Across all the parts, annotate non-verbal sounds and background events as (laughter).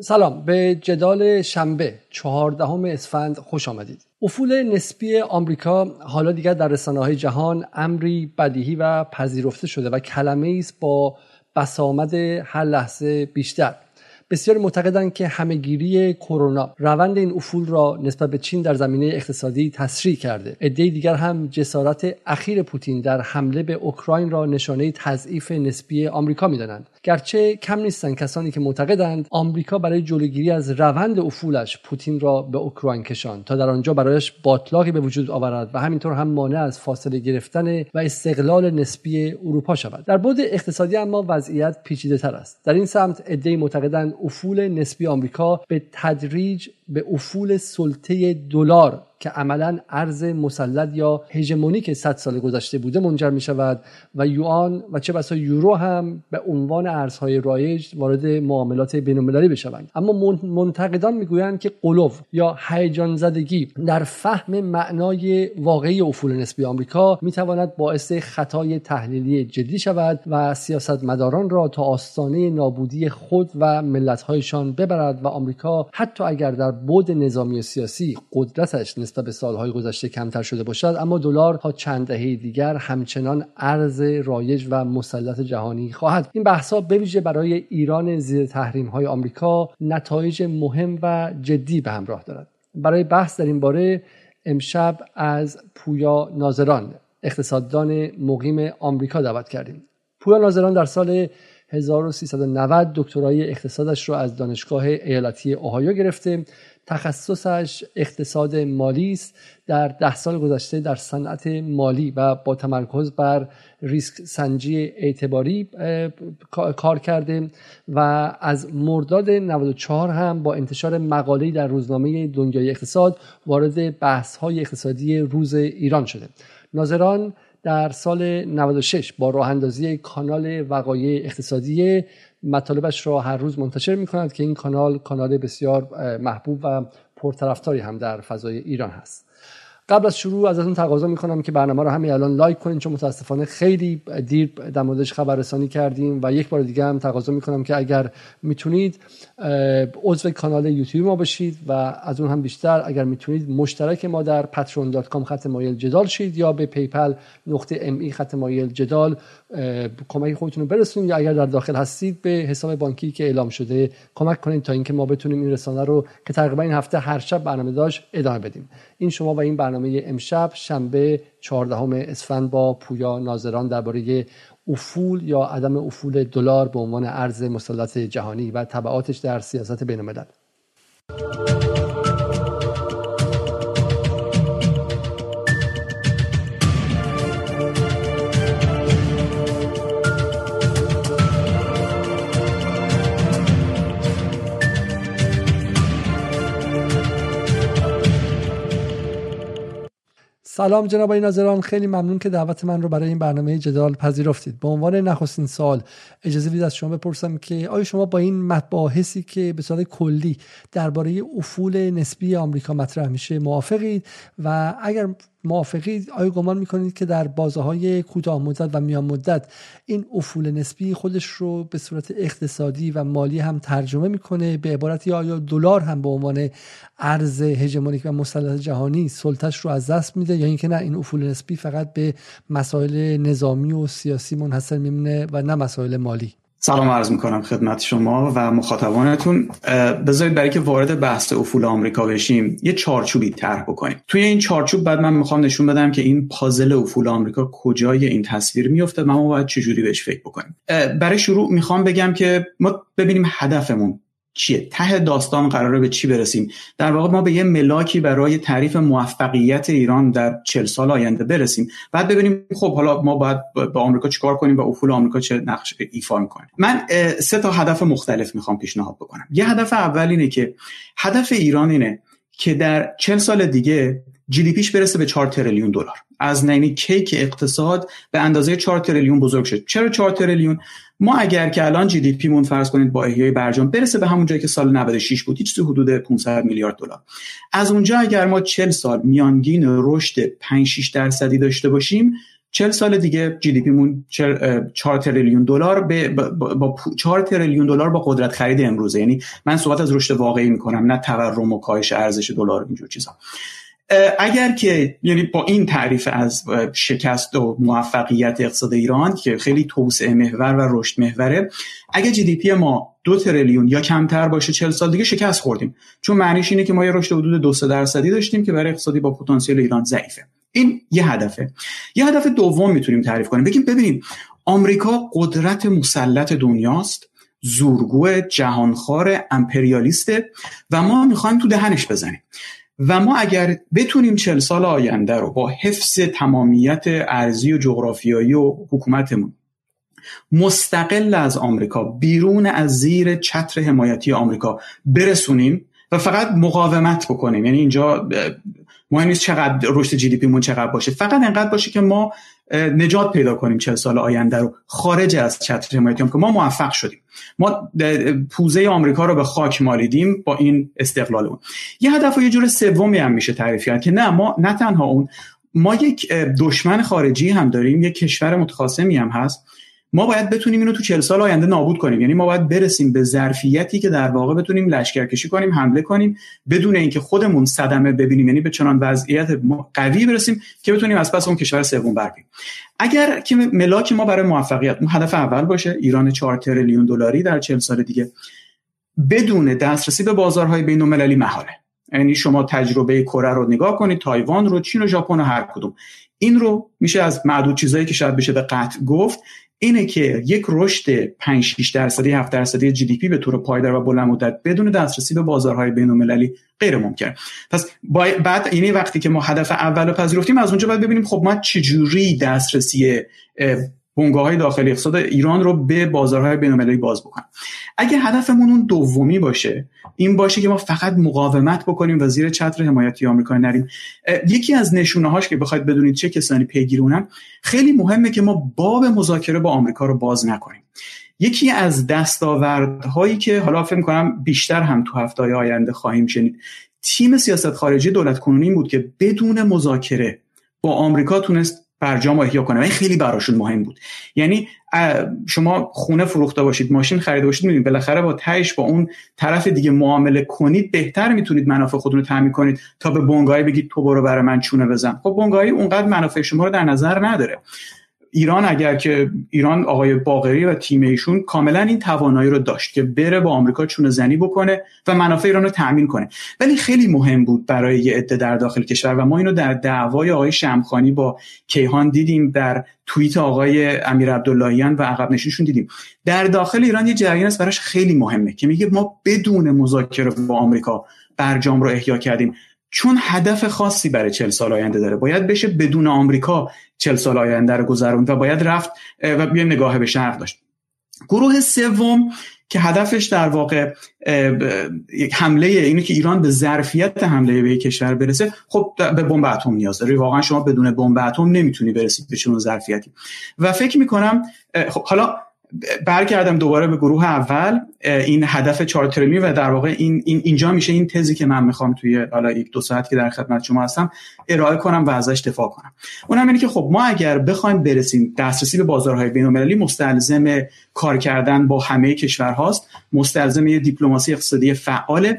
سلام به جدال شنبه چهاردهم اسفند خوش آمدید. افول نسبی آمریکا حالا دیگر در رسانه های جهان امری بدیهی و پذیرفته شده و کلمه است با بسامد هر لحظه بیشتر. بسیاری معتقدند که همهگیری کرونا روند این افول را نسبت به چین در زمینه اقتصادی تسریع کرده. عده دیگر هم جسارت اخیر پوتین در حمله به اوکراین را نشانه تضعیف نسبی آمریکا می‌دانند. گرچه کم نیستند کسانی که معتقدند آمریکا برای جلوگیری از روند افولش پوتین را به اوکراین کشاند تا در آنجا برایش باطلاقی به وجود آورد و همینطور هم مانع از فاصله گرفتن و استقلال نسبی اروپا شود. در بود اقتصادی اما وضعیت پیچیده تر است. در این سمت عدهای معتقدند افول نسبی آمریکا به تدریج به افول سلطه دلار که عملا ارز مسلط یا هژمونیک 100 سال گذشته بوده منجر می شود و یوان و چه بسا یورو هم به عنوان ارزهای رایج وارد معاملات بین المللی بشوند. اما منتقدان می‌گویند که قلوف یا هیجان زدگی در فهم معنای واقعی افول نسبی آمریکا می تواند باعث خطای تحلیلی جدی شود و سیاستمداران را تا آستانه نابودی خود و ملتهایشان ببرد و آمریکا حتی اگر در بود نظامی و سیاسی قدرتش نسبت به سالهای گذشته کمتر شده باشد اما دلار تا چند دهه دیگر همچنان ارز رایج و مسلط جهانی خواهد. این بحثا بویژه برای ایران زیر تحریم های آمریکا نتایج مهم و جدی به همراه دارد. برای بحث در این باره امشب از پویا ناظران اقتصاددان مقیم آمریکا دعوت کردیم. پویا ناظران در سال 1390 دکترای اقتصادش رو از دانشگاه ایالتی اوهایو گرفته. تخصصش اقتصاد مالی است. در ده سال گذشته در صنعت مالی و با تمرکز بر ریسک سنجی اعتباری کار کرده و از مرداد 94 هم با انتشار مقاله‌ای در روزنامه دنیای اقتصاد وارد بحث های اقتصادی روز ایران شده ناظران در سال 96 با راه اندازی کانال وقایع اقتصادی مطالبش را هر روز منتشر می کند که این کانال کانال بسیار محبوب و پرطرفداری هم در فضای ایران هست. قبل از شروع ازتون تقاضا می‌کنم که برنامه رو همین الان لایک کنین چون متاسفانه خیلی دیر در موردش خبررسانی کردیم و یک بار دیگه هم تقاضا می‌کنم که اگر می‌تونید عضو کانال یوتیوب ما بشید و از اون هم بیشتر اگر می‌تونید مشترک ما در patreon.com خط مایل جدال شید یا به PayPal نقطه ام ای خط مایل جدال کمک خودتون رو برسونید یا اگر در داخل هستید به حساب بانکی که اعلام شده کمک کنید تا اینکه ما بتونیم این رسانه رو که تقریبا این هفته هر شب برنامه داشت ادامه بدیم. این شما و این برنامه امشب شنبه 14 اسفند با پویا ناظران درباره افول یا عدم افول دلار به عنوان ارز مسلط جهانی و تبعاتش در سیاست بین الملل سلام جناب این ناظران خیلی ممنون که دعوت من رو برای این برنامه جدال پذیرفتید. به عنوان نخستین سال اجازه بدید از شما بپرسم که آیا شما با این مباحثی که به صورت کلی درباره افول نسبی آمریکا مطرح میشه موافقید؟ و اگر موافقید آیا گمان می‌کنید که در بازه های کوتاه مدت و میان مدت این افول نسبی خودش رو به صورت اقتصادی و مالی هم ترجمه می‌کنه؟ به عبارتی آیا دلار هم به عنوان ارز هژمونیک و مسلط جهانی سلطش رو از دست میده یا اینکه نه این افول نسبی فقط به مسائل نظامی و سیاسی منحصر میمونه و نه مسائل مالی؟ سلام عرض می‌کنم خدمت شما و مخاطبانتون. بذارید برای که وارد بحث افول آمریکا بشیم یه چارچوبی طرح بکنیم. توی این چارچوب بعد من می‌خوام نشون بدم که این پازل افول آمریکا کجای این تصویر میفته ما باید چجوری بهش فکر بکنیم. برای شروع می‌خوام بگم که ما ببینیم هدفمون چیه؟ ته داستان قراره به چی برسیم؟ در واقع ما به یه ملاکی برای تعریف موفقیت ایران در چل سال آینده برسیم. بعد ببینیم خب حالا ما باید با آمریکا چیکار کنیم و افول آمریکا چه نقش ایفا می‌کنیم من سه تا هدف مختلف می‌خوام پیشنهاد بکنم. یه هدف اول اینه که هدف ایران اینه که در چل سال دیگه جی دی پیش برسه به 4 تریلیون دلار. از نینی کیک اقتصاد به اندازه 4 تریلیون بزرگ شد. چرا 4 تریلیون؟ ما اگر که الان جی دی پی مون فرض کنید با احیای برجام برسه به همون جایی که سال 96 بود هیچ حدود 500 میلیارد دلار. از اونجا اگر ما 40 سال میانگین رشد 5 6 درصدی داشته باشیم چل سال دیگه جی دی پیمون 4 تریلیون دلار با 4 تریلیون دلار با قدرت خرید امروزه. یعنی من صحبت از رشد واقعی می‌کنم نه تورم و کاهش ارزش دلار اینجور چیزا. اگر که یعنی با این تعریف از شکست و موفقیت اقتصاد ایران که خیلی توسعه محور و رشد محوره اگر جی دی پی ما دو تریلیون یا کمتر باشه 40 سال دیگه شکست خوردیم. چون معنیش اینه که ما یه رشد حدود 2 درصدی داشتیم که برای اقتصادی با پتانسیل ایران ضعیفه. این یه هدفه. یه هدف دوم می‌تونیم تعریف کنیم. بگیم ببینیم آمریکا قدرت مسلط دنیاست زورگو جهانخوار امپریالیسته و ما می‌خوایم تو دهنش بزنیم. و ما اگر بتونیم چل سال آینده رو با حفظ تمامیت ارزی و جغرافیایی و حکومتمون مستقل از آمریکا بیرون از زیر چتر حمایتی آمریکا برسونیم و فقط مقاومت بکنیم. یعنی اینجا مهم نیست چقدر رشد جی دی پی مون چقدر باشه. فقط انقدر باشه که ما نجات پیدا کنیم چه سال آینده رو. خارج از چتر حمایتی که ما موفق شدیم. ما پوزه آمریکا رو به خاک مالیدیم با این استقلال اون. یه هدف و یه جور سومی هم میشه تعریف کرد که نه ما نه تنها اون ما یک دشمن خارجی هم داریم یک کشور متخاصمی هم هست. ما باید بتونیم اینو تو 40 سال آینده نابود کنیم. یعنی ما باید برسیم به ظرفیتی که در واقع بتونیم لشکرکشی کنیم حمله کنیم بدون اینکه خودمون صدمه ببینیم. یعنی به چنان وضعیت قوی برسیم که بتونیم از پس اون کشور سوم بریم اگر که ملاک ما برای موفقیت اون هدف اول باشه ایران 4 تریلیون دلاری در 40 سال دیگه بدون دسترسی به بازارهای بین المللی محاله. یعنی شما تجربه کره رو نگاه کنید تایوان رو چین و ژاپن و هر کدوم. این رو میشه از معدود چیزایی که شاید بشه به قطع گفت اینه که یک رشد 5 6 درصدی 7 درصدی جی دی پی به طور پایدار و بلند مدت بدون دسترسی به بازارهای بین المللی غیر ممکن. پس بعد اینی وقتی که ما هدف اول رو پذیرفتیم از اونجا باید ببینیم خب ما چجوری دسترسی بنگاه داخلی اقتصاد ایران رو به بازارهای بین‌المللی باز بکنیم اگه هدفمون اون دومی باشه این باشه که ما فقط مقاومت بکنیم و زیر چتر حمایتی آمریکا نریم. یکی از نشونه هاش که بخواید بدونید چه کسانی پیگیرونن خیلی مهمه که ما باب مذاکره با آمریکا رو باز نکنیم. یکی از دستاوردهایی که حالا فکر کنم بیشتر هم تو هفته آینده خواهیم شنید. تیم سیاست خارجی دولت کنونی بود که بدون مذاکره با آمریکا تونست برجام احیا کنه و این خیلی براشون مهم بود. یعنی شما خونه فروخته باشید ماشین خریده باشید می‌دونید بالاخره با تهش با اون طرف دیگه معامله کنید بهتر می‌تونید منافع خودتون رو تامین کنید تا به بنگاهی بگید تو برو برای من چونه بزن. خب بنگاهی اونقدر منافع شما رو در نظر نداره. ایران اگر که ایران آقای باقری و تیم ایشون کاملا این توانایی رو داشت که بره با آمریکا چونه زنی بکنه و منافع ایران رو تامین کنه. ولی خیلی مهم بود برای یه عده در داخل کشور و ما اینو در دعوای آقای شمخانی با کیهان دیدیم در توییت آقای امیر عبداللهیان و عقب نشینشون دیدیم. در داخل ایران یه جریان است براش خیلی مهمه که میگه ما بدون مذاکره با آمریکا برجام رو احیا کردیم. چون هدف خاصی برای چل سال آینده داره. باید بشه بدون آمریکا چل سال آینده رو گذروند و باید رفت و یه نگاه به شرق داشت. گروه سوم که هدفش در واقع حمله اینه که ایران به ظرفیت حمله به کشور برسه خب به بمب اتم نیاز داره. واقعا شما بدون بمب اتم نمی‌تونی برسید به چنون ظرفیتی. و فکر می‌کنم خب حالا برگردم دوباره به گروه اول. این هدف چهار تریلیون و در واقع این, این اینجا میشه این تزی که من می‌خوام توی حالا یک دو ساعت که در خدمت شما هستم ارائه کنم و ازش دفاع کنم. اونم اینه که خب ما اگر بخوایم برسیم دسترسی به بازارهای بین‌المللی مستلزم کار کردن با همه کشورهاست مستلزم یه دیپلماسی اقتصادی فعاله.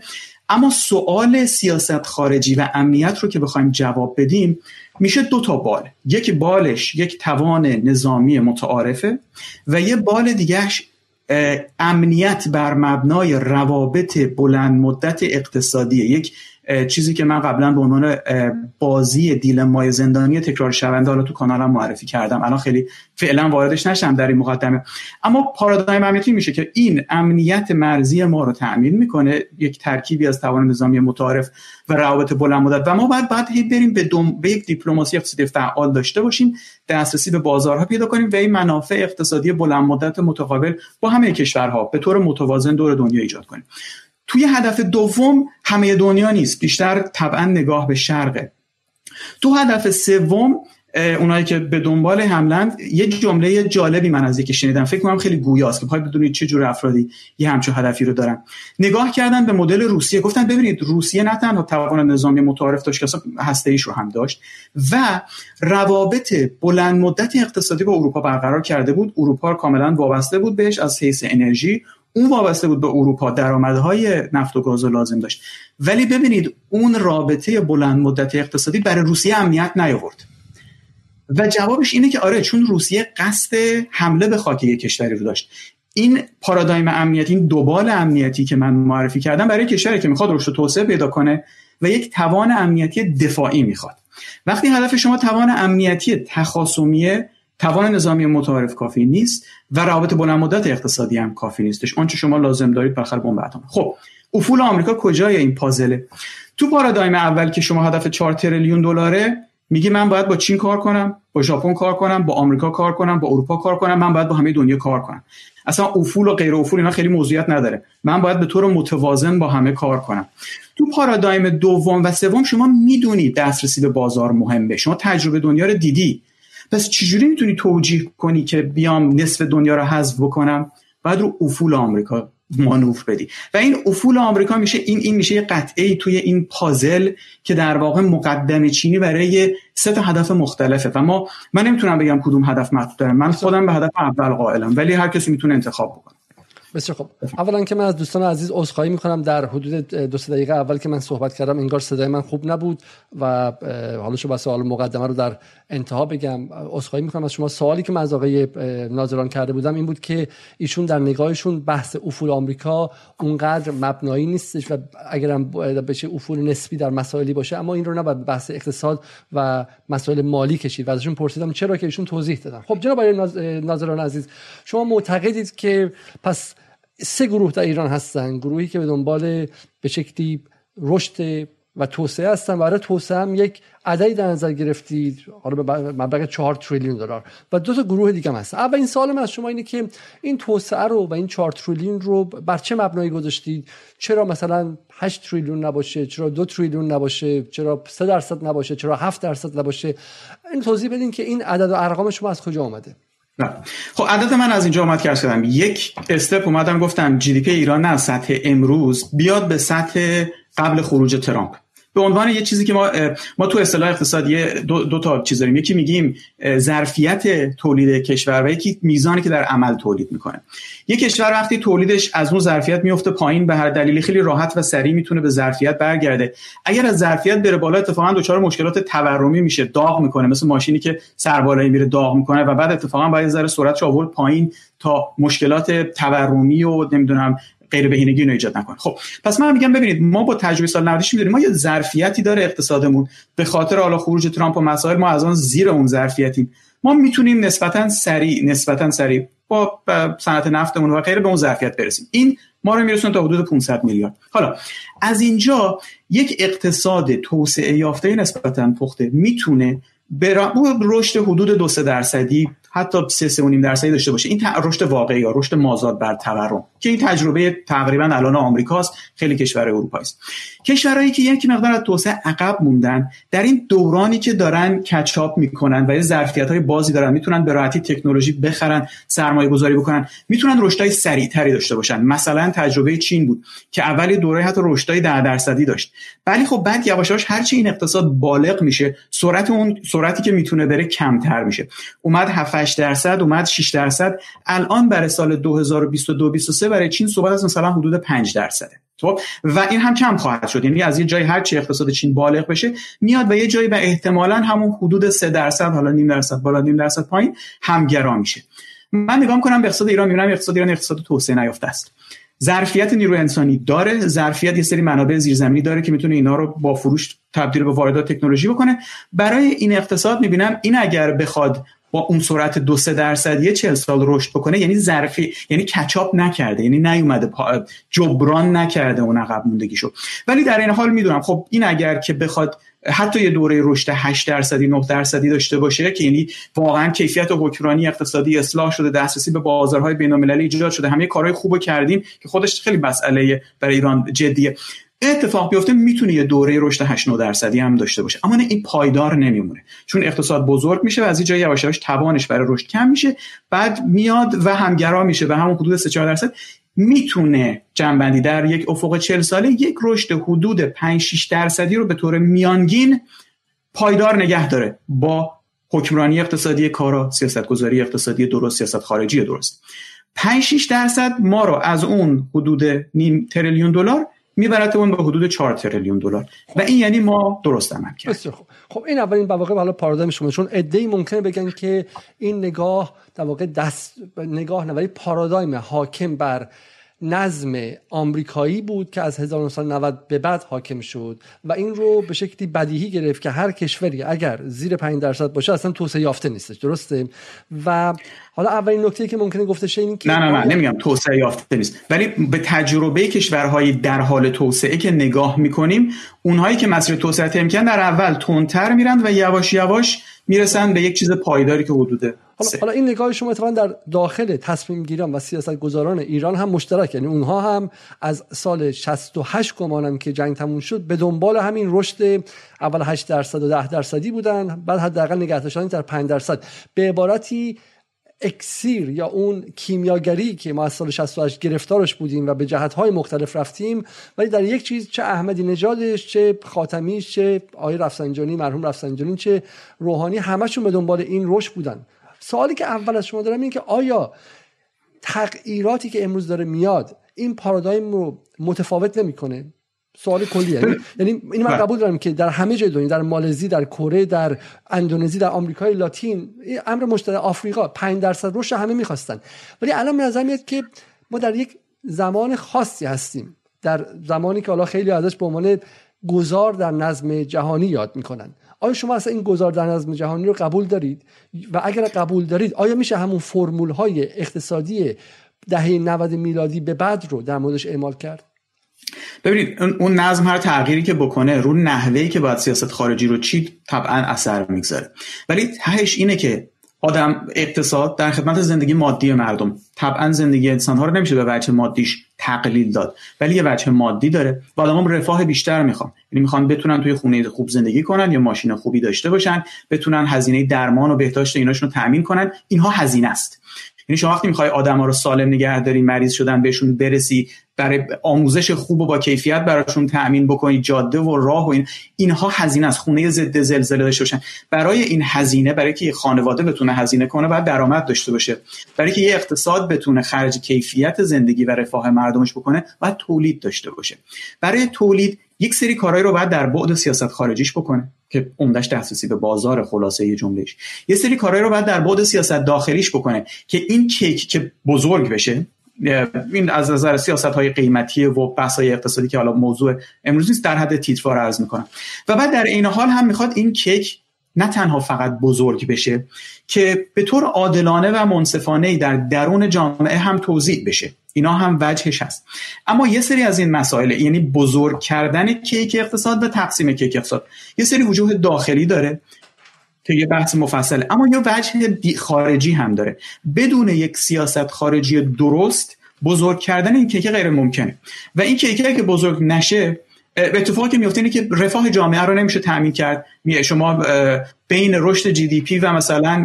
اما سوال سیاست خارجی و امنیت رو که بخوایم جواب بدیم میشه دو تا بال. یک بالش یک توان نظامی متعارفه و یه بال دیگهش امنیت بر مبنای روابط بلند مدت اقتصادی یک چیزی که من قبلا به عنوان بازی دیلمای زندانی تکرار شونده حالا تو کانالم معرفی کردم. الان خیلی فعلا واردش نشم در این مقدمه. اما پارادایم امنیتی میشه که این امنیت مرزی ما رو تأمین می‌کنه یک ترکیبی از توان نظامی متعارف و روابط بلند مدت. و ما باید بعد هی بریم به, به یک دیپلماسی اقتصادی فعال داشته باشیم دسترسی به بازارها پیدا کنیم و این منافع اقتصادی بلند مدت متقابل با همه کشورها به طور متوازن دور دنیا ایجاد کنیم. توی هدف دوم همه دنیا نیست بیشتر طبعا نگاه به شرقه. تو هدف سوم اونایی که به دنبال حملند یه جمله جالبی من از یکی شنیدم. فکر کنم خیلی گویاست که پای بدونید چه جور افرادی یه همچون هدفی رو دارن. نگاه کردن به مدل روسیه گفتن ببینید روسیه نه تنها توان نظامی متعارف داشت که هسته ایش رو هم داشت و روابط بلند مدت اقتصادی با اروپا برقرار کرده بود. اروپا کاملا وابسته بود بهش از حیث انرژی. اون وابسته بود به اروپا درآمدهای نفت و گاز لازم داشت. ولی ببینید اون رابطه بلند مدت اقتصادی برای روسیه امنیت نیاورد. و جوابش اینه که آره چون روسیه قصد حمله به خاک یک کشوری رو داشت. این پارادایم امنیتی این دوبال امنیتی که من معرفی کردم برای کشوری که می‌خواد رشد توسعه پیدا کنه و یک توان امنیتی دفاعی می‌خواد. وقتی هدف شما توان امنیتی تخاصمیه توان نظامی متعارف کافی نیست و روابط بلند مدت اقتصادی هم کافی نیستش. آنچه شما لازم دارید بالاخره بمب اتم خب افول آمریکا کجای این پازله؟ تو پارادایم اول که شما هدف 4 تریلیون دلاره میگی من باید با چین کار کنم با ژاپن کار کنم با آمریکا کار کنم با اروپا کار کنم من باید با همه دنیا کار کنم. اصلا افول و غیر افول اینا خیلی موضوعیت نداره. من باید به طور متوازن با همه کار کنم. تو پارادایم دوم و سوم شما می‌دونید دسترسی به بازار مهمه. شما تجربه دنیا رو دیدی. پس چجوری می‌تونی توجیه کنی که بیام نصف دنیا رو حذف بکنم؟ بعد رو افول آمریکا مانور بدی. و این افول آمریکا میشه این این میشه یه قطعه توی این پازل که در واقع مقدم چینی برای سه تا هدف مختلفه. و ما من نمی‌تونم بگم کدوم هدف مطلوب دارم من خودم به هدف اول قائلم ولی هر کسی می‌تونه انتخاب بکنه. بسیار خب اولا که من از دوستان عزیز عذرخواهی می‌کنم. در حدود دو سه دقیقه اول که من صحبت کردم انگار صدای من خوب نبود و حالا شو سوال مقدمه رو در انتها بگم. عذرخواهی می‌کنم از شما. سوالی که من از آقای ناظران کرده بودم این بود که ایشون در نگاهشون بحث افول آمریکا اونقدر مبنایی نیستش و اگرم بشه افول نسبی در مسائلی باشه اما این رو نباید بحث اقتصاد و مسائل مالی کشید. و ازشون پرسیدم چرا که ایشون توضیح دادن. خب جناب ناظران عزیز شما معتقدید که پس سه گروه در ایران هستن. گروهی که به دنبال به شکلی رشد و توسعه هستن برای توسعه هم یک عددی در نظر گرفتید. حالا به مبلغ 4 تریلیون دلار. و دو تا گروه دیگه هم هست. اول این سوال من از شما اینه که این توسعه رو و این 4 تریلیون رو بر چه مبنایی گذاشتید؟ چرا مثلا 8 تریلیون نباشه؟ چرا 2 تریلیون نباشه؟ چرا 3 درصد نباشه؟ چرا 7 درصد نباشه؟ این توضیح بدین که این عدد و ارقام شما از کجا آمده نه. خب عدد من از اینجا آمد کرد کردم. یک استپ اومدم گفتم جی دی پی ایران نه سطح امروز. بیاد به سطح قبل خروج ترامپ. به عنوان یه چیزی که ما ما تو اصطلاح اقتصادی دو, دو تا چیز داریم. یکی میگیم ظرفیت تولید کشور و یکی میزانی که در عمل تولید می‌کنه. یه کشور وقتی تولیدش از اون ظرفیت میفته پایین به هر دلیلی خیلی راحت و سریع می‌تونه به ظرفیت برگرده. اگر از ظرفیت بره بالا اتفاقا دچار مشکلات تورمی میشه داغ می‌کنه. مثل ماشینی که سر بالایی میره داغ می‌کنه و بعد اتفاقا باید ذره سرعتش آورد پایین تا مشکلات تورمی و نمی‌دونم غیر بهینگی رو ایجاد نکنه خب پس من میگم ببینید ما با تجربه سال 96 می‌دونیم ما یه ظرفیتی داره اقتصادمون. به خاطر حالا خروج ترامپ و مسائل ما از آن زیر اون ظرفیتیم. ما می‌تونیم نسبتا سریع نسبتا سریع با صنعت نفتمون و غیره به اون ظرفیت برسیم. این ما رو میرسونه تا حدود 500 میلیارد. حالا از اینجا یک اقتصاد توسعه یافته نسبتا پخته می‌تونه به رشد حدود دو سه درصدی حتی 3 3 درصدی داشته باشه. این رشد واقعی یا رشد مازاد بر تورم که این تجربه تقریبا الان آمریکاست خیلی کشور اروپایی است کشورهایی که یک مقدار از توسعه عقب موندن در این دورانی که دارن کچاپ می‌کنن و ظرفیت های بازی دارن می‌تونن به راحتی تکنولوژی بخرن سرمایه گذاری بکنن می‌تونن رشدهای سریعتری داشته باشن. مثلا تجربه چین بود که اولی دوره حتی رشدهای 10 درصدی داشت. ولی خب بعد یواش یواش هرچی این اقتصاد بالغ میشه سرعت اون سرعتی که می‌تونه بره کمتر میشه. اومد 7 درصد اومد 6 درصد. الان برای سال 2022 23 برای چین صحبت از مثلا حدود 5 درصده. خب؟ و این هم کم خواهد شد. یعنی از یه جای هر چی اقتصاد چین بالغ بشه میاد و یه جایی به احتمالا همون حدود 3 درصد حالا نیم درصد بالا نیم درصد پایین همگرا میشه. من نگاه کنم به اقتصاد ایران می‌بینم اقتصاد ایران اقتصاد توسعه نیافته است. ظرفیت نیروی انسانی داره ظرفیت یه سری منابع زیرزمینی داره که می‌تونه اینا رو با فروش تبدیل به واردات تکنولوژی بکنه. برای این اقتصاد می‌بینم این اگر بخواد با اون سرعت دو سه درصد یه چل سال رشد بکنه یعنی ظرفی یعنی کچاپ نکرده یعنی نیومده جبران نکرده اون عقب موندگیشو. ولی در این حال می‌دونم خب این اگر که بخواد حتی یه دوره رشد 8 درصدی 9 درصدی داشته باشه که یعنی واقعا کیفیت حکمرانی اقتصادی اصلاح شده دسترسی به بازارهای بین‌المللی ایجاد شده همه کارهای خوبو کردیم که خودش خیلی مسئله برای ایران جدیه. اتفاق بیفته می‌تونه یه دوره رشد 8 9 درصدی هم داشته باشه. اما نه این پایدار نمیمونه. چون اقتصاد بزرگ میشه و از اینجا یواش یواش توانش برای رشد کم میشه. بعد میاد و همگرا میشه به همون حدود 3 4 درصد می‌تونه جنبندی در یک افق 40 ساله یک رشد حدود 5 6 درصدی رو به طور میانگین پایدار نگه داره با حکمرانی اقتصادی کارا سیاستگذاری اقتصادی درست سیاست خارجی درست. 5 6 درصد ما رو از اون حدود نیم تریلیون دلار میبرتمون به حدود 4 تریلیون دلار. و این یعنی ما درست عمل کردیم. خب خب این اولین واقع حالا پارادایم شما. چون ای ممکنه بگن که این نگاه در واقع دست نگاه نه ولی پارادایم حاکم بر نظم آمریکایی بود که از 1990 به بعد حاکم شد و این رو به شکلی بدیهی گرفت که هر کشوری اگر زیر 5 درصد باشه اصلا توسعه یافته نیستش درسته؟ و حالا اولین نکته که ممکنه گفته شه این که نه نه نه نمیگم توسعه یافته نیست. ولی به تجربه کشورهای در حال توسعه که نگاه می‌کنیم اونهایی که مسیر توسعه طی در اول تندتر میرن و یواش یواش می‌رسن به یک چیز پایداری که حدوده. حالا, حالا این نگاه شما اتفاقا در داخل تصمیم گیران و سیاست گذاران ایران هم مشترک یعنی اونها هم از سال 68 گمانم که جنگ تموم شد به دنبال همین رشد اول 8 درصد و 10 درصدی بودن بعد حداقل نگه داشتن در 5 درصد. به عبارتی اکسیر یا اون کیمیاگری که ما از سال 68 گرفتارش بودیم و به جهتهای مختلف رفتیم ولی در یک چیز چه احمدی نژادش چه خاتمیش چه آقای رفسنجانی مرحوم رفسنجانی چه روحانی همشون به دنبال این رشد بودن. سوالی که اول از شما دارم این که آیا تغییراتی که امروز داره میاد این پارادایم رو متفاوت نمی‌کنه؟ سوال کلی یعنی (laughs) یعنی این من بله. قبول دارم که در همه جای دنیا در مالزی در کره در اندونزی در آمریکای لاتین امر مشترک آفریقا 5 درصد رشد همه می‌خواستن. ولی الان به نظر میاد که ما در یک زمان خاصی هستیم. در زمانی که حالا خیلی ازش به عنوان گذار در نظم جهانی یاد می‌کنن. آیا شما اصلا این گذار در نظم جهانی رو قبول دارید؟ و اگر قبول دارید آیا میشه همون فرمول های اقتصادی دهه 90 میلادی به بعد رو در موردش اعمال کرد؟ ببینید اون نظم هر تغییری که بکنه رو نحوهی که باید سیاست خارجی رو چید طبعا اثر می‌گذاره. ولی تهش اینه که آدم اقتصاد در خدمت زندگی مادی مردم. طبعا زندگی انسان ها رو نمیشه به وجه مادیش تقلیل داد. ولی یه وجه مادی داره. و آدم رفاه بیشتر می‌خوان. یعنی می‌خوان بتونن توی خونه خوب زندگی کنن یا ماشین خوبی داشته باشن بتونن هزینه درمان و بهداشت ایناشون رو تامین کنن. اینها هزینه است. یعنی شما وقتی می‌خوای آدما رو سالم نگه داری مریض شدن بهشون برسی برای آموزش خوب و با کیفیت براشون تأمین بکنید جاده و راه و این. اینها هزینه از خونه ضد زلزله داشته باشن. برای این هزینه برای که خانواده بتونه هزینه کنه باید درآمد داشته باشه. برای که یه اقتصاد بتونه خرج کیفیت زندگی و رفاه مردمش بکنه باید تولید داشته باشه. برای تولید یک سری کارهایی رو باید در بعد سیاست خارجیش بکنه که عمدش دسترسی به بازار خلاصه یه جملهش یه سری کارهایی رو باید در بعد سیاست داخلیش بکنه که این کیک که بزرگ بشه این از نظر سیاست های قیمتی و بحث های اقتصادی که حالا موضوع امروز نیست در حد تیتروار عرض می‌کنم. و بعد در این حال هم می‌خواد این کیک نه تنها فقط بزرگ بشه که به طور عادلانه و منصفانه در درون جامعه هم توضیح بشه. اینا هم وجهش هست. اما یه سری از این مسائل یعنی بزرگ کردن کیک اقتصاد و تقسیم کیک اقتصاد یه سری وجوه داخلی داره. که یه بحث مفصله. اما یه وجه خارجی هم داره. بدون یک سیاست خارجی درست بزرگ کردن این کیک غیر ممکنه. و این کیک که بزرگ نشه اتفاقی که میفته اینه که رفاه جامعه رو نمیشه تامین کرد. شما بین رشد GDP و مثلا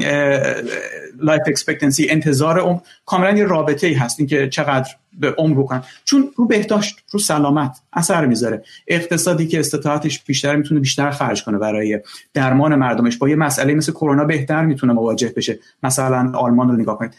life expectancy انتظار عمر. کاملا یه رابطه ای هست که چقدر به عمر بکنن چون رو بهداشت رو سلامت اثر می‌ذاره. اقتصادی که استطاعتش بیشتر می‌تونه بیشتر خرج کنه برای درمان مردمش. با یه مسئله مثل کرونا بهتر می‌تونه مواجه بشه. مثلا آلمان رو نگاه کنید.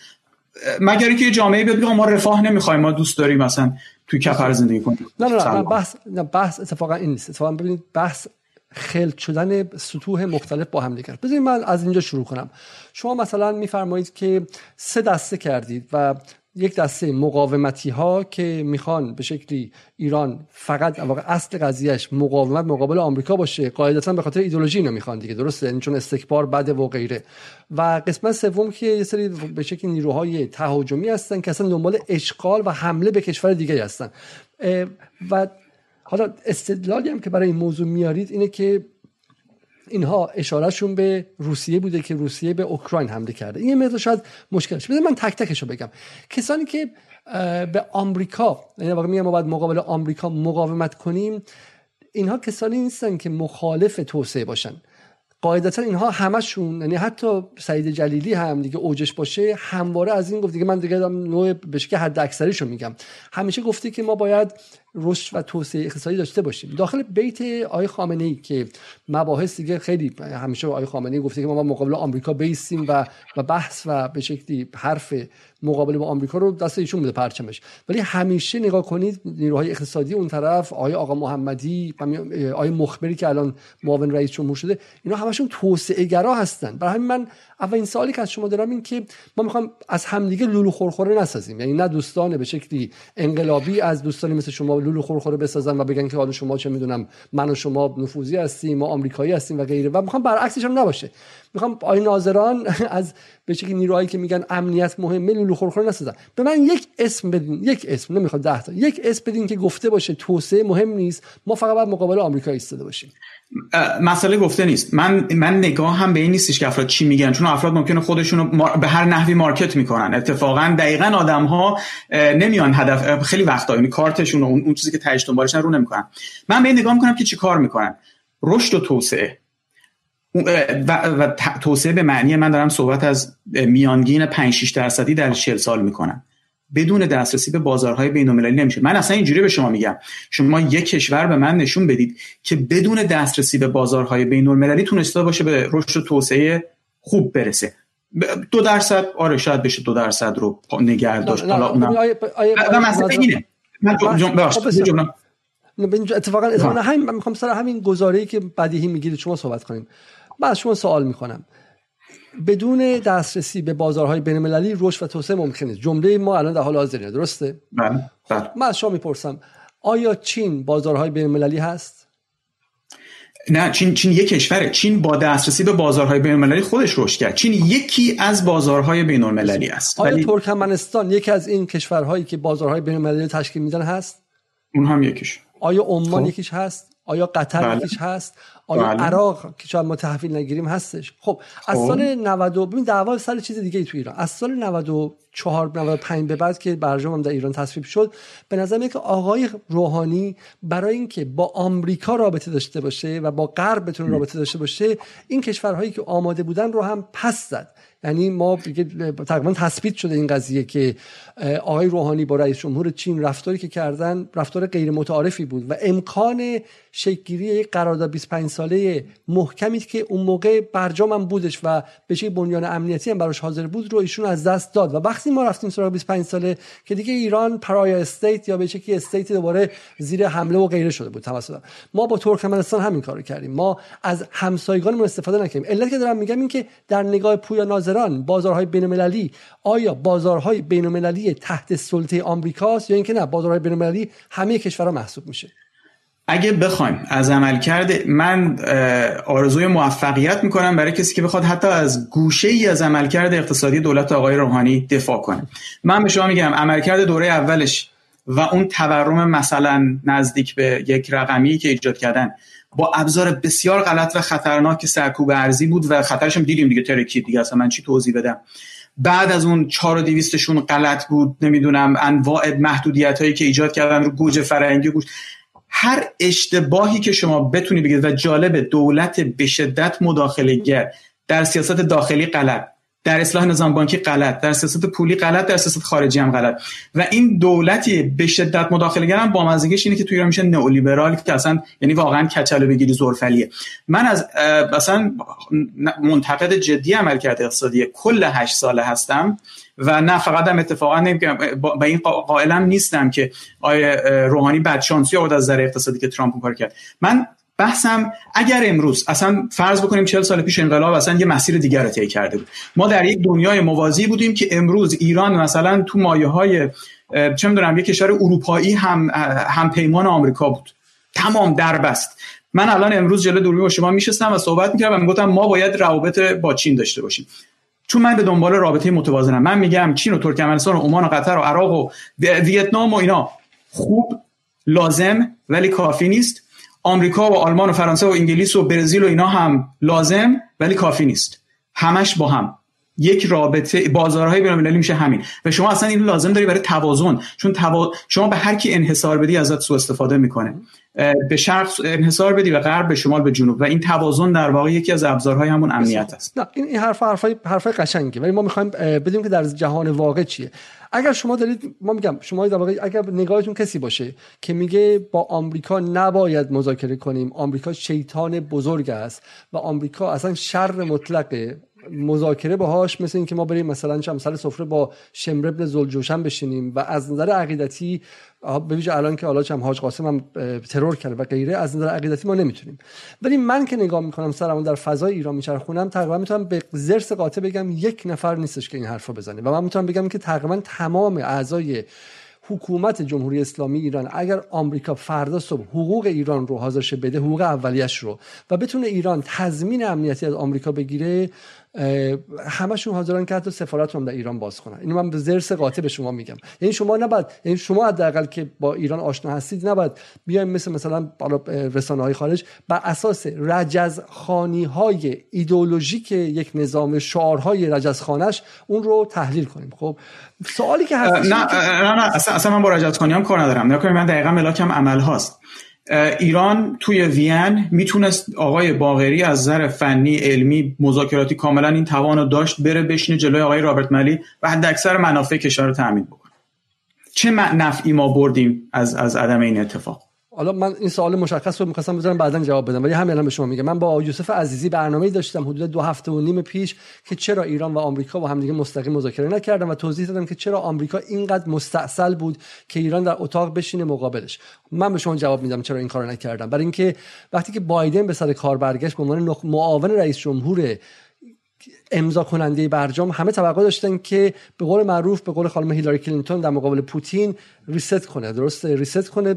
مگر اینکه جامعه بیاد ما رفاه نمی‌خوایم ما دوست داریم مثلا توی کفر زندگی کنیم. نه نه نه بحث نه بحث اتفاقا این نیست. اتفاقا ببینید بحث خلط شدن سطوح مختلف با هم دیگر بذارید من از اینجا شروع کنم. شما مثلا میفرمایید که سه دسته کردید و یک دسته مقاومتی ها که می‌خوان به شکلی ایران فقط واقع اصل قضیهش مقاومت مقابل آمریکا باشه قاعدتا به خاطر ایدولوژی اینو می‌خوان دیگه درسته؟ یعنی چون استکبار بده و غیره. و قسمت سوم که یه سری به شکلی نیروهای تهاجمی هستن که اصلا دنبال اشغال و حمله به کشور دیگه هستن. و حالا استدلالی هم که برای این موضوع میارید اینه که اینها اشارهشون به روسیه بوده که روسیه به اوکراین حمله کرده. این مقدار شاید مشکلش بده من تک تکش رو بگم. کسانی که به آمریکا یعنی واقعا ما باید مقابل آمریکا مقاومت کنیم اینها کسانی نیستن که مخالف توسعه باشن. قاعدتا اینها همشون یعنی حتی سعید جلیلی هم دیگه اوجش باشه همواره از این گفت دیگه من دیگه نوع به شکل حد اکثریشو میگم. همیشه گفته که ما باید رشد و توسعه اقتصادی داشته باشیم. داخل بیت آقای خامنه ای که مباحث دیگه خیلی همیشه آقای خامنه ای گفته که ما مقابل آمریکا بیستیم و و بحث و به شکلی حرف مقابله با آمریکا رو دست ایشون بوده پرچمش. ولی همیشه نگاه کنید نیروهای اقتصادی اون طرف آقای آقا محمدی آقای مخبری که الان معاون رئیس جمهور شده اینا همشون توسعه گرا هستن. برای همین من اولین سوالی که از شما دارم این که ما می‌خوام از همدیگه لولو خورخوره نسازیم. یعنی نه دوستان به شکلی انقلابی از دوستانی مثل شما لولو خورخوره بسازن و بگن که حالا شما چه می‌دونم من و شما نفوذی هستیم ما آمریکایی هستیم و غیره. و می‌خوام برعکسش هم نباشه. می‌خوام آی ناظران (laughs) از به شکلی نیروهایی که میگن امنیت مهمه لولو خورخوره نسازن. به من یک اسم بدین یک اسم نمی‌خواد ده تا یک اسم بدین که گفته باشه توسعه مهم نیست. ما فقط باید مقابل آمریکا ایستاده باشیم. مسئله گفته نیست. من من نگاه هم به این نیستش که افراد چی میگن چون افراد ممکنه خودشون رو به هر نحوی مارکت می‌کنن. اتفاقا دقیقا آدم ها نمیان هدف خیلی وقتا یعنی کارتشون اون, اون چیزی که تهش دنبالشن رو نمی‌کنن. من به این نگاه می‌کنم که چی کار می‌کنن؟ رشد و توسعه. و, و توسعه به معنی من دارم صحبت از میانگین 5 6 درصدی در 40 سال می‌کنم بدون دسترسی به بازارهای بین المللی نمیشه. من اصلا اینجوری به شما میگم. شما یک کشور به من نشون بدید که بدون دسترسی به بازارهای بین المللی تونسته باشه به رشد و توسعه خوب برسه. دو درصد آره شاید بشه دو درصد رو نگه داشت. حالا اونم مثلا اینه. من اتفاقا اتفاقا همین من می‌خوام سر همین گزاره‌ای که بدیهی میگید شما صحبت کنیم. من از شما سوال می‌کنم. بدون دسترسی به بازارهای بین المللی رشد و توسعه ممکن نیست. جمله ما الان در حال حاضره درسته؟ بله بله. من از شما می‌پرسم آیا چین بازارهای بین المللی هست؟ نه چین چین یک کشوره. چین با دسترسی به بازارهای بین المللی خودش رشد کرد. چین یکی از بازارهای بین المللی است. آیا ولی... ترکمنستان یکی از این کشورهایی که بازارهای بین المللی تشکیل میدن هست؟ اون هم یکیش. آیا عمان خب. یکیش هست؟ آیا قطر بله. یکیش هست؟ آیا بله. عراق که شاید ما تحویل نگیریم هستش خب از خب. سال 90 ببین دعوا سر چیز دیگه ای تو ایران از سال 94 95 به بعد که برجام هم در ایران تصویب شد به نظر میاد که آقای روحانی برای اینکه با آمریکا رابطه داشته باشه و با غرب بتونه رابطه داشته باشه این کشورهایی که آماده بودن رو هم پس زد یعنی ما تقریبا تثبیت شده این قضیه که آقای روحانی با رئیس جمهور چین رفتاری که کردن رفتار غیر متعارفی بود و امکان شکلگیری یک قرارداد 25 ساله محکمی که اون موقع برجام هم بودش و به بنیان امنیتی هم براش حاضر بود رو ایشون از دست داد. و وقتی ما رفتیم سراغ 25 ساله که دیگه ایران pariah state یا به شکلی state دوباره زیر حمله و غیره شده بود توسط. ما با ترکمنستان همین کارو کردیم. ما از همسایگانمون استفاده نکردیم. علت که دارم میگم این که در نگاه پویا ناظران بازارهای بین‌المللی آیا بازارهای بین‌المللی تحت سلطه آمریکاست یا اینکه نه بازارهای بین‌المللی همه کشورها محسوب میشه؟ اگه بخوایم از عمل کرده من آرزوی موفقیت می‌کنم برای کسی که بخواد حتی از گوشه ای از عملکرد اقتصادی دولت آقای روحانی دفاع کنه. من به شما میگم عملکرد دوره اولش و اون تورم مثلا نزدیک به یک رقمی که ایجاد کردن با ابزار بسیار غلط و خطرناک سرکوب ارزی بود و خطرش هم دیدیم دیگه ترکید دیگه. اصلا من چی توضیح بدم؟ بعد از اون چهار و دیویستشون غلط بود نمی‌دونم انواع محدودیت هایی که ایجاد کردن رو گوجه فرنگی گوش. هر اشتباهی که شما بتونی بگید و جالب دولت به شدت مداخله گر در سیاست داخلی غلط. در اصلاح نظام بانکی غلط در سیاست پولی غلط در سیاست خارجی هم غلط. و این دولتی به شدت مداخله گرم با مزگیش اینه که تو ایران میشه نئولیبرال که اصلا یعنی واقعا کچلو بگیری زورفلیه. من از مثلا منتقد جدی عمل کرده اقتصادی کل هشت ساله هستم و نه فقط هم اتفاقا با این قائلم نیستم که آیه روحانی بدشانسی آورد از نظر اقتصادی که ترامپ کار کرد. من بحثم اگر امروز اصلا فرض بکنیم 40 سال پیش انقلاب اصلا یه مسیر دیگر رو طی کرده بود. ما در یک دنیای موازی بودیم که امروز ایران مثلا تو مایه های چه می‌دونم یک کشور اروپایی هم هم پیمان آمریکا بود. تمام دربست. من الان امروز جلو دوربین با شما میشستم و صحبت می‌کردم و می‌گفتم ما باید روابط با چین داشته باشیم. چون من به دنبال رابطه متوازنم. من میگم چین و ترکمنستان و عمان و قطر و عراق و ویتنام و اینا خوب لازم ولی کافی نیست. آمریکا و آلمان و فرانسه و انگلیس و برزیل و اینا هم لازم ولی کافی نیست. همش با هم. یک رابطه بازارهای بین‌المللی میشه همین. و شما اصلا این لازم داری برای توازن. چون توا... شما به هر کی انحصار بدی ازت سوء استفاده می‌کنه. به شرق انحصار بدی و غرب به شمال به جنوب. و این توازن در واقع یکی از ابزارهای همون امنیت است. نه این حرف حرفای حرفای قشنگه ولی ما می‌خوایم بدونیم که در جهان واقع چیه. اگر شما دارید ما میگم شما در واقع اگر نگاهتون کسی باشه که میگه با آمریکا نباید مذاکره کنیم آمریکا شیطان بزرگ است و آمریکا اصلا شر مطلقه مذاکره باهاش مثل اینکه ما بریم مثلا چم سر سفره با شمر ابن زلجوشن بشینیم و از نظر عقیدتی به ویژه الان که حالا چم حاج قاسم هم ترور کرده و غیره از نظر عقیدتی ما نمی‌تونیم. ولی من که نگاه می‌کنم سرمون در فضای ایران میچرخونم تقریبا می‌تونم به زرس قاطع بگم یک نفر نیستش که این حرفو بزنه. و من می‌تونم بگم که تقریبا تمام اعضای حکومت جمهوری اسلامی ایران اگر آمریکا فردا صبح حقوق ایران رو حاضر بده حقوق اولیش رو و بتونه ایران تضمین امنیتی از آمریکا بگیره همشون حاضرن که حتی سفارت هم در ایران باز کنن. اینو من به زرس قاطع به شما میگم. یعنی شما نباید یعنی شما حداقل که با ایران آشنا هستید نباید بیایم مثل مثلا بالا رسانه های خارج بر اساس رجز خانی های ایدئولوژیک یک نظام شعارهای رجز خانش اون رو تحلیل کنیم. خب سوالی که هست نه نه نه اصلا, اصلا من با رجز خانی هم کار ندارم. نکنید من دقیقا ملاکم عمل هاست. ایران توی وین می‌تونست آقای باغری از نظر فنی علمی مذاکراتی کاملا این توان داشت بره بشینه جلوی آقای رابرت ملی و حد اکثر منافع کشور رو تامین بکنه. چه نفعی ما بردیم از از عدم این اتفاق؟ حالا من این سوال مشخص رو می‌خواستم بذارم بعدا جواب بدم ولی همین الان به شما میگم. من با یوسف عزیزی برنامه‌ای داشتم حدود دو هفته و نیم پیش که چرا ایران و آمریکا با همدیگه مستقیم مذاکره نکردن و توضیح دادم که چرا آمریکا اینقدر مستعصل بود که ایران در اتاق بشینه مقابلش. من به شما جواب میدم چرا این کارو نکردم برای اینکه وقتی که بایدن به سر کار برگشت به عنوان معاون رئیس جمهور امضا کننده برجام همه توقع داشتن که به قول معروف به قول خانم هیلاری کلینتون در مقابل پوتین reset کنه. درست reset کنه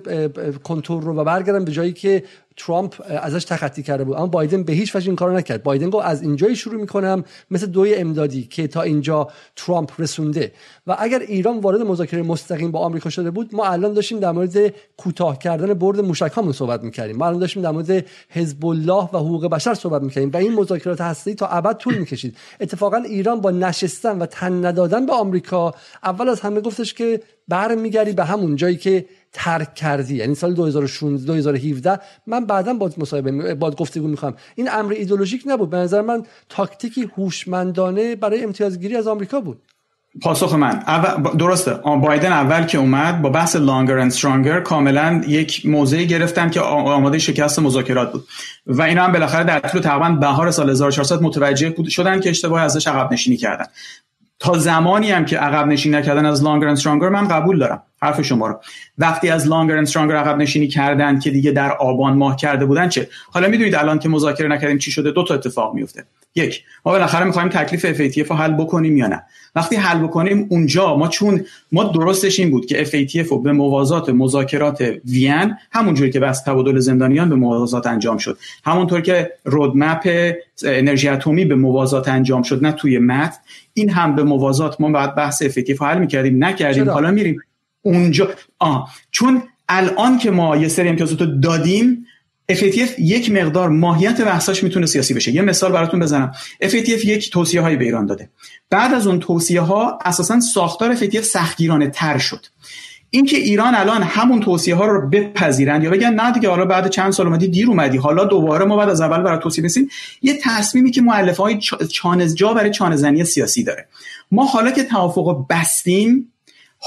کنترل رو و برگردن به جایی که ترامپ ازش تخطی کرده بود. اما بایدن به هیچ وجه این کارو نکرد. بایدن گفت از اینجایی شروع می‌کنم مثل دوی امدادی که تا اینجا ترامپ رسونده. و اگر ایران وارد مذاکره مستقیم با آمریکا شده بود ما الان داشتیم در مورد کوتاه کردن برد موشکامون صحبت می‌کردیم. ما الان داشتیم در مورد حزب الله و حقوق بشر صحبت می‌کردیم. و این مذاکرات هستی تا ابد طول می‌کشید. اتفاقا ایران با نشستن و تن ندادن به آمریکا اول از همه گفتش که برمیگردی به همون جایی که ترک کردی. یعنی سال 2016 2017 من بعدا با مصاحبه با گفتگو می‌خوام. این امر ایدولوژیک نبود. به نظر من تاکتیکی هوشمندانه برای امتیازگیری از آمریکا بود. پاسخ من. درسته. بایدن اول که اومد با بحث longer and stronger کاملا یک موضعی گرفتن که آماده شکست مذاکرات بود. و اینا هم بالاخره در طول تقریبا بهار سال 1400 متوجه شدن که اشتباه ازش عقب نشینی کردن. تا زمانی هم که عقب نشینی نکردن از longer and stronger من قبول دارم. حرف شما رو. وقتی از longer and stronger عقب نشینی کردن که دیگه در آبان ماه کرده بودن چه؟ حالا می‌دونید الان که مذاکره نکردیم چی شده؟ دو تا اتفاق میفته یک ما بالاخره می‌خوایم تکلیف FATF رو حل بکنیم یا نه؟ وقتی حل بکنیم اونجا ما چون ما درستش این بود که FATF رو به موازات مذاکرات وین همونجوری که بس تبادل زندانیان به موازات انجام شد. همونطور که رودمپ انرژی اتمی به موازات انجام شد نه توی متن این هم به موازات ما بعد بحث FATF حل می‌کردیم نکردیم حالا میریم. اونجا. آه. چون الان که ما یه سری امتیازات رو دادیم FATF یک مقدار ماهیت بحثاش می‌تونه سیاسی بشه. یه مثال براتون بزنم. FATF یک توصیه هایی به ایران داده. بعد از اون توصیه ها اساسا ساختار FATF سختگیرانه تر شد. اینکه ایران الان همون توصیه ها رو بپذیرن یا بگن نه دیگه حالا بعد چند سال اومدی دیر اومدی حالا دوباره ما بعد از اول برای توصیه بسیم یه تصمیمی که مؤلفه های جا برای چانه‌زنی سیاسی داره. ما حالا که توافق بستیم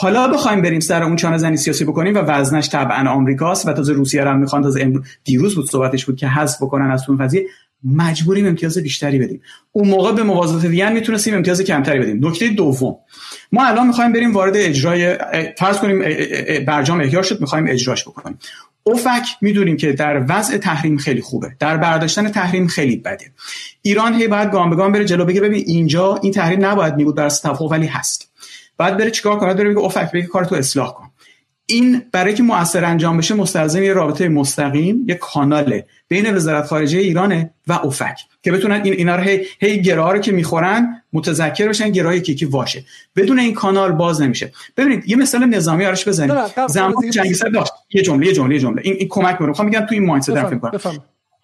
حالا بخوایم بریم سر اون چانه زنی سیاسی بکنیم و وزنش طبعا آمریکاست و تازه روسیه رو هم می‌خوان. تازه امروز دیروز بود صحبتش بود که حذف بکنن از اون قضیه. مجبوریم امتیاز بیشتری بدیم. اون موقع به موازات وین می‌تونستیم امتیاز کمتری بدیم. نکته دوم. ما الان می‌خوایم بریم وارد اجرای فرض کنیم برجام احیا شد می‌خوایم اجراش بکنیم. اوفک می‌دونیم که در وضع تحریم خیلی خوبه. در برداشتن تحریم خیلی بده. ایران هی باید گام به گام بره جلو بگه ببین اینجا این تحریم نباید میبود بر توافق ولی هست. بعد بره چیکار کنه؟ بره بگه اوفک بگه کارتو اصلاح کن. این برای که مؤثر انجام بشه مستلزم یه رابطه مستقیم یه کاناله بین وزارت خارجه ایرانه و اوفک که بتونن این اینا رو هی, هی گراه رو که می‌خورن متذکر بشن گراه کیکی واشه. بدون این کانال باز نمیشه. ببینید یه مثال نظامی آرش بزنید زمان جنگ سرد یه جمله یه جمله یه جمله. این, این کمک می‌کنه. می‌خوام میگم تو این mindset فکر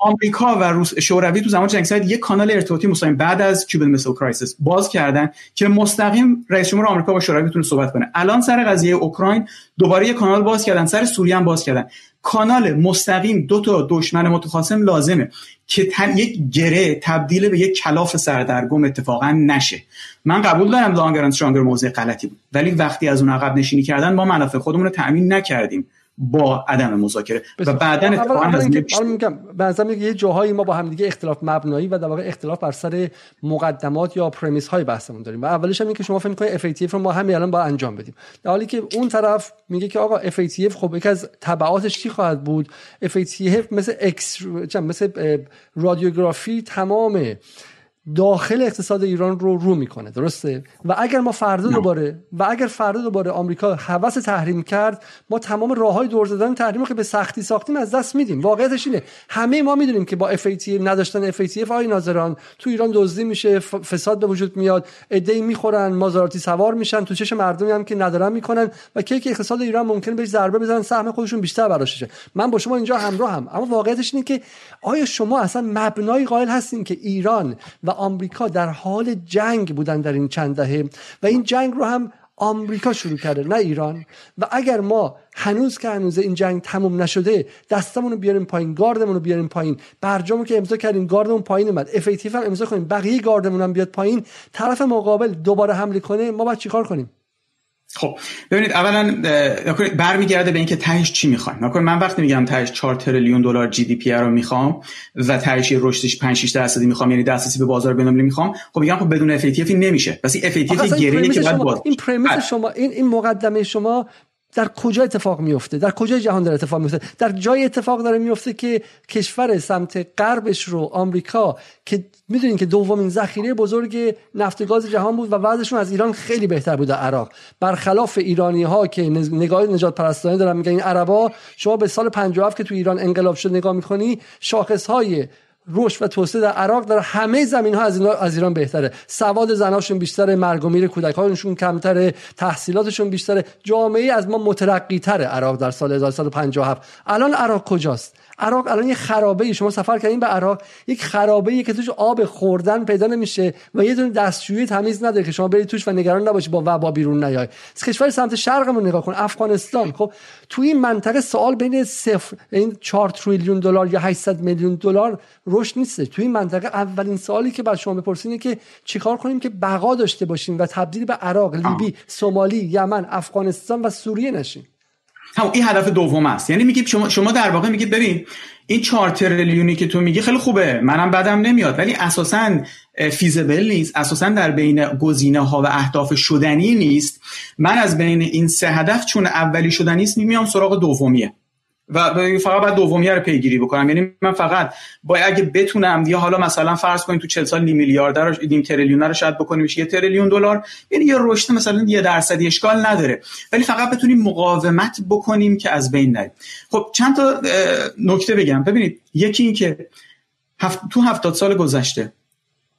آمریکا و روس شوروی تو زمان جنگ سرد یک کانال ارتباطی مستقیم بعد از Cuban Missile Crisis باز کردن که مستقیم رئیس جمهور آمریکا با شوروی صحبت کنه. الان سر قضیه اوکراین دوباره یک کانال باز کردن سر سوریه هم باز کردن. کانال مستقیم دو تا دشمن متخاصم لازمه که یک گره تبدیل به یک کلاف سردرگم اتفاقا نشه. من قبول دارم longer and موضع غلطی بود. ولی وقتی از اون عقب نشینی کردن ما منافع خودمون رو تامین نکردیم. با عدم مذاکره. و بعدا اتفاقا میگم به یه جاهایی ما با هم دیگه اختلاف مبنایی و در واقع اختلاف بر سر مقدمات یا premise های بحثمون داریم. و اولش هم این که شما فکر می‌کنید FATF رو ما همین الان با انجام بدیم. در حالی که اون طرف میگه که آقا FATF خب یکی از تبعاتش چی خواهد بود؟ FATF مثل اکس مثل رادیوگرافی تمام داخل اقتصاد ایران رو رو می‌کنه درسته؟ و اگر ما فردا دوباره و اگر فردا دوباره آمریکا حوس تحریم کرد ما تمام راه های دور زدن تحریم رو که به سختی ساختیم از دست میدیم. واقعیتش اینه همه ما می‌دونیم که با FATF نداشتن FATF آی ناظران تو ایران دزدی میشه فساد به وجود میاد ایده می‌خورن مازاراتی سوار میشن تو چش مردمی هم که ندارن می‌کنن و که اقتصاد ایران ممکن بهش ضربه بزنن سهم خودشون بیشتر براشه من با شما اینجا همراه هم. اما واقعیتش اینه که آیا شما اصلا مبنای قائل هستین که ایران و آمریکا در حال جنگ بودن در این چند دهه و این جنگ رو هم آمریکا شروع کرده نه ایران. و اگر ما هنوز که هنوز این جنگ تموم نشده دستمون رو بیاریم پایین گاردمون رو بیاریم پایین. برجامو که امضا کردیم گاردمون پایین اومد. اف هم امضا کنیم. بقیه گاردمون هم بیاد پایین. طرف مقابل دوباره حمله کنه ما باید چیکار کنیم؟ خب ببینید اولا برمیگرده به اینکه تهش چی می‌خوایم من وقتی میگم تهش 4 تریلیون دلار GDP رو می‌خوام و تهش رشدش 5 6 درصدی می‌خوام یعنی دسترسی به بازار بین‌المللی می‌خوام خب میگم خب بدون FATF نمیشه پس این FATF که بعد باز این premise بله. شما این این مقدمه شما در کجا اتفاق میفته در کجا جهان داره اتفاق میفته در جای اتفاق داره میفته که کشور سمت غربش رو آمریکا که می‌دونین که دومین ذخیره بزرگ نفت گاز جهان بود و وضعشون از ایران خیلی بهتر بود در عراق. برخلاف ایرانی ها که نگاه نجات پرستانه دارن میگن این عربا شما به سال 57 که تو ایران انقلاب شد نگاه می‌کنی شاخص های رشد و توسعه در عراق در همه زمین ها از, از ایران بهتره. سواد زناشون بیشتره مرگ و میر کودکانشون کمتره تحصیلاتشون بیشتره. جامعه از ما مترقی تره عراق در سال 1957 الان عراق کجاست؟ عراق الان یه خرابه شما سفر کردین به عراق یک خرابه ای که توش آب خوردن پیدا نمیشه و یه دونه دستشویی تمیز نداره که شما برید توش و نگران نباشی با وبا بیرون نیای. کشور سمت شرقمون نگاه کن افغانستان. خب تو این منطقه سوال بین صفر این 4 تریلیون دلار یا 800 میلیون دلار رشد نیست. تو این منطقه اولین سوالی که بعد شما بپرسین که چیکار کنیم که بقا داشته باشیم و تبدیل به عراق لیبی سومالی یمن افغانستان و سوریه نشیم؟ هم این هدف دوم است. یعنی میگی شما شما در واقع میگید ببین این 4 تریلیونی که تو میگی خیلی خوبه منم بدم نمیاد. ولی اساسا فیزبل نیست. اساسا در بین گزینه ها و اهداف شدنی نیست. من از بین این سه هدف چون اولی شدنی است میام سراغ دومیه. و فقط باید دومیه رو پیگیری بکنم. یعنی من فقط باید اگه بتونم یا حالا مثلا فرض کنیم تو 40 سال نیم میلیارد رو نیم تریلیون رو شاید بکنیم یه تریلیون دلار یعنی یه رشد مثلا یه درصدی اشکال نداره. ولی فقط بتونیم مقاومت بکنیم که از بین نریم. خب چند تا نکته بگم. ببینید یکی این که هفت... تو هفتاد سال گذشته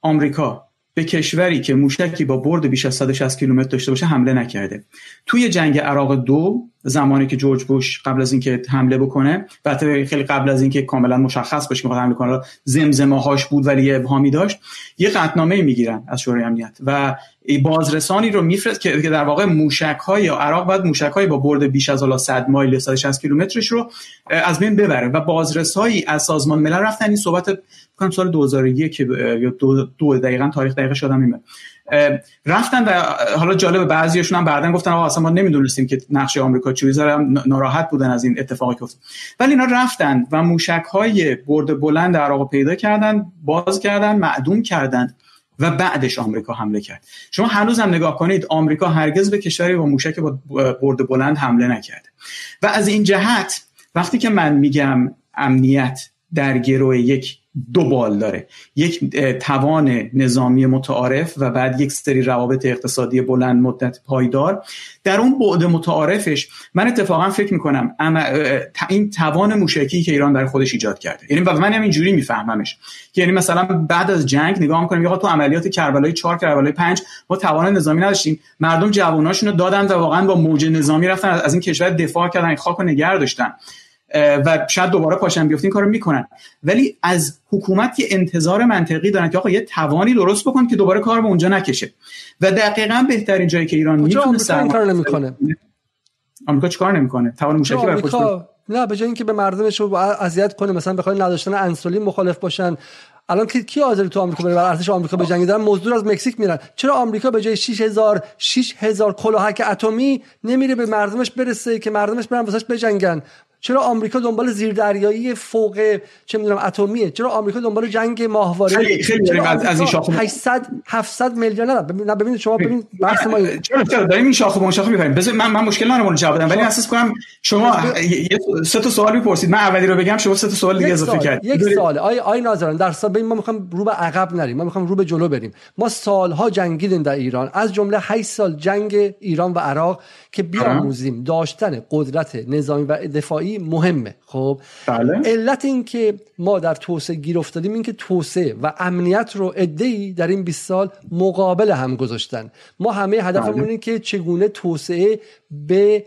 آمریکا به کشوری که موشکی با برد بیش از 160 کیلومتر داشته باشه حمله نکرده. توی جنگ عراق دو زمانی که جورج بوش قبل از اینکه حمله بکنه البته خیلی قبل از اینکه کاملا مشخص باشه که حمله کنه زمزمه هاش بود ولی ابهامی داشت یه قطنامه می‌گیرن از شورای امنیت و بازرسانی رو میفرست که در واقع موشک های عراق بعد موشک های با برد بیش از 100 مایل 160 کیلومترش رو از بین ببره. و بازرسایی از سازمان ملل رفتن. این صحبت کنم سال 2001 یا دو, دو دقیقا تاریخ دقیقه شدم میمه رفتن و حالا جالب بعضیشون هم بعدن گفتن آقا اصلا ما نمی‌دونستیم که نقش آمریکا چی هم ناراحت بودن از این اتفاقی که افتاد. ولی اینا رفتن و موشک های برد بلند عراق پیدا کردن باز کردن معدوم کردن و بعدش آمریکا حمله کرد. شما هنوز هم نگاه کنید آمریکا هرگز به کشوری با موشک با برد بلند حمله نکرده. و از این جهت وقتی که من میگم امنیت در گروه یک دو بال داره. یک توان نظامی متعارف و بعد یک سری روابط اقتصادی بلند مدت پایدار. در اون بعد متعارفش من اتفاقا فکر می‌کنم این توان موشکی که ایران در خودش ایجاد کرده. یعنی من هم اینجوری میفهممش که یعنی مثلا بعد از جنگ نگاه می‌کنیم یا تو عملیات کربلای 4 کربلای 5 ما توان نظامی نداشتیم. مردم جواناشونو دادن و واقعا با موج نظامی رفتن از این کشور دفاع کردن خاک و نگه داشتن. و شاید دوباره پاشن بیفتین کارو می‌کنن. ولی از حکومت یه انتظار منطقی دارن که آقا یه توانی درست بکن که دوباره کار به اونجا نکشه. و دقیقا بهترین جایی که ایران می‌تونه کار نمی‌کنه؟ آمریکا چیکار نمی‌کنه؟ توان موشکی برای نه به جای اینکه به مردمش رو اذیت کنه مثلا بخواد نداشتن انسولین مخالف باشن. الان کی کی حاضر تو آمریکا بره بر ارتش آمریکا بجنگه؟ دارن مزدور از مکزیک میرن. چرا آمریکا به جای 6000 6000 کلاهک اتمی نمیره به مردمش برسه که مردمش برن واسش بجنگن؟ چرا آمریکا دنبال زیردریایی فوق چه می‌دونم اتمیه؟ چرا آمریکا دنبال جنگ ماهواره؟ خیلی خیلی از, از این شاخه 800 700 میلیون نه ببینید شما ببین بحث ما چرا چرا؟ داریم این شاخه به شاخه می‌بریم. بذار من من مشکل ندارم جواب بدم. ولی اساس کنم شما سه تا سوال می‌پرسید. من اولی رو بگم شما سه تا سوال دیگه اضافه کردید. یک سوال. آی آی ناظران در سال ما می‌خوام رو به عقب نریم. ما می‌خوام رو به جلو بریم. ما سالها جنگیدیم در ایران. از جمله 8 سال جنگ ایران و عراق که بیاموزیم. داشتن قدرت نظامی و دفاعی مهمه. خب بله. علت این که ما در توسعه گیر افتادیم این که توسعه و امنیت رو ادهی در این 20 سال مقابل هم گذاشتن. ما همه هدفمون بله. که چگونه توسعه به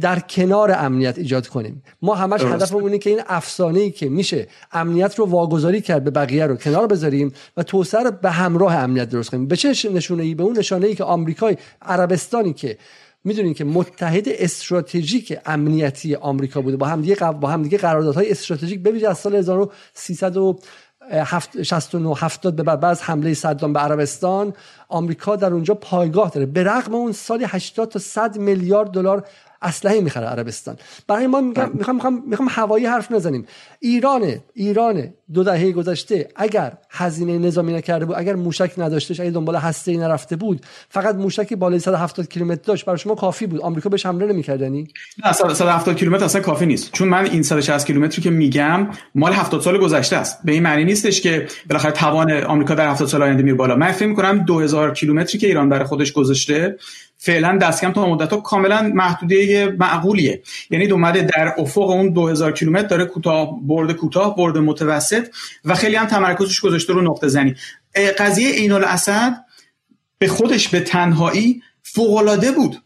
در کنار امنیت ایجاد کنیم. ما همش هدفمون اینه که این افسانه ای که میشه امنیت رو واگذاری کرد به بقیه رو کنار بذاریم و توسعه رو به همراه امنیت درست کنیم. به چه نشونه ای به اون نشانه ای که آمریکای عربستانی که می‌دونین که متحد استراتژیک امنیتی آمریکا بوده. با هم دیگه با هم دیگه قراردادهای استراتژیک ببینید از سال 1369 70 به بعد. از حمله صدام به عربستان آمریکا در اونجا پایگاه داره. به رغم اون سالی 80 تا 100 میلیارد دلار اسلحه می‌خره عربستان. برای ما میگم می‌خوام می‌خوام می‌خوام هوایی حرف نزنیم. ایران ایران دو دهه گذشته اگر هزینه نظامی نکرده بود اگر موشک نداشتش اگه دنبال هسته ای نرفته بود فقط موشکی بالای 170 کیلومتر داشت برای شما کافی بود. آمریکا بهش حمله نمیکردنی نه 170 کیلومتر اصلا کافی نیست. چون من این 160 کیلومتری که میگم مال 70 سال گذشته است. به این معنی نیستش که بالاخره توان آمریکا در 70 سال آینده میره بالا. من فکر می‌کنم 2000 کیلومتری که ایران برای خودش گذاشته فعلا دست کم تا مدت ها کاملا محدوده معقولیه. یعنی اومده در افق اون 2000 کیلومتر داره کوتاه برد کوتاه برد متوسط و خیلی هم تمرکزش گذاشته رو نقطه زنی. قضیه عین الاسد به خودش به تنهایی فوق العاده بود.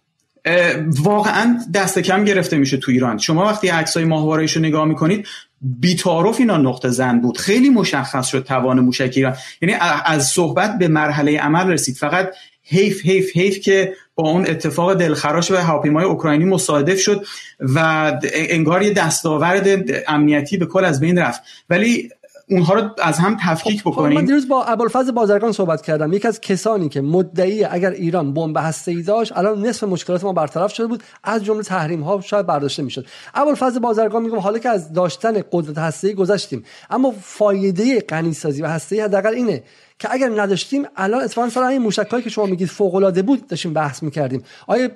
واقعا دست کم گرفته میشه تو ایران. شما وقتی عکسای ماهوارهش رو نگاه می‌کنید بیتاروف اینا نقطه زن بود. خیلی مشخص شد توان موشک ایران. یعنی از صحبت به مرحله عمل رسید. فقط حیف حیف حیف که با اون اتفاق دلخراش و هواپیمای اوکراینی مصادف شد و انگار یه دستاورد امنیتی به کل از بین رفت. ولی اونها رو از هم تفکیک خب, خب، بکنیم. من دیروز با ابوالفضل بازرگان صحبت کردم. یکی از کسانی که مدعی اگر ایران بمب هسته‌ای داشت الان نصف مشکلات ما برطرف شده بود. از جمله تحریم ها شاید برداشته می‌شد. ابوالفضل بازرگان میگم حالا که از داشتن قدرت هسته‌ای گذشتیم. اما فایده غنیسازی و هسته‌ای حداقل اینه که اگر نداشتیم الان اتفاقا سر این موشکایی که شما میگید فوق العاده بود داشتیم بحث می‌کردیم. آیا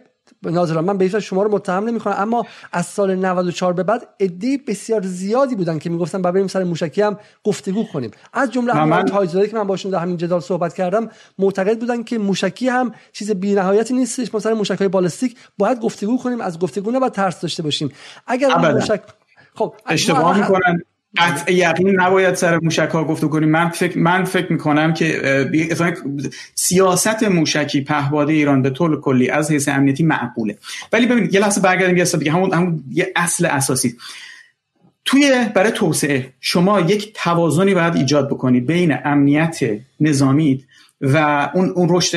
ناظران من به شما رو متهم نمی‌کنم اما از سال 94 به بعد عده بسیار زیادی بودن که می‌گفتن بریم سر موشکی هم گفتگو کنیم. از جمله همون تایزادی که من باشون در همین جدال صحبت کردم معتقد بودن که موشکی هم چیز بی‌نهایتی نیستش مثلا موشک‌های بالستیک باید گفتگو کنیم از گفتگو نباید ترس داشته باشیم. اگر موشک خب اشتباه می‌کنن. قطع یقین نباید سر موشک ها گفتگو کنیم. من فکر من فکر می‌کنم که سیاست موشکی پهباده ایران به طور کلی از حیث امنیتی معقوله. ولی ببینید یه لحظه برگردیم یه دیگه همون همون یه اصل اساسی. توی برای توسعه شما یک توازنی باید ایجاد بکنید بین امنیت نظامی و اون اون رشد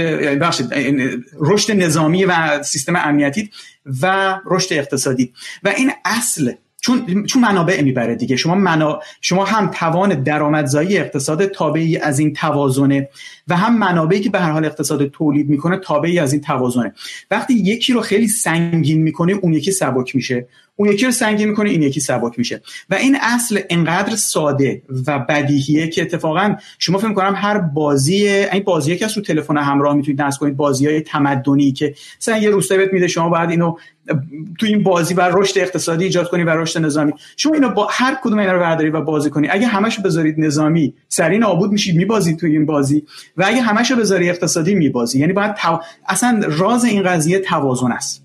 رشد نظامی و سیستم امنیتی و رشد اقتصادی. و این اصل چون چون منابع می‌بره دیگه. شما منا... شما هم توان درآمدزایی اقتصاد تابعی از این توازنه و هم منابعی که به هر حال اقتصاد تولید می‌کنه تابعی از این توازنه. وقتی یکی رو خیلی سنگین می‌کنه اون یکی سبک میشه. اون یکی رو سنگین می‌کنه این یکی سبک میشه. و این اصل انقدر ساده و بدیهیه که اتفاقا شما فکر کنم هر بازی این بازی که از رو تلفن همراه می‌تونید نصب کنید بازی های تمدنی که مثلا یه روستایی بهت میده شما باید اینو تو این بازی بر رشد اقتصادی ایجاد کنی و رشد نظامی. شما اینو با هر کدوم اینا رو برداری و بازی کنی. اگه همشو بذارید نظامی سری نابود میشید میبازید تو این بازی. و اگه همشو بذاری اقتصادی میبازی. یعنی باید تو... اصلا راز این قضیه توازن است.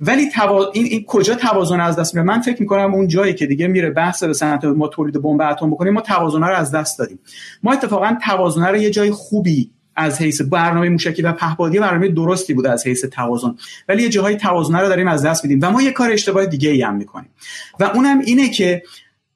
ولی توا... این, این کجا توازن از دست میره من فکر می‌کنم اون جایی که دیگه میره بحث به سمت ما تولید بمب اتم بکنیم ما توازن رو از دست دادیم. ما اتفاقا توازن رو یه جای خوبی از حیث برنامه موشکی و پهپادی برنامه درستی بوده از حیث توازن. ولی یه جاهای توازن رو داریم از دست میدیم و ما یه کار اشتباه دیگه ای هم می‌کنیم. و اونم اینه که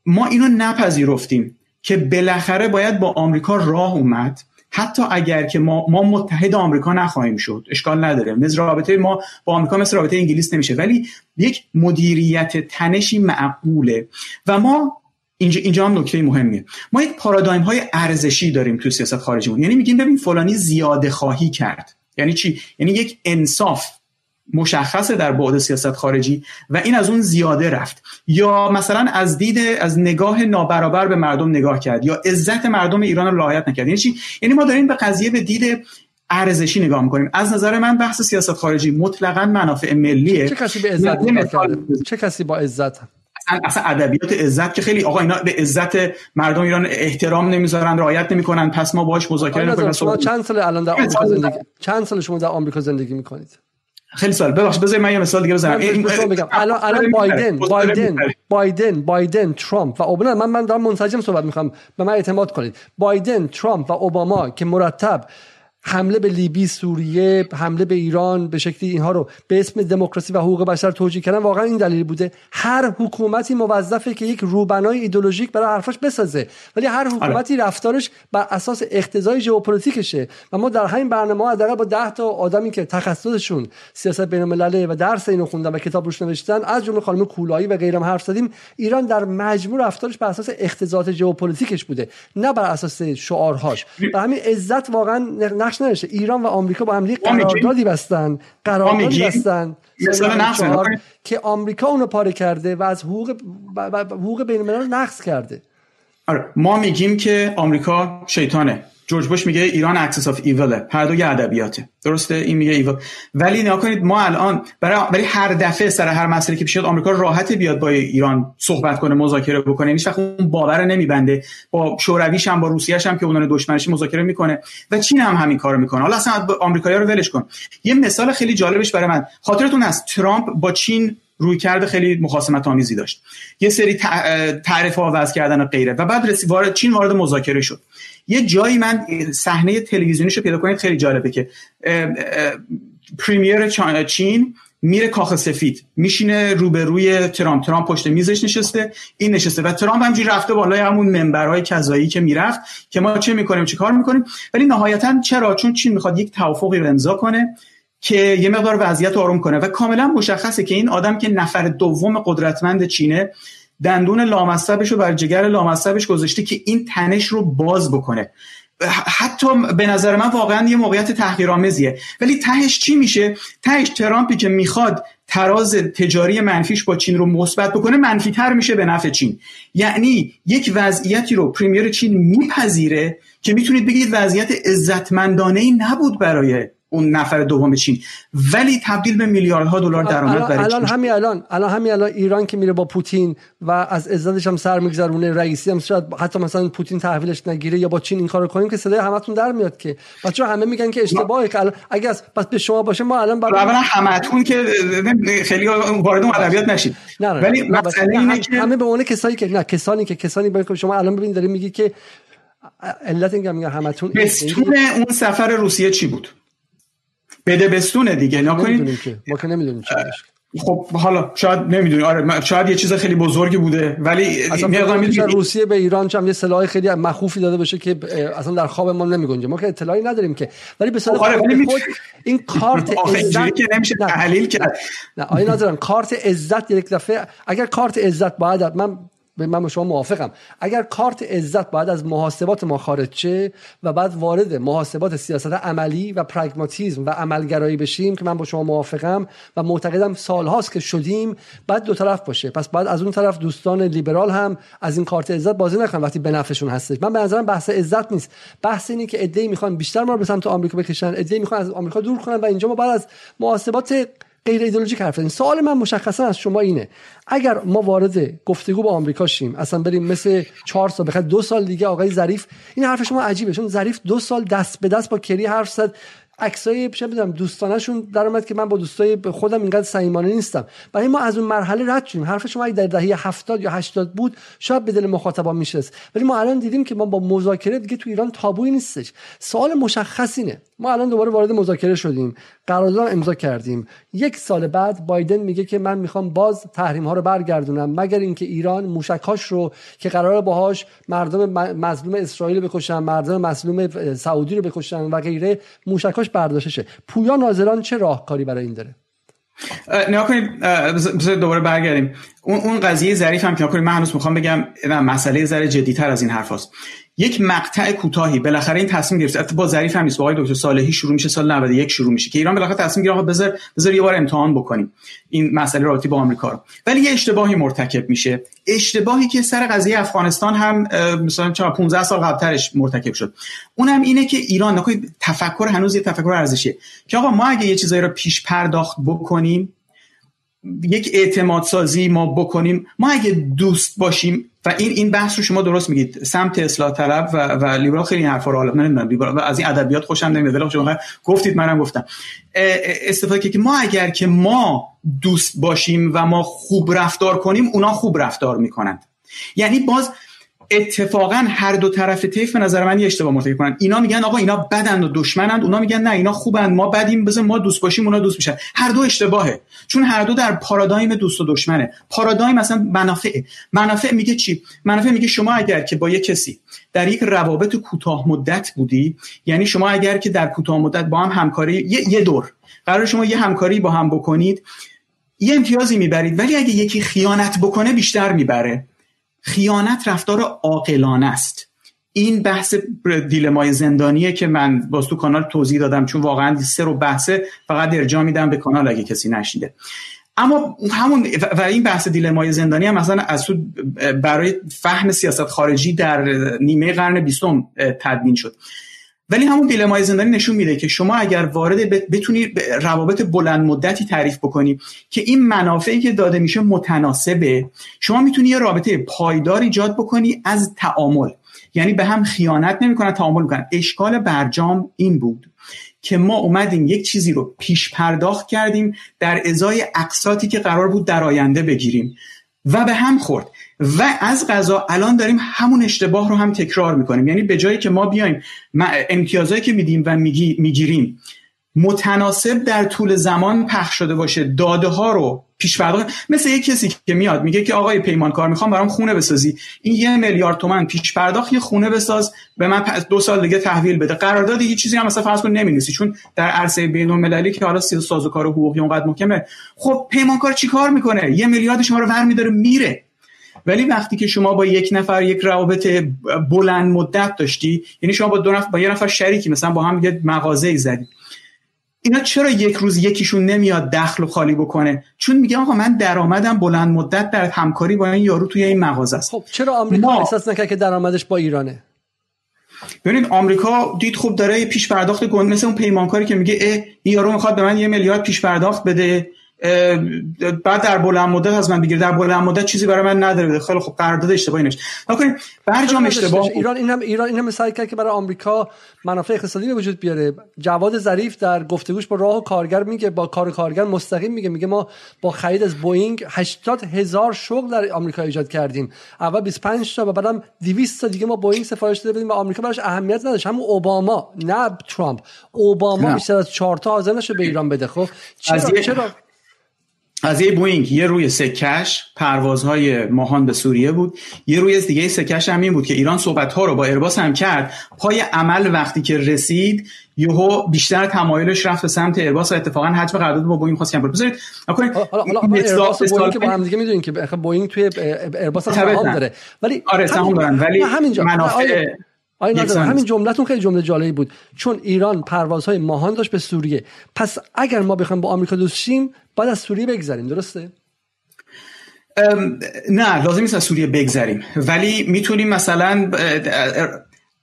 ما اینو نپذیرفتیم که بالاخره باید با آمریکا راه اومد حتی اگر که ما ما متحد آمریکا نخواهیم شد اشکال نداره. مثل رابطه ما با آمریکا مثل رابطه انگلیس نمیشه. ولی یک مدیریت تنشی معقوله. و ما اینجا اینجا هم نکته مهمیه. ما یک پارادایم های ارزشی داریم تو سیاست خارجیمون. یعنی میگیم ببین فلانی زیاده خواهی کرد. یعنی چی؟ یعنی یک انصاف مشخصه در بعد سیاست خارجی و این از اون زیاده رفت. یا مثلا از دید از نگاه نابرابر به مردم نگاه کرد یا عزت مردم ایران رو رعایت نکرد. یعنی چی؟ یعنی ما داریم به قضیه به دید ارزشی نگاه می‌کنیم. از نظر من بحث سیاست خارجی مطلقا منافع ملیه. چه کسی به عزت چه کسی با عزت؟ اصلا ادبیات عزت که خیلی آقا اینا به عزت مردم ایران احترام نمی‌ذارن رعایت نمی‌کنن پس ما باهاش مذاکره نمی‌کنیم شما چند سال الان در آمریکا زندگی چند سال شما در آمریکا زندگی می‌کنید؟ خیلی سال ببخش بذار من یه مثال دیگه بزنم. الان الان بایدن بایدن بایدن بایدن ترامپ و اوباما. من من دارم منسجم صحبت می‌خوام. به من اعتماد کنید. بایدن ترامپ و اوباما که مرتب حمله به لیبی سوریه حمله به ایران به شکلی اینها رو به اسم دموکراسی و حقوق بشر توجیه کردن واقعا این دلیل بوده. هر حکومتی موظفه که یک روبنای ایدولوژیک برای حرفاش بسازه ولی هر آره. حکومتی رفتارش بر اساس اقتضای ژئوپلیتیکشه. و ما در همین برنامه حداقل با 10 تا آدمی که تخصصشون سیاست بین الملله و درس اینو خوندن و کتاب روش نوشتن از جمله خانم کولایی و غیرم حرف زدیم ایران در مجموع رفتارش بر اساس اقتضائات ژئوپلیتیکش بوده نه بر اساس شعارهاش. و همین عزت واقعا نقش نشه ایران و آمریکا با هم قراردادی بستن قراردادی بستن. که آمریکا اونو پاره کرده و از حقوق حقوق بین الملل نقض کرده. آره ما میگیم که آمریکا شیطانه. جورج بوش میگه ایران axis of evil ه هر دو ادبیاته. درسته؟ این میگه evil ولی نگاه کنید ما الان برای برای هر دفعه سر هر مسئله که پیش آمریکا راحت بیاد با ایران صحبت کنه مذاکره بکنه. هیچ وقت اون باور نمیبنده. با شورویش هم با روسیه هم که اونان دشمنش مذاکره می‌کنه. و چین هم همین کارو می‌کنه. حالا اصلا آمریکایی‌ها رو ولش کن. یه مثال خیلی جالبش برای من. خاطرتون هست. ترامپ با چین رویکرد خیلی مخاصمت آمیزی داشت. یه سری تعریف ها وضع کردن و غیره. و بعد رسی وارد چین وارد مذاکره شد. یه جایی من صحنه تلویزیونیشو پیدا کنید خیلی جالبه که پریمیر چین میره کاخ سفید. میشینه روبروی ترامپ. ترامپ پشت میزش نشسته این نشسته. و ترامپ همجوری رفته بالای همون منبرهای کذایی که می‌رفت که ما چه می‌کنیم چه کار می‌کنیم؟ ولی نهایتا چرا؟ چون چین می‌خواد یک توافقی رو امضا کنه. که یه مقدار وضعیت آروم کنه و کاملا مشخصه که این آدم که نفر دوم قدرتمند چینه دندون لامصبش رو بر جگر لامصبش گذاشته که این تنش رو باز بکنه. حتی به نظر من واقعا یه موقعیت تحقیرآمیزیه ولی تهش چی میشه؟ تهش ترامپی که می‌خواد تراز تجاری منفیش با چین رو مثبت بکنه منفی تر میشه به نفع چین. یعنی یک وضعیتی رو پریمیر چین میپذیره که می‌تونید بگید وضعیت عزتمندانه ای نبود برای اون نفر دوم چین. ولی تبدیل به میلیاردها دلار درآمد برای الان همین الان الان همین الان ایران که میره با پوتین و از عزتش هم سر میگذرونه رئیسی هم شاید حتی مثلا پوتین تحویلش نگیره یا با چین این کارو کنیم که صدای همتون در میاد که. بچا همه میگن که اشتباهه که اگه از پس به شما باشه ما الان بعد اولا همتون که خیلی وارد ادبیات نشید. نه نه ولی مسئله اینه که همه به اون کسایی که نه کسانی که کسانی با شما الان ببینید داره میگی که علت اینکه میگن همتون اون سفر روسیه چی بود؟ بده بستونه دیگه نکنید ما که نمی‌دونیم خب حالا شاید نمی‌دونی. آره شاید یه چیز خیلی بزرگی بوده ولی اصلا روسیه به ایران هم یه سلاح خیلی مخوفی داده باشه که اصلا در خواب ما نمیگنجه. ما که اطلاعی نداریم که. ولی به صورت آره خود این کارت (laughs) عزت که نمیشه تحلیل کرد. نه آیا نظرم کارت عزت یک دفعه اگر کارت عزت باید من من با شما موافقم. اگر کارت عزت باید از محاسبات ما خارج شه و بعد وارد محاسبات سیاست عملی و پرگماتیزم و عملگرایی بشیم که من با شما موافقم و معتقدم سالهاست که شدیم بعد دو طرف باشه. پس بعد از اون طرف دوستان لیبرال هم از این کارت عزت بازی نکنن وقتی به نفعشون هستش. من به نظرم بحث عزت نیست. بحث اینه که ایده می‌خوان بیشتر ما رو به سمت آمریکا بکشن ایده می‌خوان از آمریکا دور کنن و اینجا ما بعد از محاسبات غیر ایدئولوژیک حرف این سوال من مشخصا از شما اینه. اگر ما وارد گفتگو با آمریکا شیم اصلا بریم مثل چهار سال بخاطر دو سال دیگه آقای ظریف این حرف شما عجیبه. چون ظریف دو سال دست به دست با کری حرف زد. عکسای چه بدونم دوستانشون در اومد که من با دوستای خودم اینقدر صمیمانه نیستم. برای ما از اون مرحله رد شدیم. حرف شما اگه در دهه 70 یا 80 بود شاید به دل مخاطبا میشست. ولی ما الان دیدیم که ما با مذاکره دیگه تو ایران تابویی نیستش. سوال مشخص اینه. ما الان دوباره وارد مذاکره شدیم. قرارداد امضا کردیم. یک سال بعد بایدن میگه که من می‌خوام باز تحریم ها رو برگردونم مگر اینکه ایران موشکاش رو که قرار باهاش مردم مظلوم اسرائیل بکشن مردم مظلوم سعودی رو بکشن و غیره موشکاش برداشته شه پویا ناظران چه راهکاری برای این داره؟ نیا کنید دوباره برگردیم. اون قضیه ظریف هم که کنید من هنوز می‌خوام بگم مسئله ذره جدیتر از این حرف هست. یک مقطع کوتاهی. بالاخره این تصمیم گرفت. با ظریف هم نیست. با آقای دکتر صالحی شروع میشه سال 91 شروع میشه که ایران بالاخره تصمیم گرفت بذار بذار یه بار امتحان بکنیم. این مسئله رابطی با آمریکا رو. ولی یه اشتباهی مرتکب میشه. اشتباهی که سر قضیه افغانستان هم مثلا چرا 15 سال قبلترش مرتکب شد. اونم اینه که ایران نکنید تفکر هنوز یه تفکر ارزشیه. که آقا ما اگه یه چیزایی رو پیش پرداخت بکنیم یک اعتماد سازی ما بکنیم ما اگه دوست باشیم و این این بحث رو شما درست میگید. سمت اصلاح طلب و و لیبرال خیلی حرفا رو حالا نمی‌دونم. از این ادبیات خوشم نمیاد. ولی شما گفتید منم گفتم. استفاده که ما اگر که ما دوست باشیم و ما خوب رفتار کنیم اونا خوب رفتار می‌کنند. یعنی باز اتفاقا هر دو طرف طیف به نظر من یه اشتباه مرتکب کنن. اینا میگن آقا اینا بدن و دشمنند اونا میگن نه اینا خوبن ما بدیم بذار ما دوست باشیم اونا دوست میشن. هر دو اشتباهه. چون هر دو در پارادایم دوست و دشمنه. پارادایم مثلا منافع منافع میگه چی؟ منافع میگه شما اگر که با یه کسی در یک روابط کوتاه مدت بودی یعنی شما اگر که در کوتاه مدت با هم همکاری یه, یه دور. قرار شما یه همکاری با هم بکنید یه امتیازی می‌برید ولی اگه یکی خیانت بکنه بیشتر می‌بره. خیانت رفتار عاقلانه است. این بحث دیلمای زندانیه که من باز تو کانال توضیح دادم چون واقعا سه رو بحثه فقط ارجاع میدم به کانال اگه کسی نشیده اما همون و این بحث دیلمای زندانی هم مثلا از برای فهم سیاست خارجی در نیمه قرن بیستم تدوین شد. ولی همون دیلمای زندانی نشون میده که شما اگر وارد بتونی روابط بلند مدتی تعریف بکنی که این منافعی که داده میشه متناسبه شما می‌تونی یه رابطه پایدار ایجاد بکنی از تعامل. یعنی به هم خیانت نمی‌کنن تعامل می‌کنن. اشکال برجام این بود که ما اومدیم یک چیزی رو پیش پرداخت کردیم در ازای اقساطی که قرار بود در آینده بگیریم و به هم خورد. و از غذا الان داریم همون اشتباه رو هم تکرار می‌کنیم. یعنی به جایی که ما بیایم امتیازهایی که میدیم و می‌گیریم متناسب در طول زمان پخش شده باشه داده ها رو پیش پرداخت مثل یک کسی که میاد میگه که آقای پیمانکار می‌خوام برام خونه بسازی. این یه میلیارد تومن پیش پرداخت یه خونه بساز به من دو سال دیگه تحویل بده. قرارداد یه چیزی هم مثلا فرض کن نمی‌نویسی چون در عرصه بین المللی که حالا سازوکار حقوقی اونقدر محکمه. خب پیمانکار چیکار می‌کنه؟ یه میلیارد شما رو ور میداره میره. ولی وقتی که شما با یک نفر یک روابط بلند مدت داشتی یعنی شما با دو نفر با یه نفر شریکی مثلا با هم یه مغازه زدی. اینا چرا یک روز یکیشون نمیاد دخل و خالی بکنه؟ چون میگه آقا من درآمدم بلند مدت در همکاری با این یارو توی این مغازه است. خب چرا آمریکا ما... احساس نکرد که درآمدش با ایرانه؟ ببینید آمریکا دید خوب داره پیش پرداخت گند مثل اون پیمانکاری که میگه اه این یارو می‌خواد به من یه میلیارد پیش پرداخت بده. بعد در بلند مدت از من بگیر. در بلند مدت چیزی برای من نداره خیلی خب قرارداد اشتباهی نشه نکنید برجام اشتباه ایران اینم ایران اینم سعی کرد که برای آمریکا منافع اقتصادی به وجود بیاره. جواد ظریف در گفتگوش با راه و کارگر میگه با کار کارگر مستقیم میگه میگه ما با خرید از بوئینگ 80 هزار شغل در آمریکا ایجاد کردیم. اول 25 تا و بعدم 200 تا دیگه ما بوئینگ سفارش داده بودیم و آمریکا براش اهمیت نداشت. همون اوباما نه ترامپ. اوباما بیشتر از 4 تا حاضر نشه به ایران بده. خب چرا چرا از یه بوینگ یه روی سکه‌ش پروازهای ماهان به سوریه بود. یه روی دیگه سکه‌ش هم این بود که ایران صحبت ها رو با ایرباس هم کرد. پای عمل وقتی که رسید یهو بیشتر تمایلش رفت به سمت ایرباس و اتفاقا حجم قرارداد با بوئینگ خواست کم بذارید حالا حالا و بوئینگ که با هم دیگه می‌دونین که بوئینگ توی ایرباس هم داره. ولی آره سهام دارن. ولی همینجا. منافع آیا همین جملتون خیلی جمله جالبی بود. چون ایران پروازهای ماهان داشت به سوریه. پس اگر ما بخوایم با آمریکا دوست شیم باید از سوریه بگذریم درسته؟ نه لازم نیست از سوریه بگذریم. ولی می‌تونیم مثلا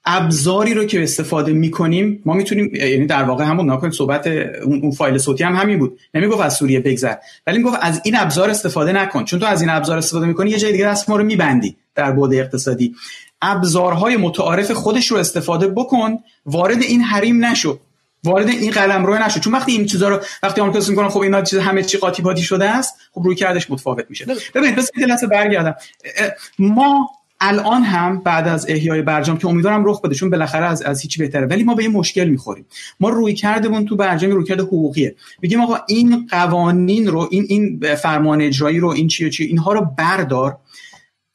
ابزاری رو که استفاده می‌کنیم ما می‌تونیم یعنی در واقع همون نکنیم صحبت اون فایل صوتی هم همین بود. نمی‌گفت از سوریه بگذر ولی می‌گفت از این ابزار استفاده نکن. چون تو از این ابزار استفاده می‌کنی یه جای دیگه دست ما رو میبندی در بعد اقتصادی. ابزارهای متعارف خودش رو استفاده بکن وارد این حریم نشو. وارد این قلم روی نشو. چون وقتی این چیزا رو وقتی آمریکا می‌کنن خب اینا چیز همه چی قاطی پاتی شده است خب روی کردش متفاوت میشه. ببین بس یه برگردم. ما الان هم بعد از احیای برجام که امیدوارم رخ بده چون بالاخره از از هیچ بهتره. ولی ما به یه مشکل می‌خوریم. ما روی کردمون تو برجام روی کرده حقوقیه. میگیم آقا این قوانین رو این این فرمان اجرایی رو این چی و چی اینها رو بردار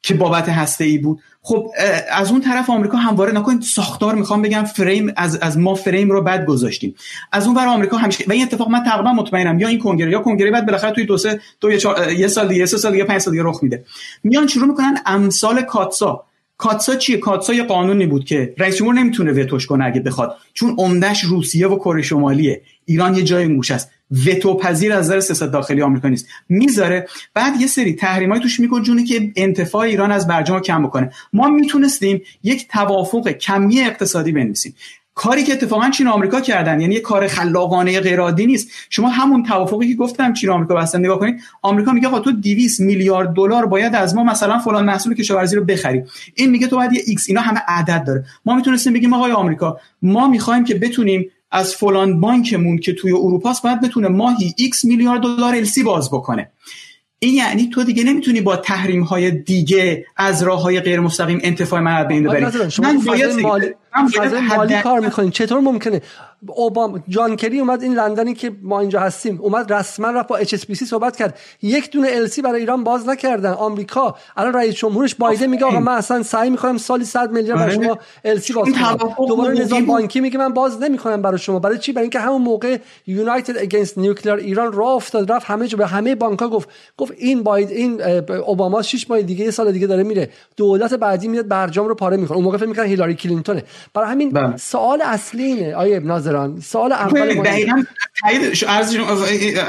که بابت هسته ای بود. خب از اون طرف آمریکا همواره نکن ساختار می‌خوام بگم فریم از از ما فریم رو بد گذاشتیم. از اون ور آمریکا همیشه و این اتفاق من تقریبا مطمئنم یا این کنگره یا کنگره بعد بالاخره توی دو سه دو یه سال دیگه سه سال دیگه پنج سال دیگه رخ میده. میان شروع می‌کنن امثال کاتسا. کاتسا چیه؟ کاتسا یه قانونی بود که رئیس جمهور نمی‌تونه وتوش کنه اگه بخواد چون عمدش روسیه و کره شمالیه. ایران یه جای موش است. وتو پذیر از نظر سیاست داخلی آمریکا نیست. می‌ذاره. بعد یه سری تحریمای توش می‌کنه که انتفاع ایران از برجام کم بکنه. ما می‌تونستیم یک توافق کمی اقتصادی بنویسیم. کاری که اتفاقا چین و آمریکا کردن یعنی یه کار خلاقانه غیر عادی نیست. شما همون توافقی که گفتم چین و آمریکا بستن نگاه کنید آمریکا میگه آقا تو 200 میلیارد دلار باید از ما مثلا فلان محصول کشاورزی رو بخری. این میگه تو باید یه ایکس اینا همه عدد داره. ما می‌تونستیم بگیم آقای آمریکا ما می‌خوایم که بتونیم از فلان بانکمون که توی اروپاست باید بتونه ماهی x میلیارد دلار LC باز بکنه. این یعنی تو دیگه نمی‌تونی با تحریم های دیگه از راه های غیر مستقیم انتفاع من بین ببری. من باید مالی, مالی کار می‌کنین. چطور ممکنه؟ اوباما جان کری اومد این لندنی که ما اینجا هستیم اومد رسما رفت با اچ صحبت کرد. یک دونه ال برای ایران باز نکردن. آمریکا الان رئیس جمهورش بایدن میگه آقا من اصلا سعی می‌کنم سالی 100 میلیارد برای شما ال باز کنم. دوباره نظام بانکی میگه من باز نمی‌کنم برای شما. برای چی؟ برای اینکه همون موقع یونایتد اگینست نیوکلیر ایران راه افتاد رفت همه جا به همه بانک‌ها گفت. گفت این باید این اوباما 6 ماه دیگه یه سال دیگه داره میره. دولت بعدی میاد برجام رو پاره می‌کنه. اون موقع فکر می‌کنن هیلاری کلینتونه. برای همین بله. سوال اصلی اینه آیه ناظران سوال اول دقیقاً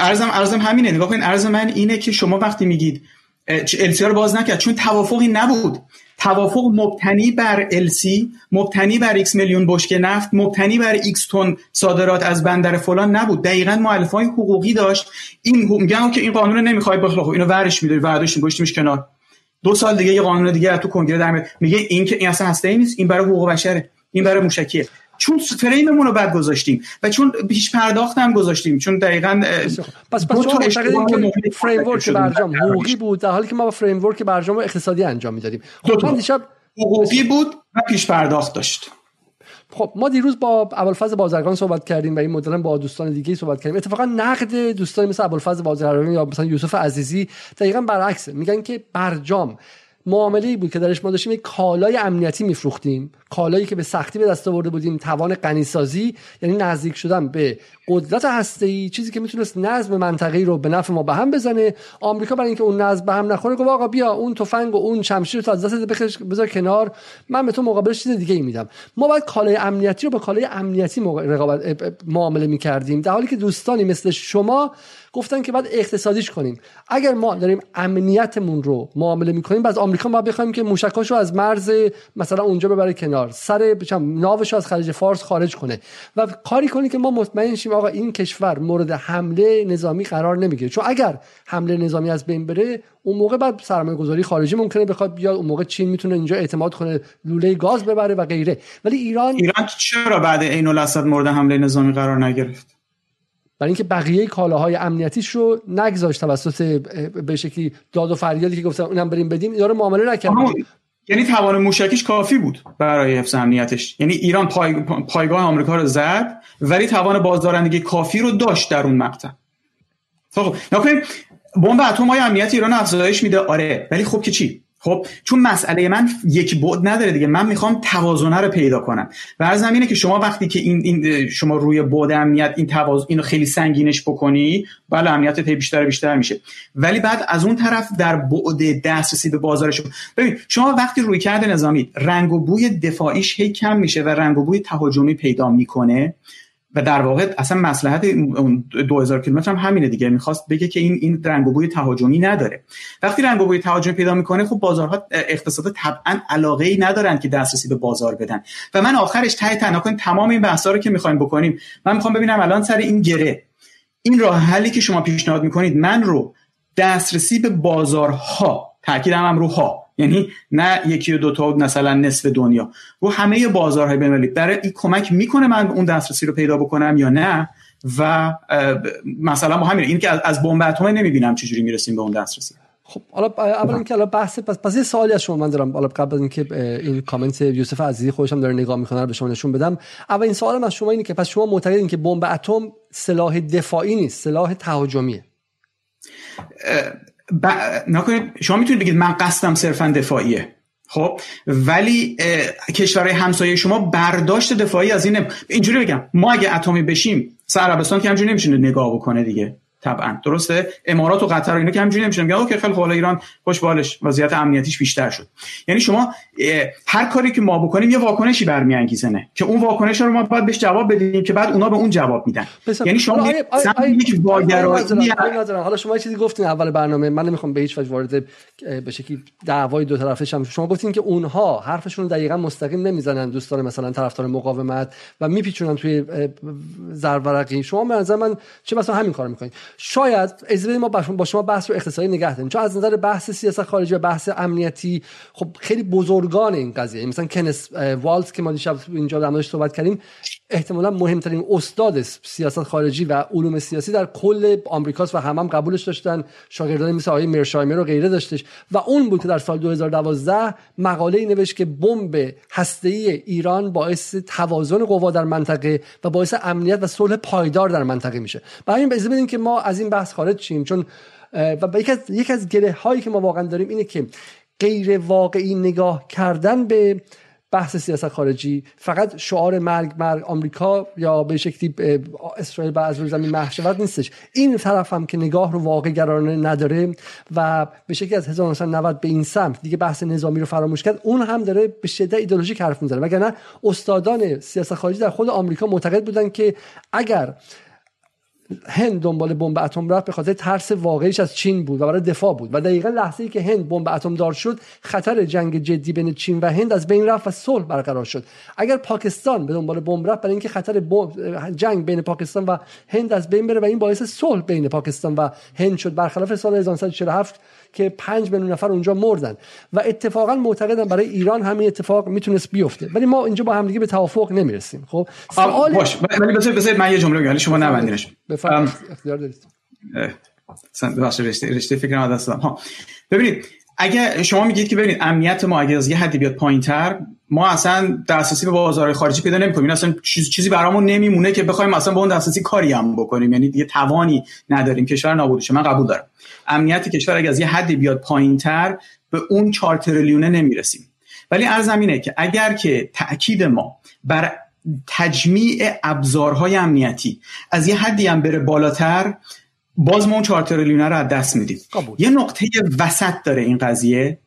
ارزم ارزم همینه. نگاه کنید ارز من اینه که شما وقتی میگید السی رو باز نکرد چون توافقی نبود. توافق مبتنی بر السی مبتنی بر x میلیون بشکه نفت مبتنی بر x تن صادرات از بندر فلان نبود. دقیقا های حقوقی داشت. این میگن که این قانون نمی‌خوای بخلا خب اینو ورش میداری ورداشتیم گشتیمش کنار. دو سال دیگه یه قانون دیگه تو کنگره در میگه این که این اصلا هسته ای نیست این برای حقوق بشره. این برای موشکیه. چون فریممون رو بعد گذاشتیم و چون پیش پرداخت هم گذاشتیم چون دقیقا پس پس معتقدین که فریم ورک برجام حقوقی بود در حالی که ما با فریم ورک برجام اقتصادی انجام می‌دادیم. خب دیشب حقوقی بود و پیش پرداخت داشت. خب ما دیروز با ابوالفضل بازرگان صحبت کردیم و این مدل با دوستان دیگه صحبت کردیم. اتفاقا نقد دوستان مثل ابوالفضل بازرگان یا مثلا یوسف عزیزی دقیقا برعکسه. میگن که برجام معامله بود که درش ما داشتیم یک کالای امنیتی میفروختیم. کالایی که به سختی به دست آورده بودیم. توان غنیسازی یعنی نزدیک شدن به قدرت هسته چیزی که می‌تونست نظم منطقه‌ای رو به نفع ما به هم بزنه. آمریکا برای اینکه اون نظم به هم نخوره گفت آقا بیا اون تفنگ و اون شمشیر رو از دست بذار کنار. من به تو مقابلش چیز دیگه ای میدم. ما باید کالای امنیتی رو با کالای امنیتی معامله می‌کردیم. در حالی که دوستانی مثل شما گفتن که باید اقتصادیش کنیم. اگر ما داریم امنیتمون رو معامله می‌کنیم بعد آمریکا ما بخوایم که موشکاشو از مرز مثلا اونجا ببره کنار سر ناوش از خلیج فارس خارج کنه. و کاری کنی که ما مطمئن شیم آقا این کشور مورد حمله نظامی قرار نمی‌گیره. چون اگر حمله نظامی از بین بره اون موقع بعد سرمایه گذاری خارجی ممکنه بخواد بیاد اون موقع چین می‌تونه اینجا اعتماد کنه لوله گاز ببره و غیره. ولی ایران ایران چرا بعد عین الاسد مورد حمله نظامی قرار نگرفت؟ برای اینکه بقیه کالاهای امنیتیش رو نگذاشت توسط به شکلی داد و فریادی که گفتن اونم بریم بدیم داره معامله نکرد. یعنی توان موشکیش کافی بود برای حفظ امنیتش. یعنی ایران پای... پایگاه آمریکا رو زد ولی توان بازدارندگی کافی رو داشت در اون مقطع. خب بمب اتم های امنیت ایران افزایش میده. آره ولی خب که چی؟ خب چون مسئله من یک بعد نداره دیگه. من می‌خوام توازنه رو پیدا کنم. و از زمینه که شما وقتی که این, این شما روی بعد امنیت این توازن اینو خیلی سنگینش بکنی بله امنیت تی بیشتر بیشتر میشه. ولی بعد از اون طرف در بعد دسترسی به بازارش ببین شما وقتی روی کرده نظامی رنگ و بوی دفاعیش هی کم میشه و رنگ و بوی تهاجمی پیدا می‌کنه. و در واقع اصلا مسلحت 2000 کیلومتر هم همینه دیگه. می‌خواست بگه که این این رنگ و بوی تهاجمی نداره. وقتی رنگ و بوی تهاجمی پیدا می‌کنه خب بازارها اقتصاد طبعا علاقه ای ندارن که دسترسی به بازار بدن. و من آخرش ته تنها تمام این بحثا رو که می‌خوایم بکنیم من می‌خوام ببینم الان سر این گره این راه حلی که شما پیشنهاد می‌کنید من رو دسترسی به بازارها تاکیدم هم رو ها یعنی نه یکی و دو تا مثلا نصف دنیا. رو همه بازارهای بین‌المللی برای این کمک می‌کنه من اون دسترسی رو پیدا بکنم یا نه؟ و مثلا با همین این که از بمب اتم نمی‌بینم چجوری می‌رسیم به اون دسترسی. خب حالا اول اینکه حالا بحث پس پس یه سوالی از شما من دارم. حالا قبل از اینکه این کامنت یوسف عزیزی خودشم داره نگاه می‌کنه رو به شما نشون بدم. اول این سوالم از شما اینه که پس شما معتقدین که بمب اتم سلاح دفاعی نیست سلاح تهاجمیه. ب... نکنید شما می‌تونید بگید من قصدم صرفا دفاعیه. خب؟ ولی کشورهای همسایه شما برداشت دفاعی از اینه اینجوری بگم ما اگه اتمی بشیم سر عربستان که همجوری نمیشه نگاه بکنه دیگه. طبعا. درسته؟ امارات و قطر و اینا که همینجوری نمیشن میگن اوکی خیلی خوب ایران خوش بالش وضعیت امنیتیش بیشتر شد. یعنی شما هر کاری که ما بکنیم یه واکنشی برمیانگیزنه که اون واکنش رو ما باید بهش جواب بدیم که بعد اونا به اون جواب میدن. یعنی شما یک واگرایی حالا شما چیزی گفتین اول برنامه. من نمی‌خوام به هیچ وجه وارد به شکلی دعوای دو طرفه شم شما گفتین که اونها حرفشون رو دقیقاً مستقیم نمی‌زنن دوستان مثلا طرفدار مقاومت و میپیچونن توی زرورقی. شما به نظر من چه مثلا همین کارو می‌کنین. شاید اجازه ما با شما بحث رو اقتصادی نگه داریم. چون از نظر بحث سیاست خارجی و بحث امنیتی خب خیلی بزرگان این قضیه. مثلا کنس والز که ما دیشب اینجا در صحبت کردیم احتمالا مهمترین استاد سیاست خارجی و علوم سیاسی در کل آمریکاست و هم هم قبولش داشتن. شاگردانی مثل آقای مرشایمر و غیره داشتش. و اون بود که در سال 2012 مقاله ای نوشت که بمب هسته‌ای ایران باعث توازن قوا در منطقه و باعث امنیت و صلح پایدار در منطقه میشه. برای این اجازه بدین که ما از این بحث خارج شیم. چون و یکی از یک از گره هایی که ما واقعا داریم اینه که غیر واقعی نگاه کردن به بحث سیاست خارجی. فقط شعار مرگ مرگ آمریکا یا به شکلی اسرائیل بعد از روی زمین محشورت نیستش. این طرف هم که نگاه رو واقع گرانه نداره و به شکلی از 1990 به این سمت دیگه بحث نظامی رو فراموش کرد اون هم داره به شدت ایدئولوژیک حرف می‌زنه. وگرنه استادان سیاست خارجی در خود آمریکا معتقد بودن که اگر هند دنبال بمب اتم رفت به خاطر ترس واقعیش از چین بود و برای دفاع بود. و دقیقا لحظه ای که هند بمب اتم دار شد خطر جنگ جدی بین چین و هند از بین رفت و صلح برقرار شد. اگر پاکستان به دنبال بمب رفت برای اینکه خطر جنگ بین پاکستان و هند از بین بره و این باعث صلح بین پاکستان و هند شد. برخلاف سال 1947 که 5 میلیون نفر اونجا مردن. و اتفاقا معتقدم برای ایران همین اتفاق می‌تونست بیفته. ولی ما اینجا با همدیگه به توافق نمی‌رسیم. خب؟ سوال باش. ولی بذار من یه جمله بگم. شما نبندینش. بفرمایید. اختیار دارید. رشته رشته دست ها. ببینید اگه شما میگید که ببینید امنیت ما اگه از یه حدی بیاد پایینتر ما اصلا دسترسی به بازارهای خارجی پیدا نمی‌کنیم. اصلا چیز چیزی برامون نمیمونه که بخوایم اصلا با اون دسترسی کاری هم بکنیم. یعنی دیگه توانی نداریم. کشور نابود من قبول دارم. امنیت کشور اگه از یه حدی بیاد پایینتر به اون 4 تریلیونه نمی‌رسیم. ولی ارزمینه که اگر که تاکید ما بر تجمیع ابزارهای امنیتی از یه حدی هم بره بالاتر باز ما اون 4 تریلیونه رو از دست میدیم. یه نقطه وسط داره این قضیه.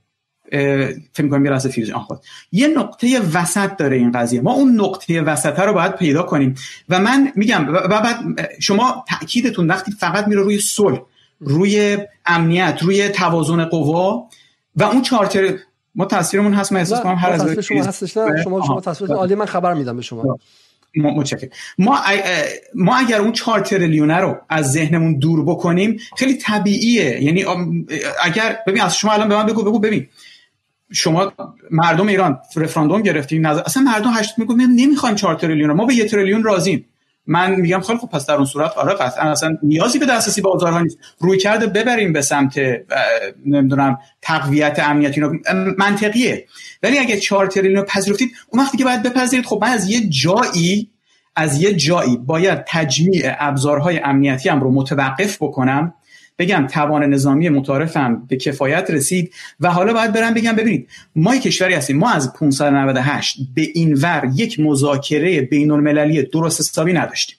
فکر کنم یه فیوژن خود یه نقطه وسط داره این قضیه. ما اون نقطه وسط رو باید پیدا کنیم. و من میگم و بعد شما تاکیدتون وقتی فقط میره روی صلح روی امنیت روی توازن قوا و اون چارتر ما تصویرمون هست من احساس کنم هر از شما هستش نه شما شما تصویر عالی من خبر میدم به شما. ما ما ما اگر اون 4 تریلیونه رو از ذهنمون دور بکنیم خیلی طبیعیه. یعنی اگر ببین از شما الان به من بگو بگو ببین. شما مردم ایران رفراندوم گرفتیم نظر اصلا مردم هشت میگن نمی‌خوایم 4 تریلیون ما به یه تریلیون راضیم. من میگم خیلی خب پس در اون صورت آره قطعا اصلا نیازی به دسترسی بازارها نیست. روی کرده ببریم به سمت نمی‌دونم تقویت امنیتی منطقیه. ولی اگه 4 تریلیون پذیرفتید اون وقتی که باید بپذیرید خب من از یه جایی از یه جایی باید تجمیع ابزارهای امنیتی هم رو متوقف بکنم بگم توان نظامی متعارفم به کفایت رسید و حالا باید برم بگم ببینید ما کشوری هستیم ما از 598 به این ور یک مذاکره بین المللی درست حسابی نداشتیم.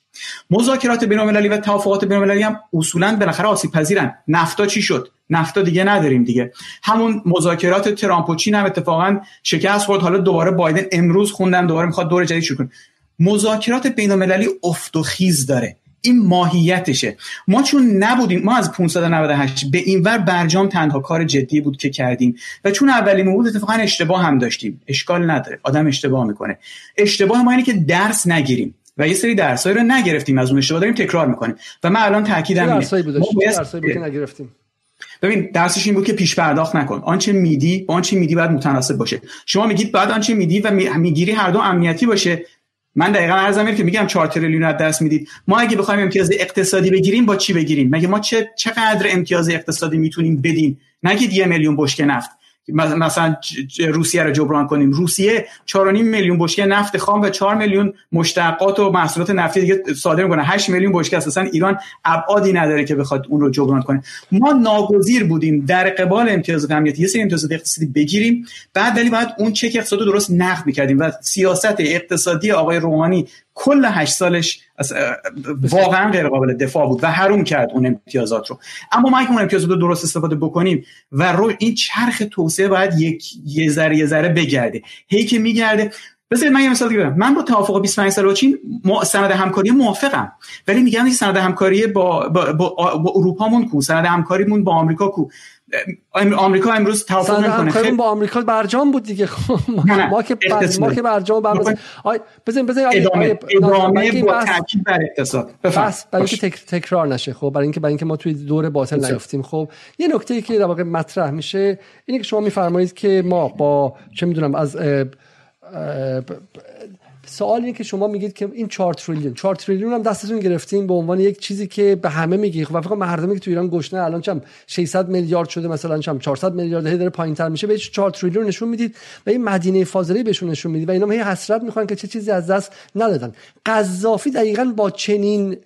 مذاکرات بین المللی و توافقات بین المللی هم اصولا بالاخره آسیب پذیرن نفتا چی شد؟ نفتا دیگه نداریم دیگه. همون مذاکرات ترامپ و چین هم اتفاقا شکست خورد. حالا دوباره بایدن امروز خوندم دوباره می‌خواد دور جدید شروع کنه. مذاکرات بین المللی افت و خیز داره. این ماهیتشه. ما چون نبودیم ما از 598 به این ور برجام تنها کار جدی بود که کردیم و چون اولی بود اتفاقا اشتباه هم داشتیم. اشکال نداره. آدم اشتباه می‌کنه. اشتباه ما اینه که درس نگیریم و یه سری درسایی رو نگرفتیم از اون اشتباه. داریم تکرار می‌کنیم. و من الان تاکیدم اینه درسایی بود درسایی نگرفتیم؟ ببین درسش این بود که پیش پرداخت نکن. آنچه میدی با آنچه میدی باید متناسب باشه. شما میگید بعد آنچه میدی و می‌گیری هر دو امنیتی باشه. من دقیقا عرضم که میگم 4 تریلیون از دست می‌دید ما اگه بخوایم امتیاز اقتصادی بگیریم با چی بگیریم؟ مگه ما چه چقدر امتیاز اقتصادی می‌تونیم بدیم؟ نگید یه میلیون بشکه نفت. مثلا روسیه رو جبران کنیم. روسیه 4.5 میلیون بشکه نفت خام و 4 میلیون مشتقات و محصولات نفتی دیگه صادر می‌کنه. 8 میلیون بشکه اساسا ایران ابعادی نداره که بخواد اون رو جبران کنه. ما ناگزیر بودیم. در قبال امتیاز امنیتی یه سری امتیازات اقتصادی بگیریم. بعد ولی بعد اون چک اقتصادی درست نقد می‌کردیم و سیاست اقتصادی آقای روحانی کل هشت سالش واقعا غیر قابل دفاع بود و حروم کرد اون امتیازات رو. اما ما اگه اون امتیازات رو درست استفاده بکنیم و رو این چرخ توسعه باید یک یه ذره یه ذره بگرده. هی که میگرده بذارید من یه مثال دیگه من با توافق 25 سال با چین سند همکاری موافقم. ولی میگم این سند همکاری با با, با, با اروپامون کو. سند همکاریمون با آمریکا کو. آمریکا امروز توافق نمی‌کنه. خیلی با آمریکا برجام بود دیگه. (laughs) ما که ما که برجام بزن بزن بزن ادامه. ادامه با تاکید بر اقتصاد. بس برای اینکه تکرار نشه. خب برای اینکه برای اینکه ما توی دور باطل نیفتیم. خب یه نکته ای که در واقع مطرح میشه اینه که شما میفرمایید که ما با چه می‌دونم از سوال اینه که شما میگید که این 4 تریلیون 4 تریلیون هم دستتون گرفتین به عنوان یک چیزی که به همه میگی. خب فکر مردمی که تو ایران گشنه الان چم 600 میلیارد شده مثلا چم 400 میلیارد هی داره پایینتر میشه بهش 4 تریلیون نشون می‌دید و این مدینه فاضله بهشون نشون می‌دید و اینا هی حسرت می‌خوان که چه چیزی از دست ندادن. قذافی دقیقا با چنین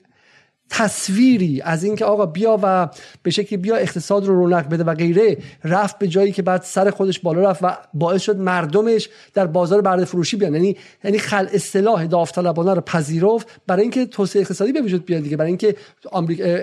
تصویری از اینکه آقا بیا و به شکلی بیا اقتصاد رو رونق بده و غیره رفت به جایی که بعد سر خودش بالا رفت و باعث شد مردمش در بازار برده فروشی بیان. یعنی یعنی خل اصطلاح داوطلبانه رو پذیرفت برای اینکه توسعه اقتصادی به وجود بیاد دیگه برای اینکه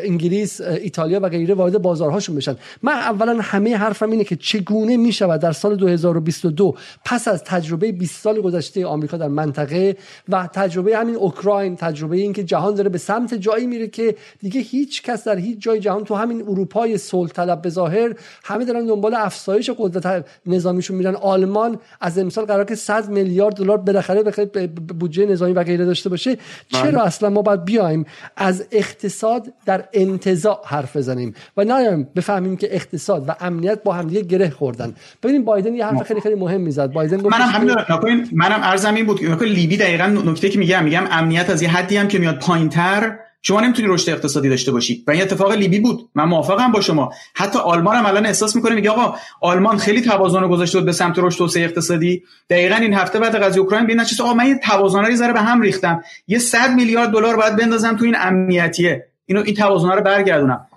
انگلیس ایتالیا و غیره وارد بازارهاشون بشن. من اولا همه حرفم اینه که چگونه می‌شود در سال 2022 پس از تجربه 20 سال گذشته آمریکا در منطقه و تجربه همین اوکراین تجربه اینکه جهان داره به سمت جایی میره که دیگه هیچ کس در هیچ جای جهان تو همین اروپای صلح طلب به ظاهر همه دارن دنبال افزایش قدرت نظامیشون میرن. آلمان از امسال قرار که 100 میلیارد دلار بالاخره به بودجه نظامی و غیره داشته باشه. چرا بله. اصلا ما باید بیایم از اقتصاد در انتزاع حرف بزنیم و نه بفهمیم که اقتصاد و امنیت با هم دیگه گره خوردن. ببینیم بایدن یه حرف خیلی خیلی مهم می‌زد. بایدن منم همین منم ارزم این بود لیبی دقیقاً نکته که میگم میگم امنیت از یه حدی هم که میاد پایینتر شما نمی‌تونی رشد اقتصادی داشته باشی. و این اتفاق لیبی بود. من موافقم با شما. حتی آلمان هم الان احساس می‌کنه میگه آقا آلمان خیلی توازن گذاشته بود به سمت رشد توسعه اقتصادی. دقیقا این هفته بعد قضیه اوکراین ببین چیز آقا من یه توازناری ذره به هم ریختم. یه 100 میلیارد دلار باید بندازم تو این امنیتیه. اینو این توازن رو برگردونم.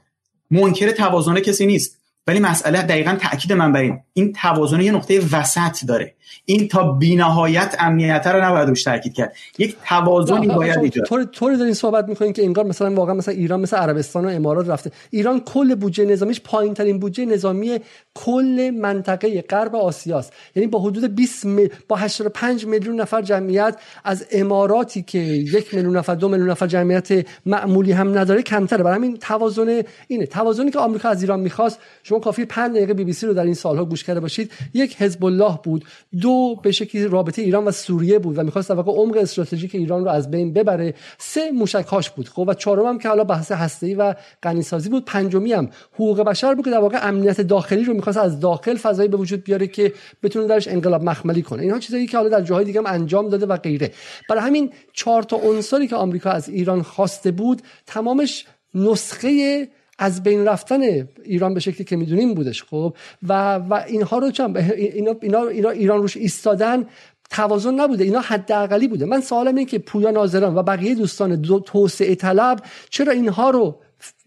منکر توازن کسی نیست. ولی مسئله دقیقا تاکید من بر این. این توازن یه نقطه وسط داره. این تا بینهایت امنیت رو نباید روش تاکید کرد. یک توازنی باید ایجاد. طور طوری دارین صحبت می‌کنین که انگار مثلا واقعا مثلا ایران مثل عربستان و امارات رفته. ایران کل بودجه نظامیش پایین ترین بودجه نظامی کل منطقه غرب آسیاست. یعنی با حدود 20 م... با 85 میلیون نفر جمعیت از اماراتی که یک میلیون نفر دو میلیون نفر جمعیت معمولی هم نداره کمتره. برای همین توازن اینه. توازنی که آمریکا از ایران می‌خواست شما کافی 5 دقیقه بی بی سی رو در این سالها گوش کرده باشید. یک حزب الله بود دو به شکلی رابطه ایران و سوریه بود و می‌خواست در واقع عمق استراتژیک ایران رو از بین ببره. سه موشکهاش بود. خب و چهارم هم که حالا بحث هسته‌ای و غنیسازی بود. پنجمی هم حقوق بشر بود که در واقع امنیت داخلی رو می‌خواست از داخل فضایی به وجود بیاره که بتونه درش انقلاب مخملی کنه. اینها چیزایی که حالا در جاهای دیگه هم انجام داده و غیره. برای همین چهار تا عنصری که آمریکا از ایران خواسته بود تمامش نسخه از بین رفتن ایران به شکلی که می‌دونیم بودش خب. و و اینها رو چم اینا, اینا, اینا ایران روش ایستادن توازن نبوده. اینا حداقلی بوده. من سوالم اینه که پویا ناظران و بقیه دوستان دو توسعه طلب چرا اینها رو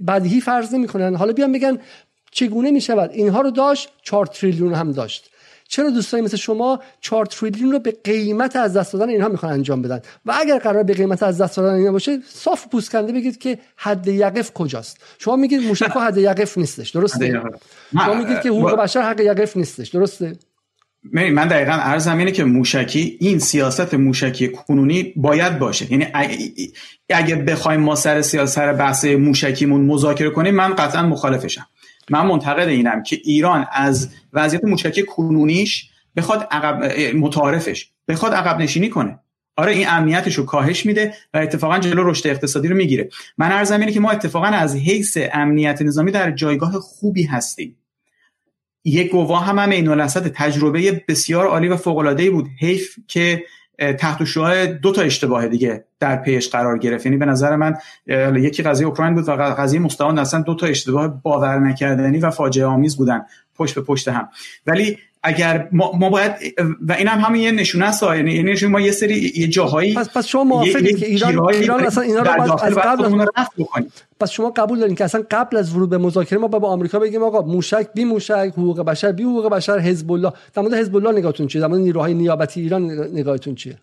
بدیهی فرض نمی‌کنن؟ حالا بیان بگن چگونه می شود؟ اینها رو داشت 4 تریلیون هم داشت. چرا دوستانی مثل شما 4 تریلیون رو به قیمت از دست دادن اینها می‌خوان انجام بدن؟ و اگر قرار به قیمت از دست دادن اینها باشه صاف پوسکنده بگید که حد یقف کجاست. شما میگید موشک حد یقف نیستش درسته؟ شما میگید که حقوق بشر حق یقف نیستش درسته؟ من دقیقا عرض اینه که موشکی این سیاست موشکی کنونی باید باشه. یعنی اگه بخوایم ما سر سیاست بحث موشکیمون مذاکره کنیم من قطعا مخالفشم. من منتقد اینم که ایران از وضعیت موشکی کنونیش بخواد عقب متعارفش بخواد عقب نشینی کنه. آره این امنیتش رو کاهش میده و اتفاقا جلو رشد اقتصادی رو می‌گیره. من ارزم اینه که ما اتفاقا از حیث امنیت نظامی در جایگاه خوبی هستیم. یک گواه هم هم این تجربه بسیار عالی و فوق بود. حیف که تحت شعاع دو تا اشتباه دیگه در پیش قرار گرفت. یعنی به نظر من یکی قضیه اوکراین بود و قضیه مستعان اصلا دو تا اشتباه باور نکردنی و فاجعه آمیز بودن پشت به پشت هم. ولی اگر ما, ما باید و این هم همین یه نشونه است یعنی یعنی ما یه سری یه جاهایی پس پس شما موافقید که ایران ایران اصلا اینا رو باید از قبل پس شما قبول دارین که اصلا قبل از ورود به مذاکره ما با آمریکا بگیم آقا موشک بی موشک حقوق بشر بی حقوق بشر حزب الله در مورد حزب الله نگاهتون چیه؟ در مورد نیروهای نیابتی ایران نگاهتون چیه؟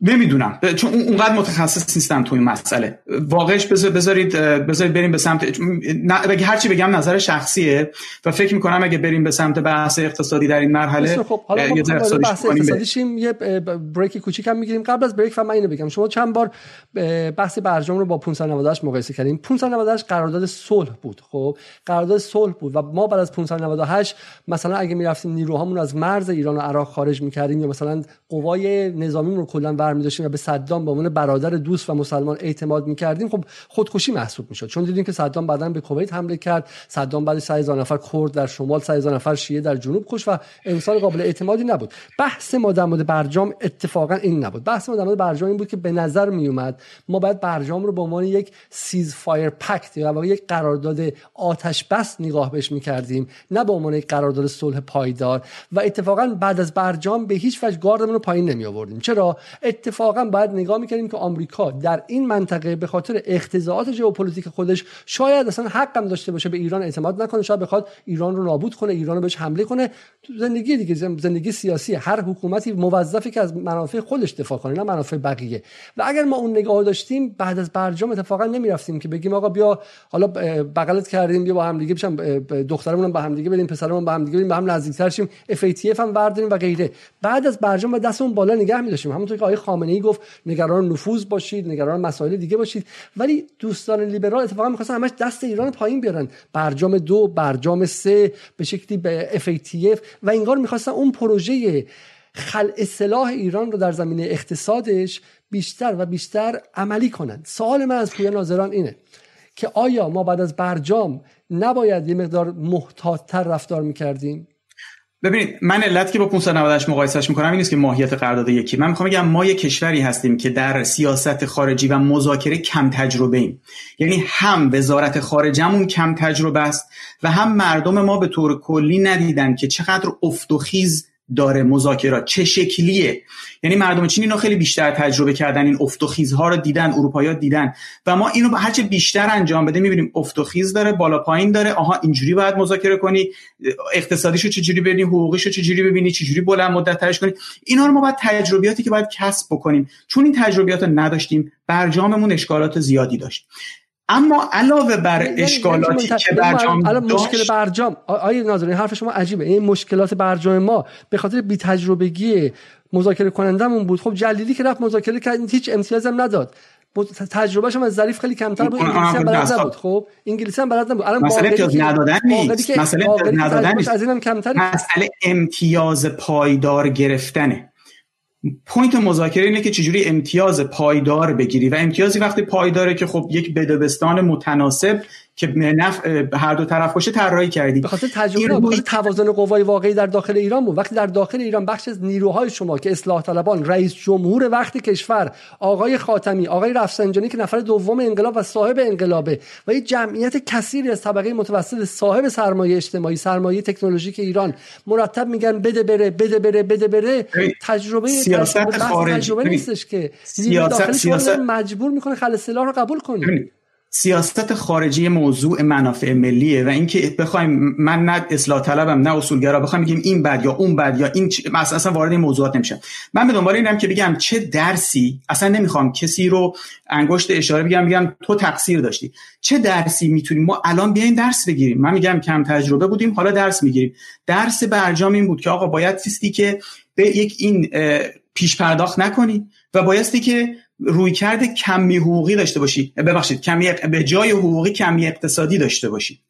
نمی‌دونم. چون اونقدر متخصص نیستم تو این مسئله. واقعش بذارید بذارید بریم به سمت بگه هرچی بگم نظر شخصیه و فکر می‌کنم اگه بریم به سمت بحث اقتصادی در این مرحله خب حالا یه بحث اقتصادی شیم یه بریک کوچیک هم می‌گیریم. قبل از بریک و من اینو بگم. شما چند بار بحث برجام رو با 598 مقایسه کردیم 598 قرارداد صلح بود خب؟ قرارداد صلح بود و ما بعد از 598 مثلا اگه می‌رفتیم نیروهامون از مرز ایران و عراق خارج می‌کردیم یا مثلا قوای نظامی رو کلا برمی داشتیم و به صدام به عنوان برادر دوست و مسلمان اعتماد می‌کردیم خب خودکشی محسوب می‌شد. چون دیدیم که صدام بعدا به کویت حمله کرد. صدام بعد 3000 نفر کرد در شمال 3000 نفر شیعه در جنوب کش و انسان قابل اعتمادی نبود. بحث ما در مورد برجام اتفاقا این نبود. بحث ما در مورد برجام این بود که به نظر می اومد ما باید برجام رو به عنوان یک ceasefire pact یا یک قرارداد آتش بس نگاه بهش می‌کردیم نه به عنوان یک قرارداد صلح پایدار. و اتفاقا بعد از برجام به هیچ وجه گاردمون رو پایین نمی آوردیم چرا؟ اتفاقا باید نگاه می‌کردیم که آمریکا در این منطقه به خاطر اقتضائات ژئوپلیتیک خودش شاید اصلا حق هم داشته باشه به ایران اعتماد نکنه شاید بخواد ایران رو نابود کنه ایران رو بهش حمله کنه. زندگی دیگه زندگی سیاسی هر حکومتی موظفی که از منافع خودش دفاع کنه نه منافع بقیه. و اگر ما اون نگاه داشتیم بعد از برجام اتفاقا نمی‌رفتیم که بگیم آقا بیا حالا بغلت کردیم بیا با هم دیگه بشم دخترمون با هم دیگه بدیم پسرمون با هم دیگه بدیم با هم نزدیکتر شیم. FATF هم برداریم و غیره. بعد از برجام و دستمون بالا نگه می داشتیم همونطور که آقای خامنه ای گفت نگران نفوذ باشید نگران مسائل دیگه باشید. ولی دوستان لیبرال اتفاقا می‌خواستن همش دست ایران پایین بیارن. برجام دو برجام سه به شکلی به FATF و انگار می‌خواستن اون پروژه خل اصلاح ایران رو در زمینه اقتصادش بیشتر و بیشتر عملی کنند سوال من از پویا ناظران اینه که آیا ما بعد از برجام نباید یه مقدار محتاطتر رفتار می‌کردیم؟ ببینید من علت که با 598 مقایسهش می‌کنم این نیست که ماهیت قرارداد یکی. من می‌خوام بگم ما یک کشوری هستیم که در سیاست خارجی و مذاکره کم تجربه ایم. یعنی هم وزارت خارجمون کم تجربه است و هم مردم ما به طور کلی ندیدن که چقدر افت و خیز داره مذاکرات. چه شکلیه؟ یعنی مردم چین اینو خیلی بیشتر تجربه کردن این افت و خیزها رو دیدن اروپایی دیدن. و ما اینو هرچه بیشتر انجام بده می‌بینیم افت و خیز داره بالا پایین داره. آها اینجوری باید مذاکره کنی. اقتصادیشو چجوری ببینی؟ حقوقیشو چجوری ببینی؟ چجوری بلند مدت ترش کنی؟ اینا رو ما باید تجربیاتی که باید کسب بکنیم. چون این تجربیات رو نداشتیم برجاممون اشکالات زیادی داشت. اما علاوه بر یعنی اشکالاتی که برجام الان مشکل برجام آیه ناظرین حرف شما عجیبه. این مشکلات برجام ما به خاطر بی تجربگی مذاکره کنندمون بود. خب جلیلی که رفت مذاکره کرد هیچ امتیازی هم نداد. تجربهش هم از ظریف خیلی کمتر بود. انگلیسی هم بلد نبود. خب انگلیسی هم بلد نبود. الان مسئله امتیاز ندادن نیست. مسئله امتیاز ندادن نیست از اینم کمتر مسئله امتیاز پایدار گرفتنه. point مذاکره اینه که چجوری امتیاز پایدار بگیری. و امتیازی وقتی پایداره که خب یک بده‌بستان متناسب که نف... هر دو طرف باشه طراحی کردی. به خاطر تجربه به توازن قوای واقعی در داخل ایران بود. وقتی در داخل ایران بخش از نیروهای شما که اصلاح طلبان رئیس جمهور وقت کشور آقای خاتمی آقای رفسنجانی که نفر دوم انقلاب و صاحب انقلابه و یه جمعیت کثیری از طبقه متوسط صاحب سرمایه اجتماعی سرمایه تکنولوژیک ایران مرتب میگن بده بره بده بره بده بره. تجربه سیاست خارجی. تجربه نیستش که. سیاست, سیاست مجبور می‌کنه خل سلاح رو قبول کنی سیاست خارجی موضوع منافع ملیه و اینکه بخوایم من نه اصلاح طلبم نه اصولگرا بخوایم بگیم این بد یا اون بد یا این مثلا اصلا وارد این موضوعات نمیشم. من به دنبال اینم که بگم چه درسی اصلا نمی‌خوام کسی رو انگشت اشاره بگم بگم تو تقصیر داشتی. چه درسی می‌تونیم؟ ما الان بیاین درس بگیریم. من میگم کم تجربه بودیم حالا درس می‌گیریم. درس برجام این بود که آقا باید سیستی که به یک این پیش پرداخت نکنی و بایستی که روی کرده کمی حقوقی داشته باشی. ببخشید کمی به جای حقوقی کمی اقتصادی داشته باشی.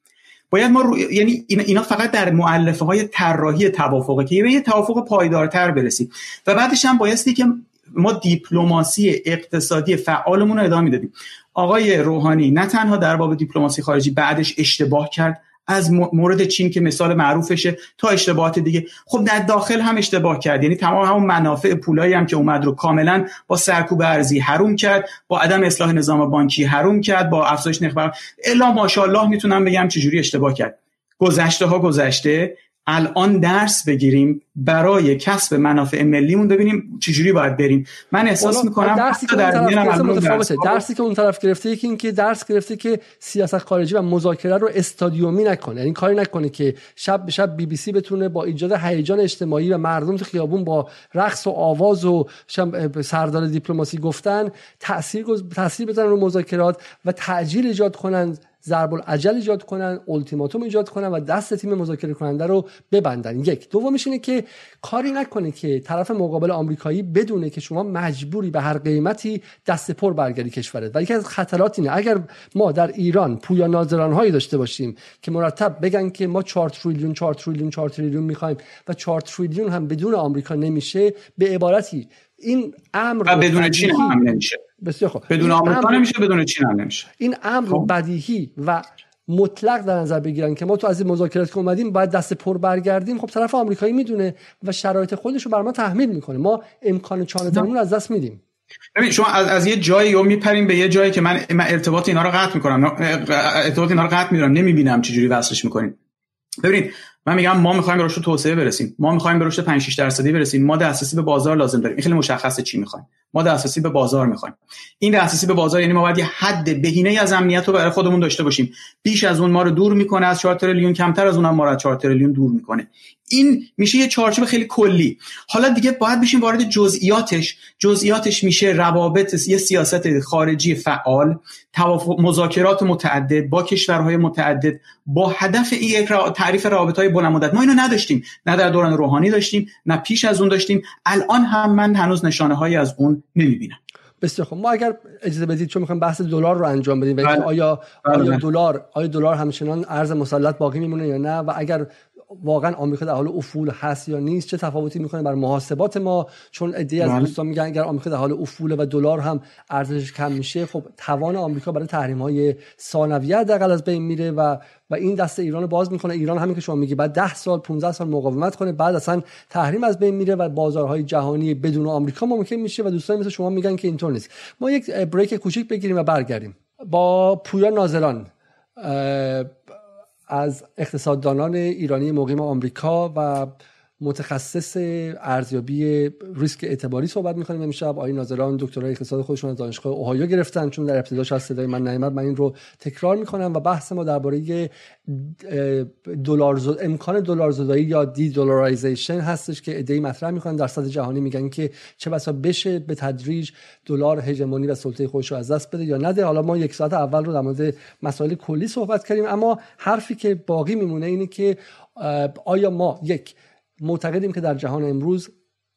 باید ما رو... یعنی اینا فقط در معلفه های طراحی توافقه که یه توافق پایدارتر برسیم. و بعدش هم بایستی که ما دیپلماسی اقتصادی فعالمون رو ادامه می‌دادیم. آقای روحانی نه تنها در باب دیپلماسی خارجی بعدش اشتباه کرد. از مورد چین که مثال معروفشه تا اشتباهات دیگه. خب در داخل هم اشتباه کرد. یعنی تمام همون منافع پولایی هم که اومد رو کاملا با سرکوب ارزی حروم کرد با عدم اصلاح نظام بانکی حروم کرد با افزایش نرخ الا ماشاءالله می‌تونم بگم چجوری اشتباه کرد. گذشته ها گذشته الان درس بگیریم برای کسب منافع ملیمون ببینیم چجوری باید بریم. من احساس می‌کنم درسی که در متفاوته. درسی که اون طرف گرفته یکی این که درس گرفته که سیاست خارجی و مذاکره رو استادیومی نکنه. یعنی کاری نکنه که شب به شب بی بی سی بتونه با ایجاد هیجان اجتماعی و مردم تو خیابون با رقص و آواز و سردار دیپلماسی گفتن تاثیر تاثیر بزنن رو مذاکرات و تعجیل ایجاد کنند ضرب العجل ایجاد کنن التیماتوم ایجاد کنن و دست تیم مذاکره کننده رو ببندن. یک. دومش اینه که کاری نکنه که طرف مقابل آمریکایی بدونه که شما مجبوری به هر قیمتی دست پر برگردی کشورت. و یکی از خطرات اینه اگر ما در ایران پویا ناظران هایی داشته باشیم که مرتب بگن که ما 4 تریلیون 4 تریلیون 4 تریلیون می‌خوایم و 4 تریلیون هم بدون آمریکا نمیشه به عبارتی این امر و بدون چین هم نمیشه. بسیار خوب. بدون آمریکا نمیشه بدون چین هم نمیشه این امر خب. بدیهی و مطلق در نظر بگیرن که ما تو از این مذاکرات که اومدیم باید دست پر برگردیم. خب طرف آمریکایی می‌دونه و شرایط خودش رو بر ما تحمیل می‌کنه. ما امکان چانه از دست میدیم. ببین شما از, از یه جایی رو میپریم به یه جایی که من, من ارتباط اینا رو قطع می‌کنم. ارتباط اینا رو قطع میدارم. نمی‌بینم چجوری وصلش می‌کنیم. ببینید من میگم ما می‌خوایم به رشد توسعه برسیم. ما می‌خوایم به رشد 5 6 درصدی برسیم. ما دسترسی به بازار لازم داریم. این خیلی مشخصه چی می‌خوایم. ما دسترسی به بازار می‌خوایم. این دسترسی به بازار یعنی ما باید یه حد بهینه از امنیت رو برای خودمون داشته باشیم. بیش از اون ما رو دور می‌کنه از 4 تریلیون کمتر از اونم ما رو از 4 تریلیون دور می‌کنه. این میشه یه چارچوب خیلی کلی. حالا دیگه باید بشیم وارد جزئیاتش. جزئیاتش میشه روابط یه سیاست خارجی فعال توافق مذاکرات متعدد با کشورهای متعدد با هدف یک تعریف روابط های بلند مدت ما اینو نداشتیم. نه در دوران روحانی داشتیم نه پیش از اون داشتیم. الان هم من هنوز نشانه هایی از اون نمی‌بینم بسیار خب ما اگر اجازه بدید چون می‌خوایم بحث دلار رو انجام بدیم و بله. آیا آیا بله. دلار آیا دلار همچنان ارز مسلط باقی میمونه یا نه و اگر واقعا آمریکا در حال افول هست یا نیست؟ چه تفاوتی می‌کنه بر محاسبات ما؟ چون ایده از بله. دوستان میگن اگر آمریکا در حال افول و دلار هم ارزشش کم میشه خب توان آمریکا برای تحریم های ثانویه حداقل از بین میره و و این دست ایران رو باز می‌کنه. ایران همین که شما میگی بعد 10 سال 15 سال مقاومت کنه بعد اصلا تحریم از بین میره و بازارهای جهانی بدون آمریکا ممکن میشه و دوستان مثل شما میگن که اینطور نیست. ما یک بریک کوچیک بگیریم و برگردیم. با پویا ناظران از اقتصاددانان ایرانی مقیم آمریکا و متخصص ارزیابی ریسک اعتباری صحبت می‌کنیم امشب. آقای ناظران دکترای اقتصاد خودشون از دانشگاه اوهایو گرفتن چون در ابتداش از صدای من نیامد من این رو تکرار می‌کنم و بحث ما درباره دلار امکان دلار زدایی یا دی دلارایزیشن هستش که ایده مطرح می‌کنن. در سطح جهانی میگن که چه بسا بشه به تدریج دلار هژمونی و سلطه خودش رو از دست بده یا نده. حالا ما یک ساعت اول رو در مورد مسائل کلی صحبت کردیم اما حرفی که باقی میمونه اینه که آیا ما یک معتقدیم که در جهان امروز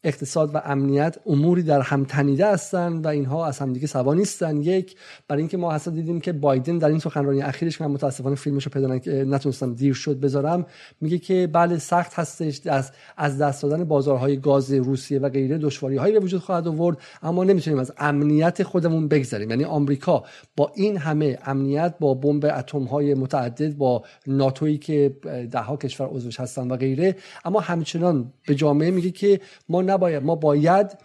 اقتصاد و امنیت اموری در هم تنیده هستند و اینها از همدیگه سوا نیستن. یک برای اینکه ما اصلا دیدیم که بایدن در این سخنرانی اخیرش که من متاسفانه فیلمش رو پیدا نتونستم دیر شد بذارم میگه که بله سخت هستش از از دست دادن بازارهای گاز روسیه و غیره دشواری هایی به وجود خواهد آورد اما نمی‌تونیم از امنیت خودمون بگذریم. یعنی آمریکا با این همه امنیت با بمب اتم های متعدد با ناتویی که ده ها کشور عضوش هستن و غیره اما همچنان به جامعه میگه که ما نباید. ما باید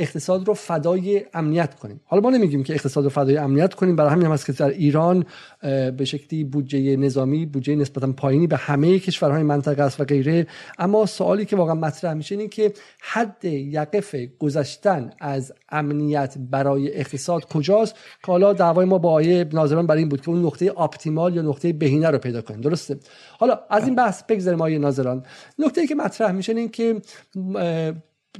اقتصاد رو فدای امنیت کنیم. حالا ما نمیگیم که اقتصاد رو فدای امنیت کنیم. برای همین هم هست که در ایران به شکلی بودجه نظامی بودجه نسبتا پایینی به همه کشورهای منطقه است و غیره. اما سوالی که واقعا مطرح میشه اینه که حد یقف گذشتن از امنیت برای اقتصاد کجاست؟ که حالا دعوای ما با آیه ناظران برای این بود که اون نقطه آپتیمال یا نقطه بهینه رو پیدا کنیم. درسته؟ حالا از این بحث بگذاریم آیه ناظران. نکته ای که مطرح میشه این که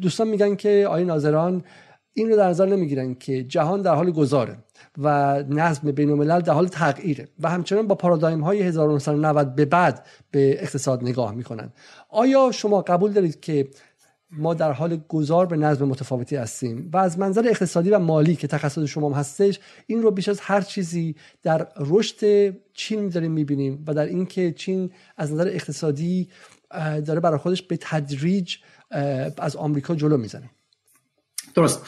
دوستان میگن که آیه ناظران این رو در نظر نمی‌گیرن که جهان در حال گذاره و نظم بین الملل در حال تغییره و همچنان با پارادایم های 1990 به بعد به اقتصاد نگاه می‌کنن. آیا شما قبول دارید که ما در حال گذار به نظم متفاوتی هستیم و از منظر اقتصادی و مالی که تخصص شما هستش این رو بیش از هر چیزی در رشد چین داریم می‌بینیم و در اینکه چین از نظر اقتصادی داره برای خودش به تدریج از آمریکا جلو می‌زنه. درست.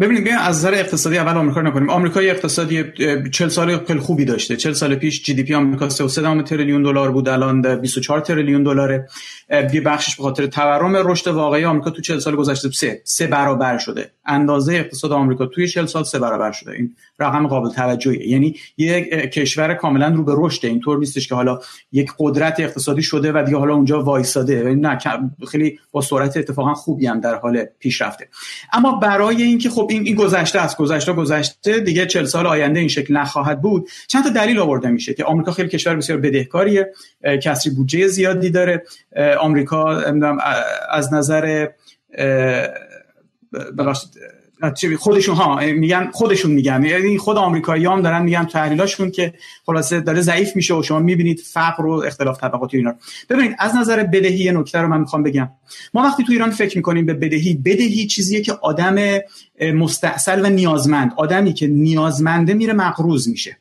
ببینید بیایم از نظر اقتصادی اول آمریکا نکنیم. آمریکا اقتصادی 40 سال خیلی خوبی داشته. 40 سال پیش جی دی پی آمریکا 3.3 تریلیون دلار بود الان 24 تریلیون دلاره. یه بخشش به خاطر تورم رشد واقعی آمریکا تو 40 سال گذشته سه سه برابر شده. اندازه اقتصاد آمریکا توی 40 سال سه برابر شده. این رقم قابل توجهیه. یعنی یک کشور کاملا رو به رشد اینطور نیستش که حالا یک قدرت اقتصادی شده و دیگه حالا اونجا وایساده. نه خیلی با سرعت اتفاقا خوبی هم در حال پیشرفته. اما برای اینکه خب این, این گذشته است گذشته گذشته دیگه 40 سال آینده این شکل نخواهد بود. چند تا دلیل آورده میشه که آمریکا خیلی کشور بسیار بدهکاریه کسری بودجه زیادی داره. آمریکا از نظر خودشون ها میگن خودشون میگن. یعنی خود آمریکایی هم دارن میگن تحلیلاشون که خلاصه داره ضعیف میشه و شما می‌بینید فقر و اختلاف طبقاتی اینا. ببینید از نظر بدهی نکته رو من می‌خوام بگم. ما وقتی تو ایران فکر می‌کنیم به بدهی بدهی چیزیه که آدم مستحصل و نیازمند آدمی که نیازمنده میره مقروض میشه.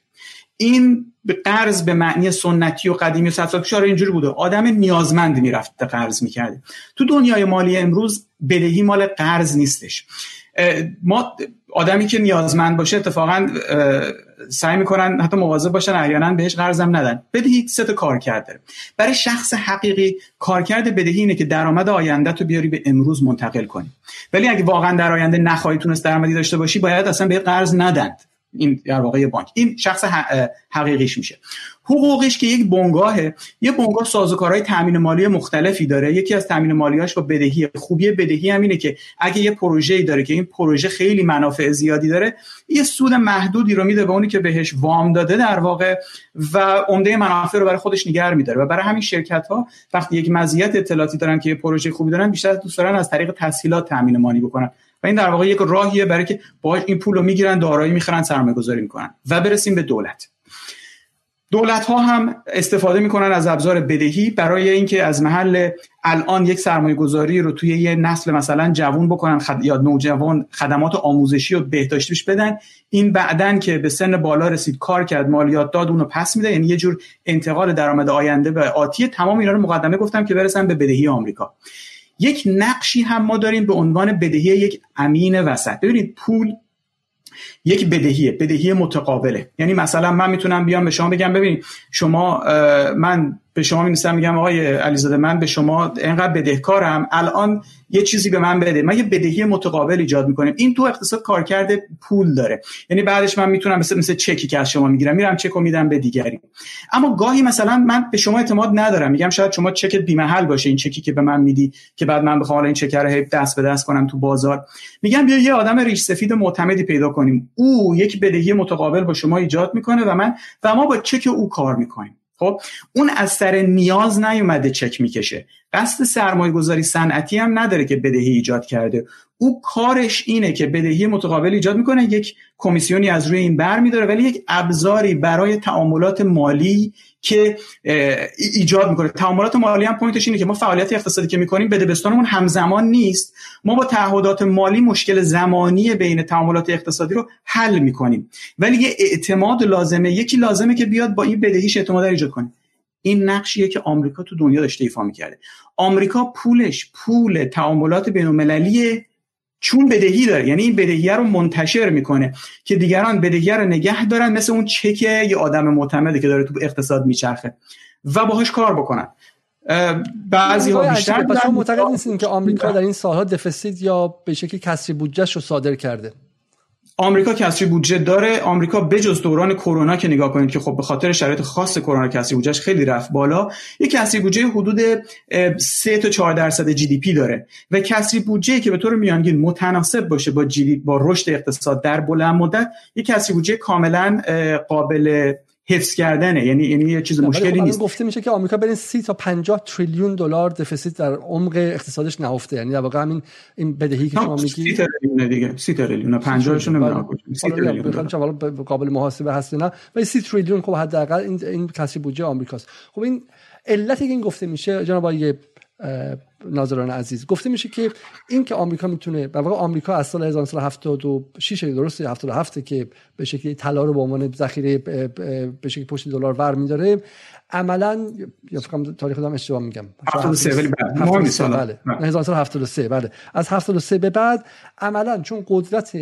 این به قرض به معنی سنتی و قدیمی و صد سال اینجوری بوده. آدم نیازمند می‌رفت قرض می‌کرده تو دنیای مالی امروز بدهی مال قرض نیستش. ما آدمی که نیازمند باشه اتفاقا سعی می‌کنن حتی مواظب باشن احیانا بهش قرضم ندن. بدهی سه تا کار کرده برای شخص حقیقی کارکرد بدهی اینه که درآمد آینده تو بیاری به امروز منتقل کنی. ولی اگه واقعا در آینده نخواهی تونست درآمدی داشته باشی باید اصلا به قرض ندند. این در واقع بانک. این شخص حقیقیش میشه. حقوقش که یک بنگاهه. یه بنگاه سازوکارهای تامین مالی مختلفی داره. یکی از تامین مالیاش با بدهی خوبی بدهی هم اینه که اگه یه پروژه‌ای داره که این پروژه خیلی منافع زیادی داره یه سود محدودی رو میده به اونی که بهش وام داده در واقع و عمده منافع رو برای خودش نگه میداره. و برای همین شرکت ها وقتی یک مزیت اطلاعاتی دارن که یه پروژه خوبی دارن بیشتر دوست دارن از طریق تسهیلات تامین مالی بکنن. و این در واقع یک راهیه برای که با این پول رو می‌گیرن دارایی می‌خرن سرمایه گذاری می‌کنن. و برسیم به دولت. دولت ها هم استفاده می‌کنن از ابزار بدهی برای اینکه از محل الان یک سرمایه گذاری رو توی یه نسل مثلا جوون بکنن خد... یا نوجوان خدمات آموزشی و بهداشتیش بدن. این بعدن که به سن بالا رسید کار کرد مالیات داد اونو پس میده. یعنی یه جور انتقال درآمد آینده به آتی. تمام اینا رو مقدمه گفتم که برسن به بدهی آمریکا. یک نقشی هم ما داریم به عنوان بدهی یک امین وسط. ببینید پول یک بدهیه. بدهی متقابله. یعنی مثلا من می‌تونم بیام به شما بگم ببینید شما من به شما می‌رسم میگم آقای علیزاده من به شما اینقدر بدهکارم. الان یه چیزی به من بده. ما یه بدهی متقابل ایجاد می‌کنیم. این تو اقتصاد کارکرد پول داره. یعنی بعدش من می‌تونم مثل مثل چکی که از شما می‌گیرم میرم چک میدم به دیگری. اما گاهی مثلا من به شما اعتماد ندارم. میگم شاید شما چکت بیمحل باشه این چکی که به من میدی که بعد من بخوام این چک رو دست به دست کنم تو بازار. میگم بیا یه آدم ریش سفید معتمدی پیدا کنیم. او یک بدهی متقابل با شما ایجاد می‌کنه و من و ما با چک او کار می‌کنیم. خب اون از سر نیاز نیومده چک می‌کشه. قصد سرمایه گذاری صنعتی هم نداره که بدهی ایجاد کرده. او کارش اینه که بدهی متقابل ایجاد می‌کنه یک کمیسیونی از روی این بر میداره ولی یک ابزاری برای تعاملات مالی که ایجاد می‌کنه. تعاملات مالی هم پوینتش اینه که ما فعالیت اقتصادی که می‌کنیم بدبستانمون همزمان نیست. ما با تعهدات مالی مشکل زمانی بین تعاملات اقتصادی رو حل می‌کنیم. ولی یه اعتماد لازمه یکی لازمه که بیاد با این بدهیش اعتماد ایجاد کنه. این نقشیه که آمریکا تو دنیا داشته ایفا می‌کرده. آمریکا پولش پول تعاملات بین چون بدهی داره. یعنی این بدهی رو منتشر می‌کنه که دیگران بدهی رو نگه دارن مثل اون چک یه آدم معتمدی که داره تو اقتصاد میچرخه و باهاش کار بکنن. بعضی ها بیشتر معتقد نیستین که آمریکا در این سالها دفیسیت یا به شکلی کسری بودجهش رو صادر کرده. آمریکا کسری بودجه داره. آمریکا بجز دوران کرونا که نگاه کنید که خب به خاطر شرایط خاص کرونا کسری بودجهش خیلی رفت بالا یک کسری بودجه حدود 3 تا 4 درصد GDP داره و کسری بودجه که به طور میانگین متناسب باشه با با رشد اقتصاد در بلند مدت یک کسری بودجه کاملا قابل حفظ کردنه. یعنی یعنی یه چیز مشکلی نیست. گفته میشه که آمریکا بین 30 تا 50 تریلیون دلار deficit در عمق اقتصادش نهفته. یعنی در واقع همین این بدهی که شما میگی 30 تریلیون دیگه. 30 تریلیون. 50 شون نمی‌دونم 30 تریلیون قابل محاسبه هست نه. ولی 30 تریلیون خب حداقل این این کسری بودجه آمریکاست. خب این علتی که این گفته میشه جناب آقای ناظران عزیز. گفته میشه که این که آمریکا می‌تونه به واقع آمریکا از سال 1976 درسته 77 که به شکلی طلا رو به عنوان ذخیره به شکلی پشت دلار ور میداره عملا یا فکر تاریخ دارم اشتباه میگم. 73 ولی بله. 1973 بله. از 73 به بعد عملا چون قدرت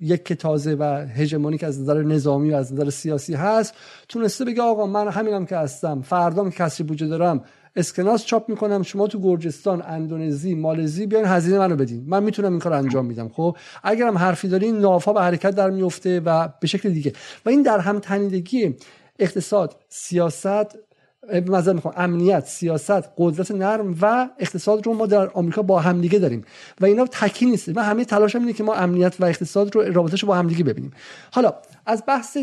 یک که تازه و هژمونیک از نظر نظامی و از نظر سیاسی هست تونسته بگه آقا من همینم که هستم فردام که کسی بوجه دارم اسکناس چاپ می‌کنم شما تو گرجستان اندونزی مالزی بیان هزینه منو بدین. من می‌تونم این کار انجام میدم خب؟ اگرم حرفی دارین نافا به حرکت در میفته و به شکل دیگه. و این در هم تنیدگی اقتصاد سیاست مزه می‌خوام امنیت سیاست قدرت نرم و اقتصاد رو ما در آمریکا با همدیگه داریم. و اینا تکی نیست. من همه تلاشم اینه که ما امنیت و اقتصاد رو رابطش رو با همدیگه ببینیم. حالا از بحث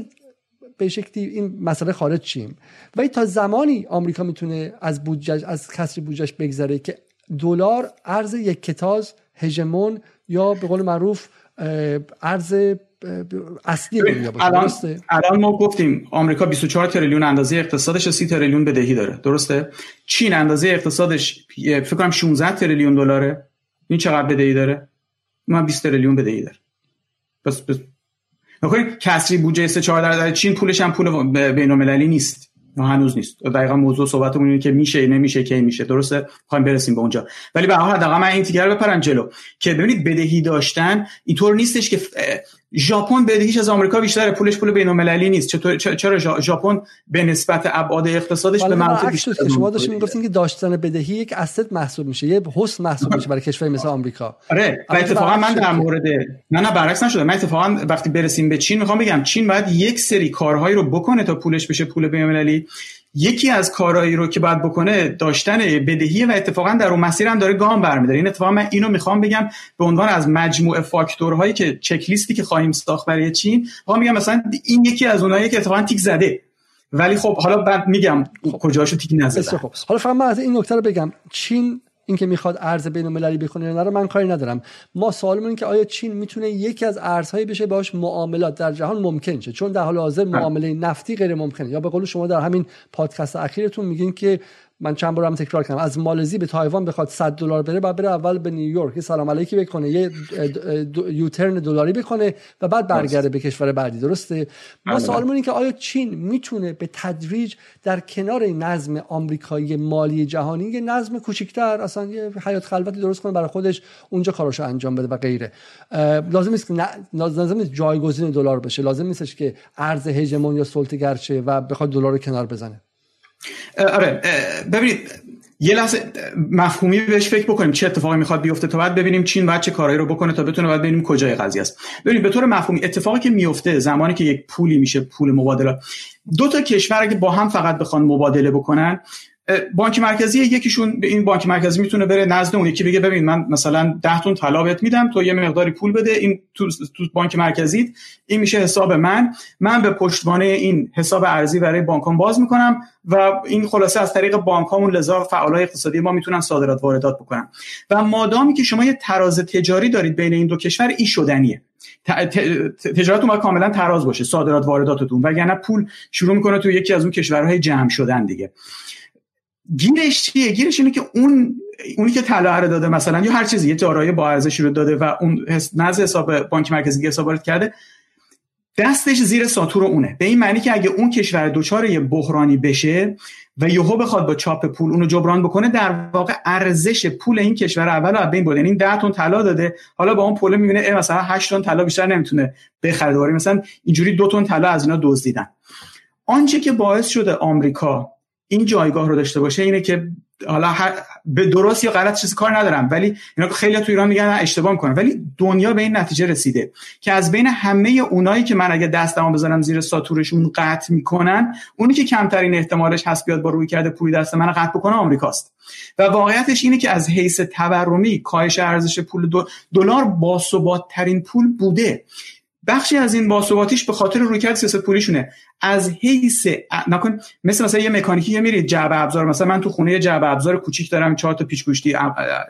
به شکلی این مسئله خارج چیم و تا زمانی آمریکا می‌تونه از بودجه از کسری بودجهش بگذره که دلار ارز یک کتاز هژمون یا به قول معروف ارز اصلی دنیا باشه. الان, الان ما گفتیم آمریکا 24 تریلیون اندازه اقتصادش 30 تریلیون بدهی داره. درسته؟ چین اندازه اقتصادش فکر کنم 16 تریلیون دلاره. این چقدر بدهی داره؟ من 20 تریلیون بدهی داره. بس, بس نکنید کسری بودجه 3 4 در چین پولش هم پول بین المللی نیست. هنوز نیست. دقیقا موضوع صحبتمون اینه که میشه نمیشه کی میشه. درسته؟ می‌خوایم برسیم به اونجا. ولی به هر حال من این تیگر بپرن جلو. که ببینید بدهی داشتن اینطور نیستش که ژاپن بدهیش از آمریکا بیشتره. پولش پول بین المللی نیست. چطور چرا ژاپن به نسبت ابعاد اقتصادش به مناطق بیشتر شما داشتین می‌گفتین که داشتن بدهی یک اسید محسوب میشه. یه حس محسوب میشه برای کشوری مثل آمریکا. آره. و اتفاقا من در مورد نه نه برعکس نشده. من اتفاقا وقتی برسیم به چین می‌خوام بگم چین باید یک سری کارهایی رو بکنه تا پولش بشه پول بین المللی یکی از کارهایی رو که باید بکنه داشتن بدهی و اتفاقا در اون مسیر هم داره گام برمیداره. این اتفاقا من اینو می‌خوام بگم به عنوان از مجموعه فاکتورهایی که چک لیستی که خواهیم ساخت برای چین می‌خوام میگم مثلا این یکی از اونایی که اتفاقا تیک زده. ولی خب حالا بعد میگم کجاشو تیک نزده. خب حالا فقط من از این نکته رو بگم. چین اینکه می‌خواد ارز بین المللی بکنه یا نه من کاری ندارم. ما سوالمون که آیا چین می‌تونه یکی از ارزهایی بشه باش معاملات در جهان ممکن شه؟ چون در حال حاضر بله. معامله نفتی غیر ممکنه یا به قول شما در همین پادکست اخیرتون میگین که من چند بار هم تکرار کردم. از مالزی به تایوان بخواد 100 دلار بره بعد بره اول به نیویورک سلام علیکی بکنه یه یوترن دلاری بکنه و بعد برگرده به کشور بعدی. درسته؟ ما سوالمون اینه که آیا چین می‌تونه به تدریج در کنار نظم آمریکایی مالی جهانی یه نظم کوچیک‌تر اصلا یه حیات خلوتی درست کنه برای خودش اونجا کاراشو انجام بده و غیره. لازم نیست که لازم نیست جایگزین دلار بشه. لازم نیستش که ارز هژمون یا سلطه شه و بخواد دلار رو کنار بزنه. آره ببینید یه لحظه مفهومی بهش فکر بکنیم چه اتفاقی می‌خواد بیفته تا بعد ببینیم چین باید چه کارهایی رو بکنه تا بتونه بعد ببینیم کجای قضیه است. ببینید به طور مفهومی اتفاقی که میفته زمانی که یک پولی میشه پول مبادله دو تا کشور اگه با هم فقط بخوان مبادله بکنن بانک مرکزی یکیشون به این بانک مرکزی می‌تونه بره نزد اون یکی بگه ببین من مثلا 10 تون طلا بهت میدم تو یه مقداری پول بده این تو, تو بانک مرکزی این میشه حساب من. من به پشتوانه این حساب ارزی برای بانکام باز می‌کنم و این خلاصه از طریق بانکامون لذا فعالای اقتصادی ما می‌تونن صادرات واردات بکنن. و مادامی که شما یه تراز تجاری دارید بین این دو کشور این شدنیه. تجارت اومد کاملا تراز باشه صادرات وارداتتون. وگرنه پول شروع می‌کنه تو یکی از اون کشورهای جمع شدن دیگه. گیرش چیه؟ گیرش اینه که اون اونی که طلا رو داده مثلا یا هر چیزی یه دارایی با ارزشی رو داده و اون نزد حساب بانک مرکزی حساب کرده دستش زیر ساتور اونه. به این معنی که اگه اون کشور دچار یه بحرانی بشه و یهو بخواد با چاپ پول اونو جبران بکنه در واقع ارزش پول این کشور اول رو بین برده یعنی 10 تن طلا داده حالا با اون پول می‌بینه مثلا 8 تن طلا بیشتر نمی‌تونه بخره. مثلا اینجوری دو تن طلا از اینا دزدیدن. آنچه که باعث شده آمریکا این جایگاه رو داشته باشه اینه که حالا به درست یا غلط چیزی کار ندارم ولی اینا خیلی تو ایران میگن اشتباه می‌کنن. ولی دنیا به این نتیجه رسیده که از بین همه اونایی که من اگه دستمو بذارم زیر ساتورشون قطع می‌کنن اونی که کمترین احتمالش هست بیاد با روی کرده پولی دست من قطع بکنه آمریکاست. و واقعیتش اینه که از حیث تورمی کاهش ارزش پول دلار باثبات ترین پول بوده. بخشی از این باثباتیش به خاطر رویکرد سیاست پولیشونه. از حیث نکن مثل مثلا یه مکانیکی یه میرید جعبه ابزار مثلا من تو خونه یه جعبه ابزار کوچیک دارم چهار تا پیچ گوشتی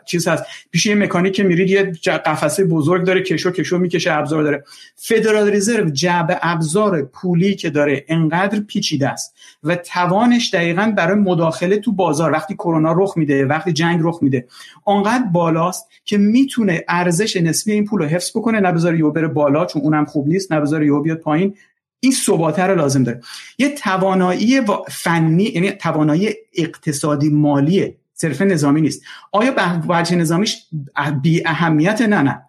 چیز هست. پیش یه مکانیک میرید یه قفسه بزرگ داره کشو کشو می‌کشه ابزار داره. فدرال رزرو جعبه ابزار پولی که داره انقدر پیچیده است و توانش دقیقا برای مداخله تو بازار وقتی کرونا رخ میده وقتی جنگ رخ میده انقدر بالاست که می‌تونه ارزش نسبی این پول رو حفظ بکنه. نه بذاره یو بره بالا چون اونم خوب نیست. نه بذاره یو بیاد پایین. این ثباته رو لازم داره. یه توانایی فنی یعنی توانایی اقتصادی مالی صرف نظامی نیست. آیا به وجه نظامیش بی اهمیت؟ نه نه.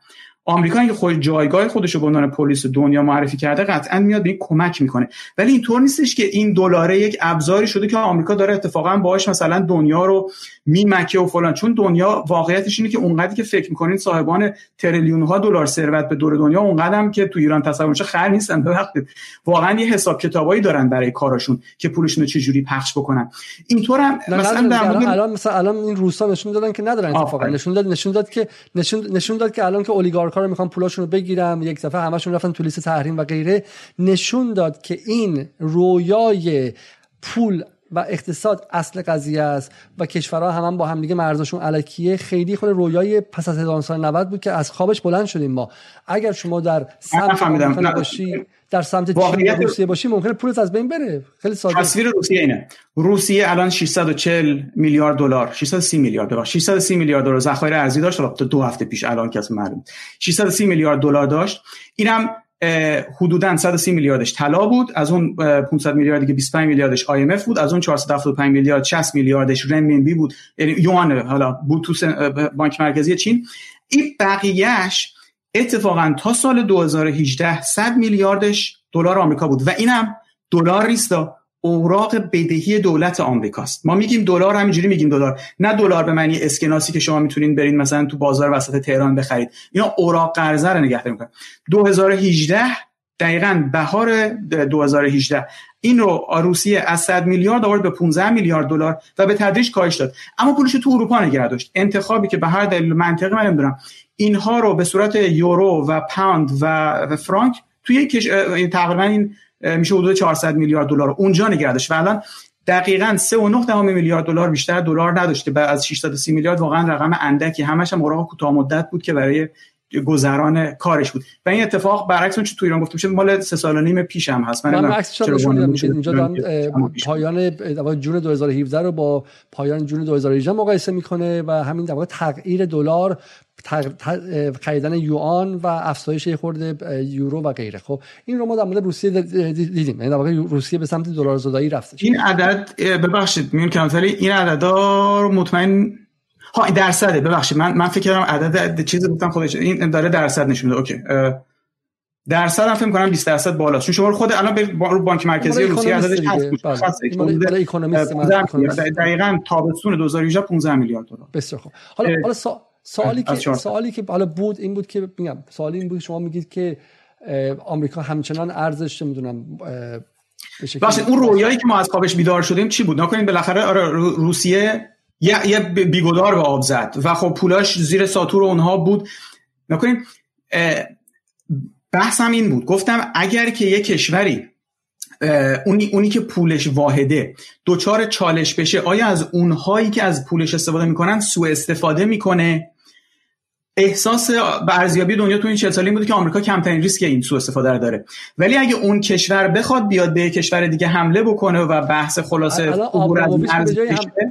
آمریکا که خود جایگاه خودش رو به عنوان پلیس دنیا معرفی کرده قطعا میاد به این کمک می‌کنه. ولی اینطور نیستش که این دلاره یک ابزاری شده که آمریکا داره اتفاقا باهاش مثلا دنیا رو میمکه و فلان. چون دنیا واقعیتش اینه که اونقدری که فکر می‌کنین صاحبان تریلیون ها دلار ثروت به دور دنیا اونقدرم که تو ایران تصور میشه خر نیستن. ببخشید. واقعا یه حساب کتابایی دارن برای کاراشون که پولشون رو چجوری پخش بکنن. اینطور هم مثلا در الان, الان مثلا الان این روسا نشون دادن که ندارن اتفاقا. نشون داد نشون داد که نشون نشون داد که الان که اولیگارکا رو می‌خوان پولاشون رو بگیرن یک دفعه همشون رفتن تو لیست تحریم و غیره. نشون داد که این رویای پول و اقتصاد اصل قضیه است و کشورها هم, هم با هم دیگه مرزشون علکیه. خیلی خود رویای پس از 1990 بود که از خوابش بلند شدیم ما. اگر شما در سمت باشی در سمت چین روسیه باشی ممکنه پولت از بین بره. خیلی ساده. تصویر روسیه اینه. روسیه الان 640 میلیارد دلار 630 میلیارد دلار 630 میلیارد دلار ذخایر ارزی داشت. تا دو هفته پیش الان که معلوم. 630 میلیارد دلار داشت. اینم حدودا 130 میلیاردش طلا بود از اون 500 میلیاردی که 25 میلیاردش IMF بود از اون 475 میلیارد 60 میلیاردش رنمینبی بود یعنی یوان حالا بود تو بانک مرکزی چین. این بقیهش اتفاقا تا سال 2018 100 میلیاردش دلار آمریکا بود و اینم دلار نیست اوراق بدهی دولت آمریکاست. ما میگیم دلار همینجوری میگیم دلار. نه دلار به معنی اسکناسی که شما می‌تونین برین مثلا تو بازار وسط تهران بخرید. اینا اوراق قرضه رو نگهداری می‌کنن 2018 دقیقا بهار 2018 این رو روسیه از 100 میلیارد آورد به 15 میلیارد دلار و به تدریج کاهش داد. اما پولش تو اروپا نگه داشت. انتخابی که به هر دلیل منطقی من نمی‌دونم. اینها رو به صورت یورو و پوند و فرانک توی تقریبا این میشه حدود 400 میلیارد دلار اونجا نگردش و الان دقیقا 3.9 میلیارد دلار بیشتر دلار نداشته بعد از 630 میلیارد واقعا رقم اندکی. همش هم اوراق کوتاه مدت بود که برای گذران کارش بود. و این اتفاق برعکس اون چه تو ایران گفته میشه مال سه سال و نیم پیش هم هست. من اینجا دارم پایان جون 2017 رو با پایان جون 2018 مقایسه می‌کنه و همین در تغییر دلار خریدن یوان و افزایش خورده یورو و غیره. خب این رو ما در مورد روسیه دیدیم. یعنی در واقع روسیه به سمت دلار زدایی رفته این عدد ببخشید میون کمتری این عددا رو مطمئن ها درصده. ببخشید من من فکر کردم عدد چیزی گفتم خودش این داره درصد نشون میده. اوکی. درصد هم فکر کنم 20 درصد بالاست. چون شما خود الان به بانک مرکزی روسیه عددش هست دقیقاً تابستون 2018 15 میلیارد دلار. بسیار خوب. حالا حالا سوالی که سوالی که حالا بود این بود که میگم سوالی این بود شما میگید که آمریکا همچنان ارزش نمی‌دونم باشه اون رویایی که ما از خوابش بیدار شدیم چی بود؟ نکنین بالاخره آره روسیه یه, یه بیگدار به آب زد و خب پولاش زیر ساتور اونها بود. نکنین بحثم این بود. گفتم اگر که یه کشوری اونی, اونی که پولش واحده دوچار چالش بشه آیا از اونهایی که از پولش استفاده می‌کنن سوء استفاده می‌کنه؟ احساس ارزیابی دنیا تو این 40 سالی بوده که آمریکا کمترین ریسک این سوء استفاده رو داره. ولی اگه اون کشور بخواد بیاد به کشور دیگه حمله بکنه و بحث خلاصه عبور از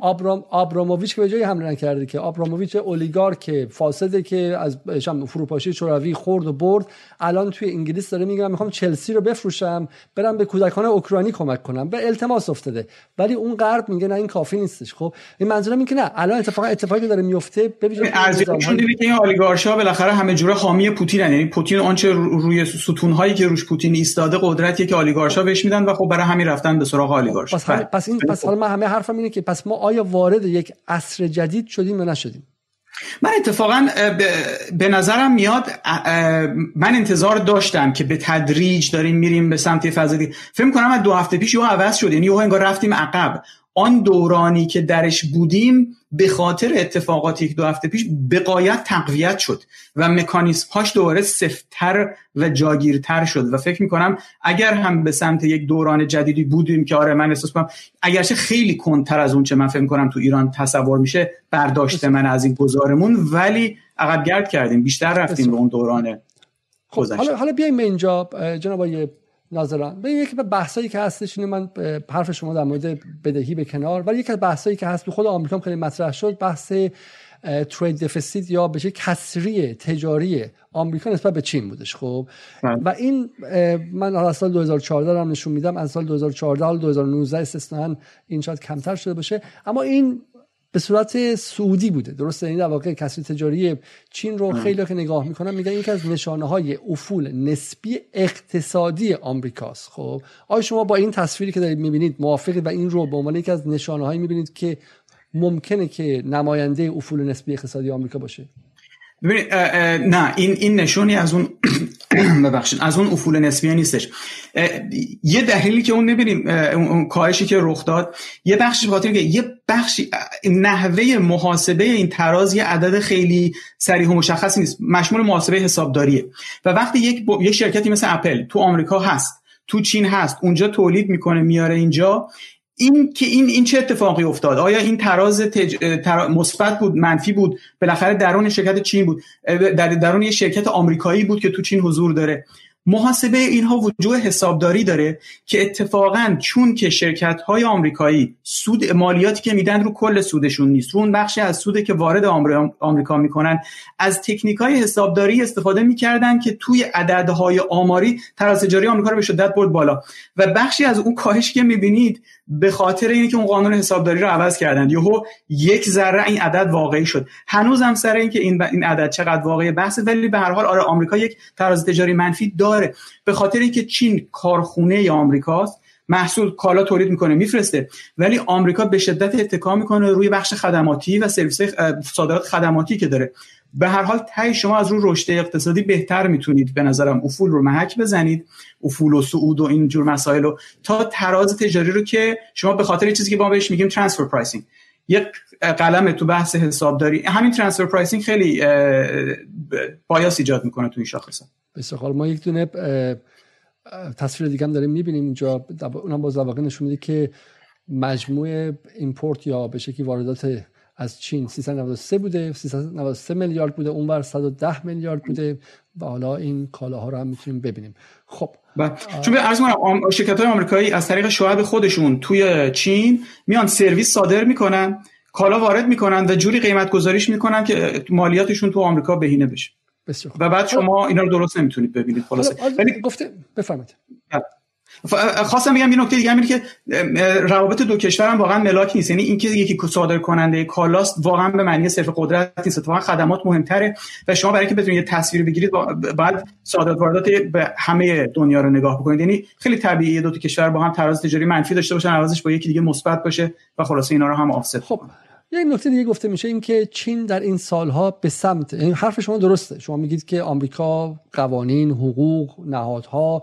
آبرام آبراموویچ که به جای حمله نکرده که آبراموویچ اولیگارک فاسده که از فروپاشی شوروی خورد و برد الان توی انگلیس داره میگه می‌خوام چلسی رو بفروشم برم به کودکان اوکراینی کمک کنم. به التماس افتاده. ولی اون غرب میگه نه این کافی نیستش. خب این منظورم اینه که نه. الان اتفاقا اتفاقی داره میفته ببینید اولیگارشا بالاخره همه جوره حامی پوتین یعنی پوتین آنچه روی ستون هایی که روش پوتین ایستاده قدرتیه که اولیگارشا بهش میدن و خب برای همین رفتن به سراغ اولیگارشا پس, بله. پس این پس حالا من همه حرفم اینه که پس ما آیا وارد یک عصر جدید شدیم یا نشدیم؟ من اتفاقا به نظرم میاد من انتظار داشتم که به تدریج داریم میریم به سمت فضایی فکر کنم از دو هفته پیش یه عوض شد. یعنی یه انگار رفتیم عقب. آن دورانی که درش بودیم به خاطر اتفاقاتی که دو هفته پیش به قایت تقویت شد و مکانیسم هاش دوباره سفتتر و جاگیرتر شد و فکر می‌کنم اگر هم به سمت یک دوران جدیدی بودیم که آره من احساس کنم اگرچه خیلی کنتر از اون چه من فکر کنم تو ایران تصور میشه برداشت من از این گذارمون ولی عقب گرد کردیم بیشتر رفتیم به اون دوران خب حالا حالا بیایم اینجا جناب ناظران. به یکی بحثایی که هستش اینه من حرف شما در مورد بدهی به کنار ولی یکی از بحثایی که هست به خود آمریکا خیلی مطرح شد بحث ترید دفیسیت یا به کسری تجاری آمریکا نسبت به چین بودش خب؟ بله. و این من از سال 2014 هم نشون میدم از سال 2014 تا 2019 استثنا این شاید کمتر شده باشه. اما این به صورت سعودی بوده. درسته؟ این در واقع کسری تجاری چین رو خیلی که نگاه می‌کنن میگن یکی از نشانه های افول نسبی اقتصادی آمریکاست. خب آیا شما با این تصویری که دارید می‌بینید موافقید و این رو به عنوان یکی از نشانه هایی می‌بینید که ممکنه که نماینده افول نسبی اقتصادی آمریکا باشه؟ ببینید نه این این نشونی از اون (clears throat) ببخشید از اون افول نسبی نیستش. یه دلیلی که اون نبینیم اون کاهشی که رخ داد یه بخشی بخاطر که یه بخشی نحوه محاسبه این تراز یه عدد خیلی صریح و مشخصی نیست. مشمول محاسبه حسابداریه. و وقتی یک یک شرکتی مثل اپل تو آمریکا هست تو چین هست اونجا تولید می‌کنه میاره اینجا این که این این چه اتفاقی افتاد؟ آیا این تراز تج... مثبت بود منفی بود؟ بالاخره درون شرکت چین بود. در درون یه شرکت آمریکایی بود که تو چین حضور داره. محاسبه اینها وجوه حسابداری داره که اتفاقا چون که شرکت های آمریکایی سود مالیاتی که میدن رو کل سودشون نیست رو اون بخشی از سود که وارد آمریکا می‌کنن از تکنیک های حسابداری استفاده می‌کردن که توی عددهای آماری تراز تجاری آمریکا رو به شدت برد بالا. و بخشی از اون کاهش که می‌بینید به خاطر اینکه اون قانون حسابداری رو عوض کردن. یهو یک ذره این عدد واقعی شد. هنوز هم سر اینکه این این عدد چقدر واقعی بحثه ولی به هر حال آره آمریکا یک تراز تجاری منفی داره. به خاطر اینکه چین کارخونه آمریکاست محصول کالا تولید می‌کنه میفرسته. ولی آمریکا به شدت اتکا می‌کنه روی بخش خدماتی و سرویس صادرات خدماتی که داره. به هر حال تای شما از رو رشد اقتصادی بهتر می‌تونید به نظرم. افول رو محک بزنید. افول و صعود و این جور مسائل رو تا تراز تجاری رو که شما به خاطر چیزی که ما بهش میگیم transfer pricing یک قلم تو بحث حسابداری. همین transfer pricing خیلی bias ایجاد می‌کنه تو این شاخص بسیار ما یک دونه تصویر دیگه هم داریم می‌بینیم اینجا. اونم باز واقع نشون میده که مجموع import یا به شکلی واردات از چین 393 بوده 393 میلیارد بوده اونور 110 میلیارد بوده و حالا این کالاها رو هم می‌تونیم ببینیم. خب بله. چون به عرض کنم شرکت های آمریکایی از طریق شعب خودشون توی چین میان سرویس صادر می‌کنن کالا وارد می‌کنن و جوری قیمت گذاریش می‌کنن که مالیاتشون تو آمریکا بهینه بشه. و بعد شما اینا رو درست نمی‌تونید ببینید خلاصه. ولی گفته بفرمایید. بله. خواستم بگم یه نکته دیگه اینه که روابط دو کشور هم واقعا ملاک نیست. یعنی اینکه یکی صادر کننده کالاست واقعا به معنی صرف قدرت نیست. اتفاقا خدمات مهمتره و شما برای اینکه بتونید یه تصویر بگیرید بعد صادرات واردات به همه دنیا رو نگاه بکنید. یعنی خیلی طبیعیه دو تا کشور با هم تراز تجاری منفی داشته باشن عوضش با یکی دیگه مثبت باشه و خلاصه اینا رو هم آفست خب یک نکته دیگه گفته میشه این که چین در این سالها به سمت این حرف شما درسته. شما میگید که آمریکا قوانین حقوق نهادها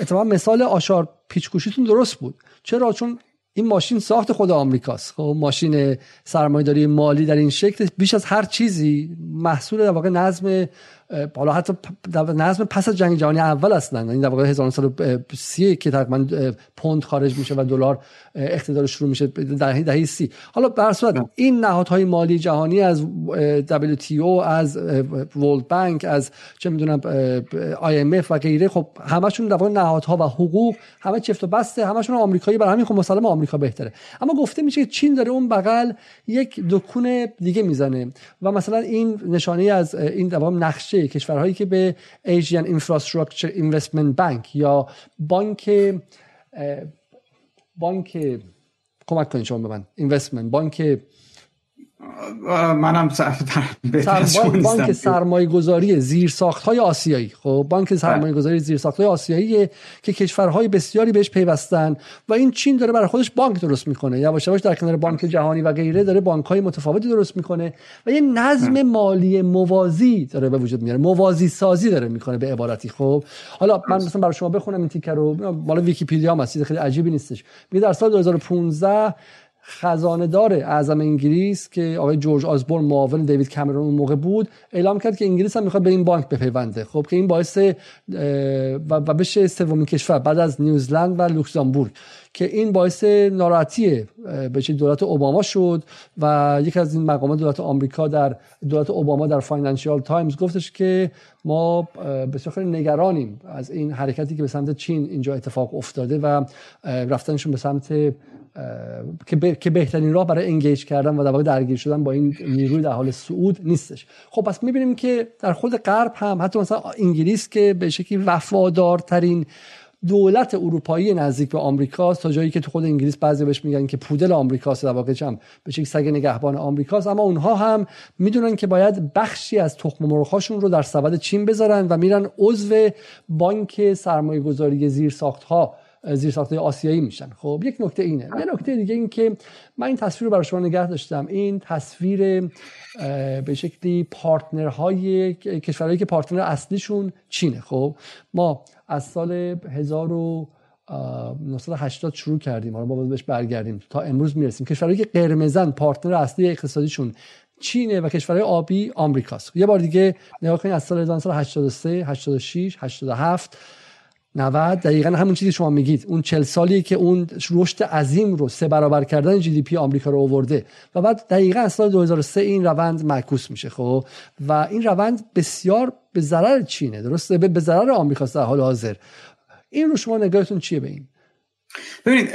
اتفاقا مثال آشار پیچکوشیتون درست بود. چرا؟ چون این ماشین ساخت خود آمریکاست. خب ماشین سرمایه‌داری مالی در این شکل بیش از هر چیزی محصول در واقع نظم حالا حتی نظم پس از جنگ جهانی اول اصلا. این در واقع 1930 که تقریبا پوند خارج میشه و دلار اقتدار شروع میشه در دهه سی. حالا به صورت این نهادهای مالی جهانی از WTO از ورلد بانک از چه می‌دونم IMF و غیره خب همشون در واقع نهادها و حقوق همه چفت و بسته همشون آمریکایی برای همین خب مسلم آمریکا بهتره. اما گفته میشه که چین داره اون بغل یک دکون دیگه می‌زنه. و مثلا این نشانه از این دوام نقشه کشورهایی که به Asian Infrastructure Investment Bank یا بانک بانک کمک کنید شما به من. اینوستمنت بانک منم (laughs) بانک سرمایه گذاری زیر ساخت های آسیایی. خب بانک بله. سرمایه گذاری زیر ساخت های آسیایی که کشورهای بسیاری بهش پیوستن و این چین داره برای خودش بانک درست می‌کنه. یواش یواش در کنار بانک جهانی و غیره داره بانک های متفاوتی درست می‌کنه و یه نظم مالی موازی داره به وجود میاره. موازی سازی داره می‌کنه به عبارتی. خب حالا من مثلا برای شما بخونم این تیکر رو. مال ویکی‌پدیا هست خیلی عجیبی نیستش. میگه در سال 2015 خزانه دار اعظم انگلیس که آقای جورج آزبورن معاون دیوید کامرون اون موقع بود اعلام کرد که انگلیس هم می‌خواد به این بانک بپیونده. خب که این باعث و بشه سومین کشور بعد از نیوزلند و لوکزامبورگ که این باعث ناراحتی به دولت اوباما شد و یکی از این مقامات دولت آمریکا در دولت اوباما در فاینانشیال تایمز گفتش که ما بسیار خیلی نگرانیم از این حرکتی که به سمت چین اینجا اتفاق افتاده و رفتنشون به سمت که, بهترین راه برای engage کردن و در واقع درگیر شدن با این نیروی در حال صعود نیستش. خب پس می‌بینیم که در خود غرب هم حتی مثلا انگلیس که به شکلی وفادارترین دولت اروپایی نزدیک به آمریکاست تا جایی که تو خود انگلیس بعضی بهش میگن که پودل آمریکاست در واقع هم به شکل سگ نگهبان آمریکاست. اما اونها هم می‌دونن که باید بخشی از تخم مرغ‌هاشون رو در سبد چین بذارن و میرن عضو بانک سرمایه گذاری زیر ها زیر ساخته آسیایی میشن. خب یک نکته اینه. یه نکته دیگه این که من این تصویر رو برای شما نگه داشتم. این تصویر به شکلی پارتنرهای کشورهایی که پارتنر اصلیشون چینه. خب ما از سال 1980 شروع کردیم. حالا ما بهش برگردیم. تا امروز می‌رسیم. کشورهایی که قرمزن پارتنر اصلی اقتصادیشون چینه و کشورهای آبی آمریکاست. یه بار دیگه نگاه کنید از سال 1983 86 87 90 دقیقا همون چیزی شما میگید. اون 40 سالی که اون رشد عظیم رو سه برابر کردن جی دی پی آمریکا رو آورده. و بعد دقیقا از سال 2003 این روند معکوس میشه خب؟ و این روند بسیار به ضرر چینه درسته؟ به ضرر آمریکا در حال حاضر. این رو شما نگاهتون چیه به این؟ ببینید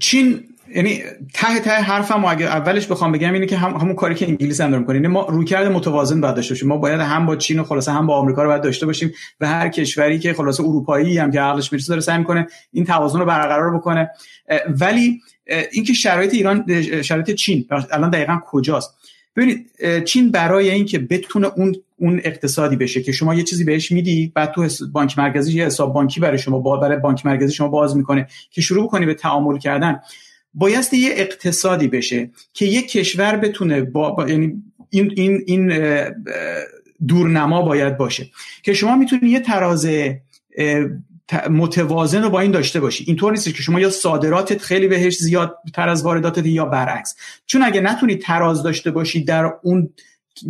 چین یعنی ته ته حرفم اگه اولش بخوام بگم اینه که هم همون کاری که انگلیس هم داره می‌کنه یعنی ما رویکرد متوازن باید داشته باشیم. ما باید هم با چین و خلاصه هم با آمریکا رو باید داشته باشیم و هر کشوری که خلاصه اروپایی هم که عقلش می‌رسه داره سعی می‌کنه این توازن رو برقرار بکنه. ولی اینکه شرایط ایران شرایط چین الان دقیقا کجاست؟ ببینید چین برای اینکه بتونه اون اون اقتصادی بشه که شما یه چیزی بهش میدی بعد تو بانک مرکزی یه حساب بانکی برای شما برای بانک مرکزی شما باز می‌کنه که شروع کنی به تعامل کردن. بایستی یه اقتصادی بشه که یک کشور بتونه با, یعنی این این این دورنما باید باشه. که شما می‌تونید یه تراز متوازن رو با این داشته باشی. اینطور نیست که شما یا صادراتت خیلی بهش زیاد تر از وارداتت یا برعکس. چون اگه نتونید تراز داشته باشی در اون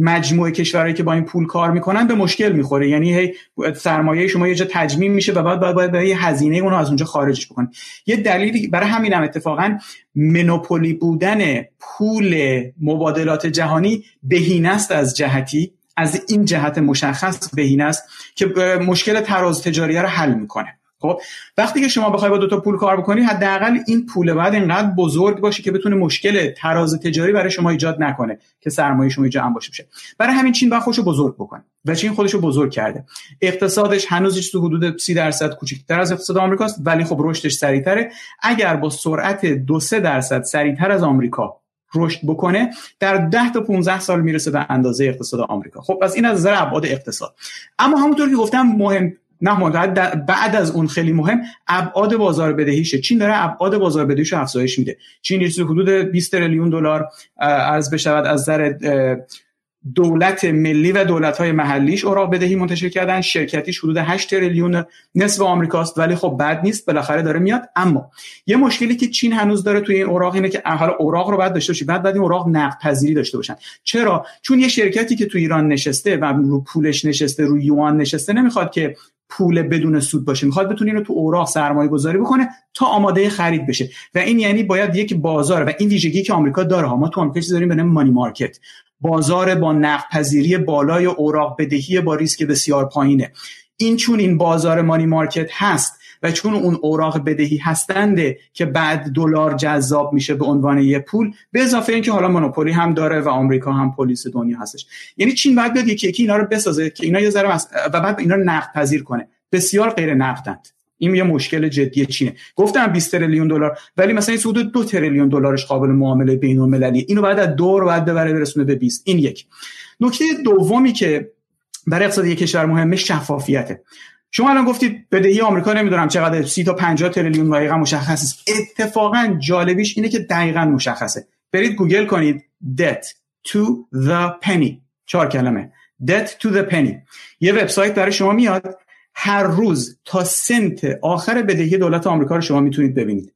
مجموعه کشورهایی که با این پول کار می‌کنن به مشکل می‌خوره. یعنی هی سرمایه شما یه جا تجمیم میشه و بعد باید باید, یه هزینه اونو از اونجا خارجش بکنه یه دلیلی برای همین هم اتفاقا منوپولی بودن پول مبادلات جهانی بهینه است از جهتی. از این جهت مشخص بهینه است که مشکل تراز تجاری رو حل می‌کنه. خب وقتی که شما بخوای با دو تا پول کار بکنی حداقل این پول باید اینقدر بزرگ باشه که بتونه مشکل تراز تجاری برای شما ایجاد نکنه که سرمایه شما جمع باشه بشه. برای همین چین باید خودشو بزرگ بکنه و چین خودشو بزرگ کرده. اقتصادش هنوز تو حدود 30 درصد کوچکتر از اقتصاد آمریکاست ولی خب رشدش سریعتره. اگر با سرعت 2 3 درصد سریعتر از آمریکا رشد بکنه در 10 تا 15 سال می‌رسه به اندازه اقتصاد آمریکا. خب پس این از نظر ابعاد اقتصاد. اما همونطور که گفتم مهم نه بعد از اون خیلی مهم ابعاد بازار بدهیشه. چین داره ابعاد بازار بدهیشو افزایش میده. چین یه حدود 20 تریلیون دلار از بشود از نظر دولت ملی و دولت های محلیش اوراق بدهی منتشر کردن. شرکتیش حدود 8 تریلیون نصف آمریکاست. ولی خب بد نیست بالاخره داره میاد. اما یه مشکلی که چین هنوز داره توی این اوراق اینه که حالا اوراق رو باید داشته باشی. بعد بعد این اوراق نقد پذیری داشته باشن. چرا؟ چون یه شرکتی که تو ایران نشسته و رو پولش نشسته رو یوان نشسته نمی‌خواد که پول بدون سود باشه. می‌خواد بتونه اینو تو اوراق سرمایه گذاری بکنه تا آماده خرید بشه. و این یعنی باید یک بازار و این ویژگی که آمریکا داره. ها ما تو آمریکا داریم به مانی مارکت بازار با نقد پذیری بالای اوراق بدهی با ریسک بسیار پایینه. این چون این بازار مانی مارکت هست و چون اون اوراق بدهی هستنده که بعد دلار جذاب میشه به عنوان یه پول به اضافه اینکه حالا مونوپولی هم داره و آمریکا هم پلیس دنیا هستش. یعنی چین بعد بیاد یکی یکی اینا رو بسازه که اینا یه ذره و بعد اینا رو نقد پذیر کنه. بسیار غیر نقدند. این یه مشکل جدی چینه. گفتم 20 تریلیون دلار ولی مثلا این حدود 2 تریلیون دلارش قابل معامله بین المللی اینو بعد از دور بعد ببره برسونه به 20 این یک. نکته دومی که برای اقتصاد یک کشور مهمه شفافیته. شما الان گفتید بدهی آمریکا نمی‌دونم چقدر 30 تا 50 تریلیون دقیقا مشخص است اتفاقا جالبیش اینه که دقیقا مشخصه. برید گوگل کنید. Debt to the penny. چهار کلمه. Debt to the penny. یه وبسایت برای شما میاد. هر روز تا سنت آخر بدهی دولت آمریکا رو شما می‌تونید ببینید.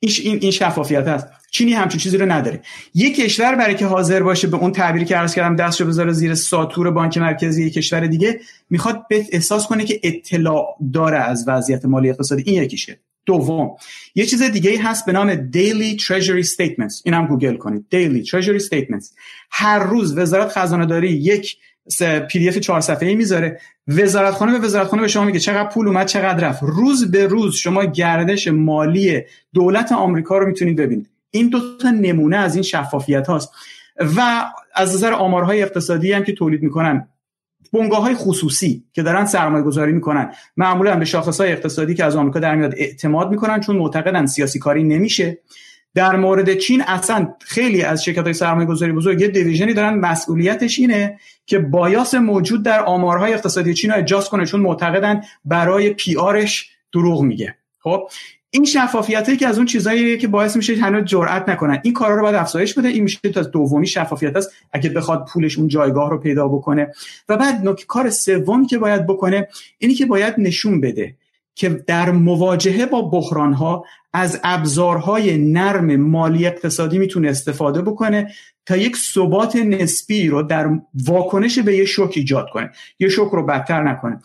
این این شفافیت هست. چینی همچین چیزی رو نداره. یک کشور برای که حاضر باشه به اون تعبیری که عرض کردم دستشو بذاره زیر ساتور بانک مرکزی یک کشور دیگه می‌خواد احساس کنه که اطلاع داره از وضعیت مالی اقتصادی. این یکیشه. دوم یه چیز دیگه هست به نام Daily Treasury Statements. این گوگل کنید. Daily Treasury Statements. هر روز وزارت خزانه داری یک پی دی اف چهار صفحه‌ای می‌ذاره. وزارتخانه به وزارتخانه به شما میگه چقدر پول اومد چقدر رفت. روز به روز شما گردش مالی دولت آمریکا رو می‌تونید ببینید. این دو تا نمونه از این شفافیت هاست. و از نظر آمارهای اقتصادی هم که تولید می‌کنن بنگاه های خصوصی که دارن سرمایه گذاری می‌کنن. معمولا به شاخص های اقتصادی که از آمریکا در میاد اعتماد می‌کنن چون معتقدن سیاسی کاری نمیشه. در مورد چین اصلا خیلی از شرکت های سرمایه گذاری بزرگ یه دیویژنی دارن مسئولیتش اینه که بایاس موجود در آمارهای اقتصادی چین رو اجاز کنه چون معتقدن برای پی آرش دروغ میگه. خب؟ این شفافیتی که از اون چیزایی که باعث میشه هنوز جرئت نکنن. این کارا رو باید افزایش بده. این میشه تا دومی شفافیت است. اگه بخواد پولش اون جایگاه رو پیدا بکنه. و بعد نکته کار سومی که باید بکنه اینی که باید نشون بده که در مواجهه با بحران ها از ابزارهای نرم مالی اقتصادی می‌تونه استفاده بکنه تا یک ثبات نسبی رو در واکنش به یه شوک ایجاد کنه. یه شوک رو بدتر نکنه.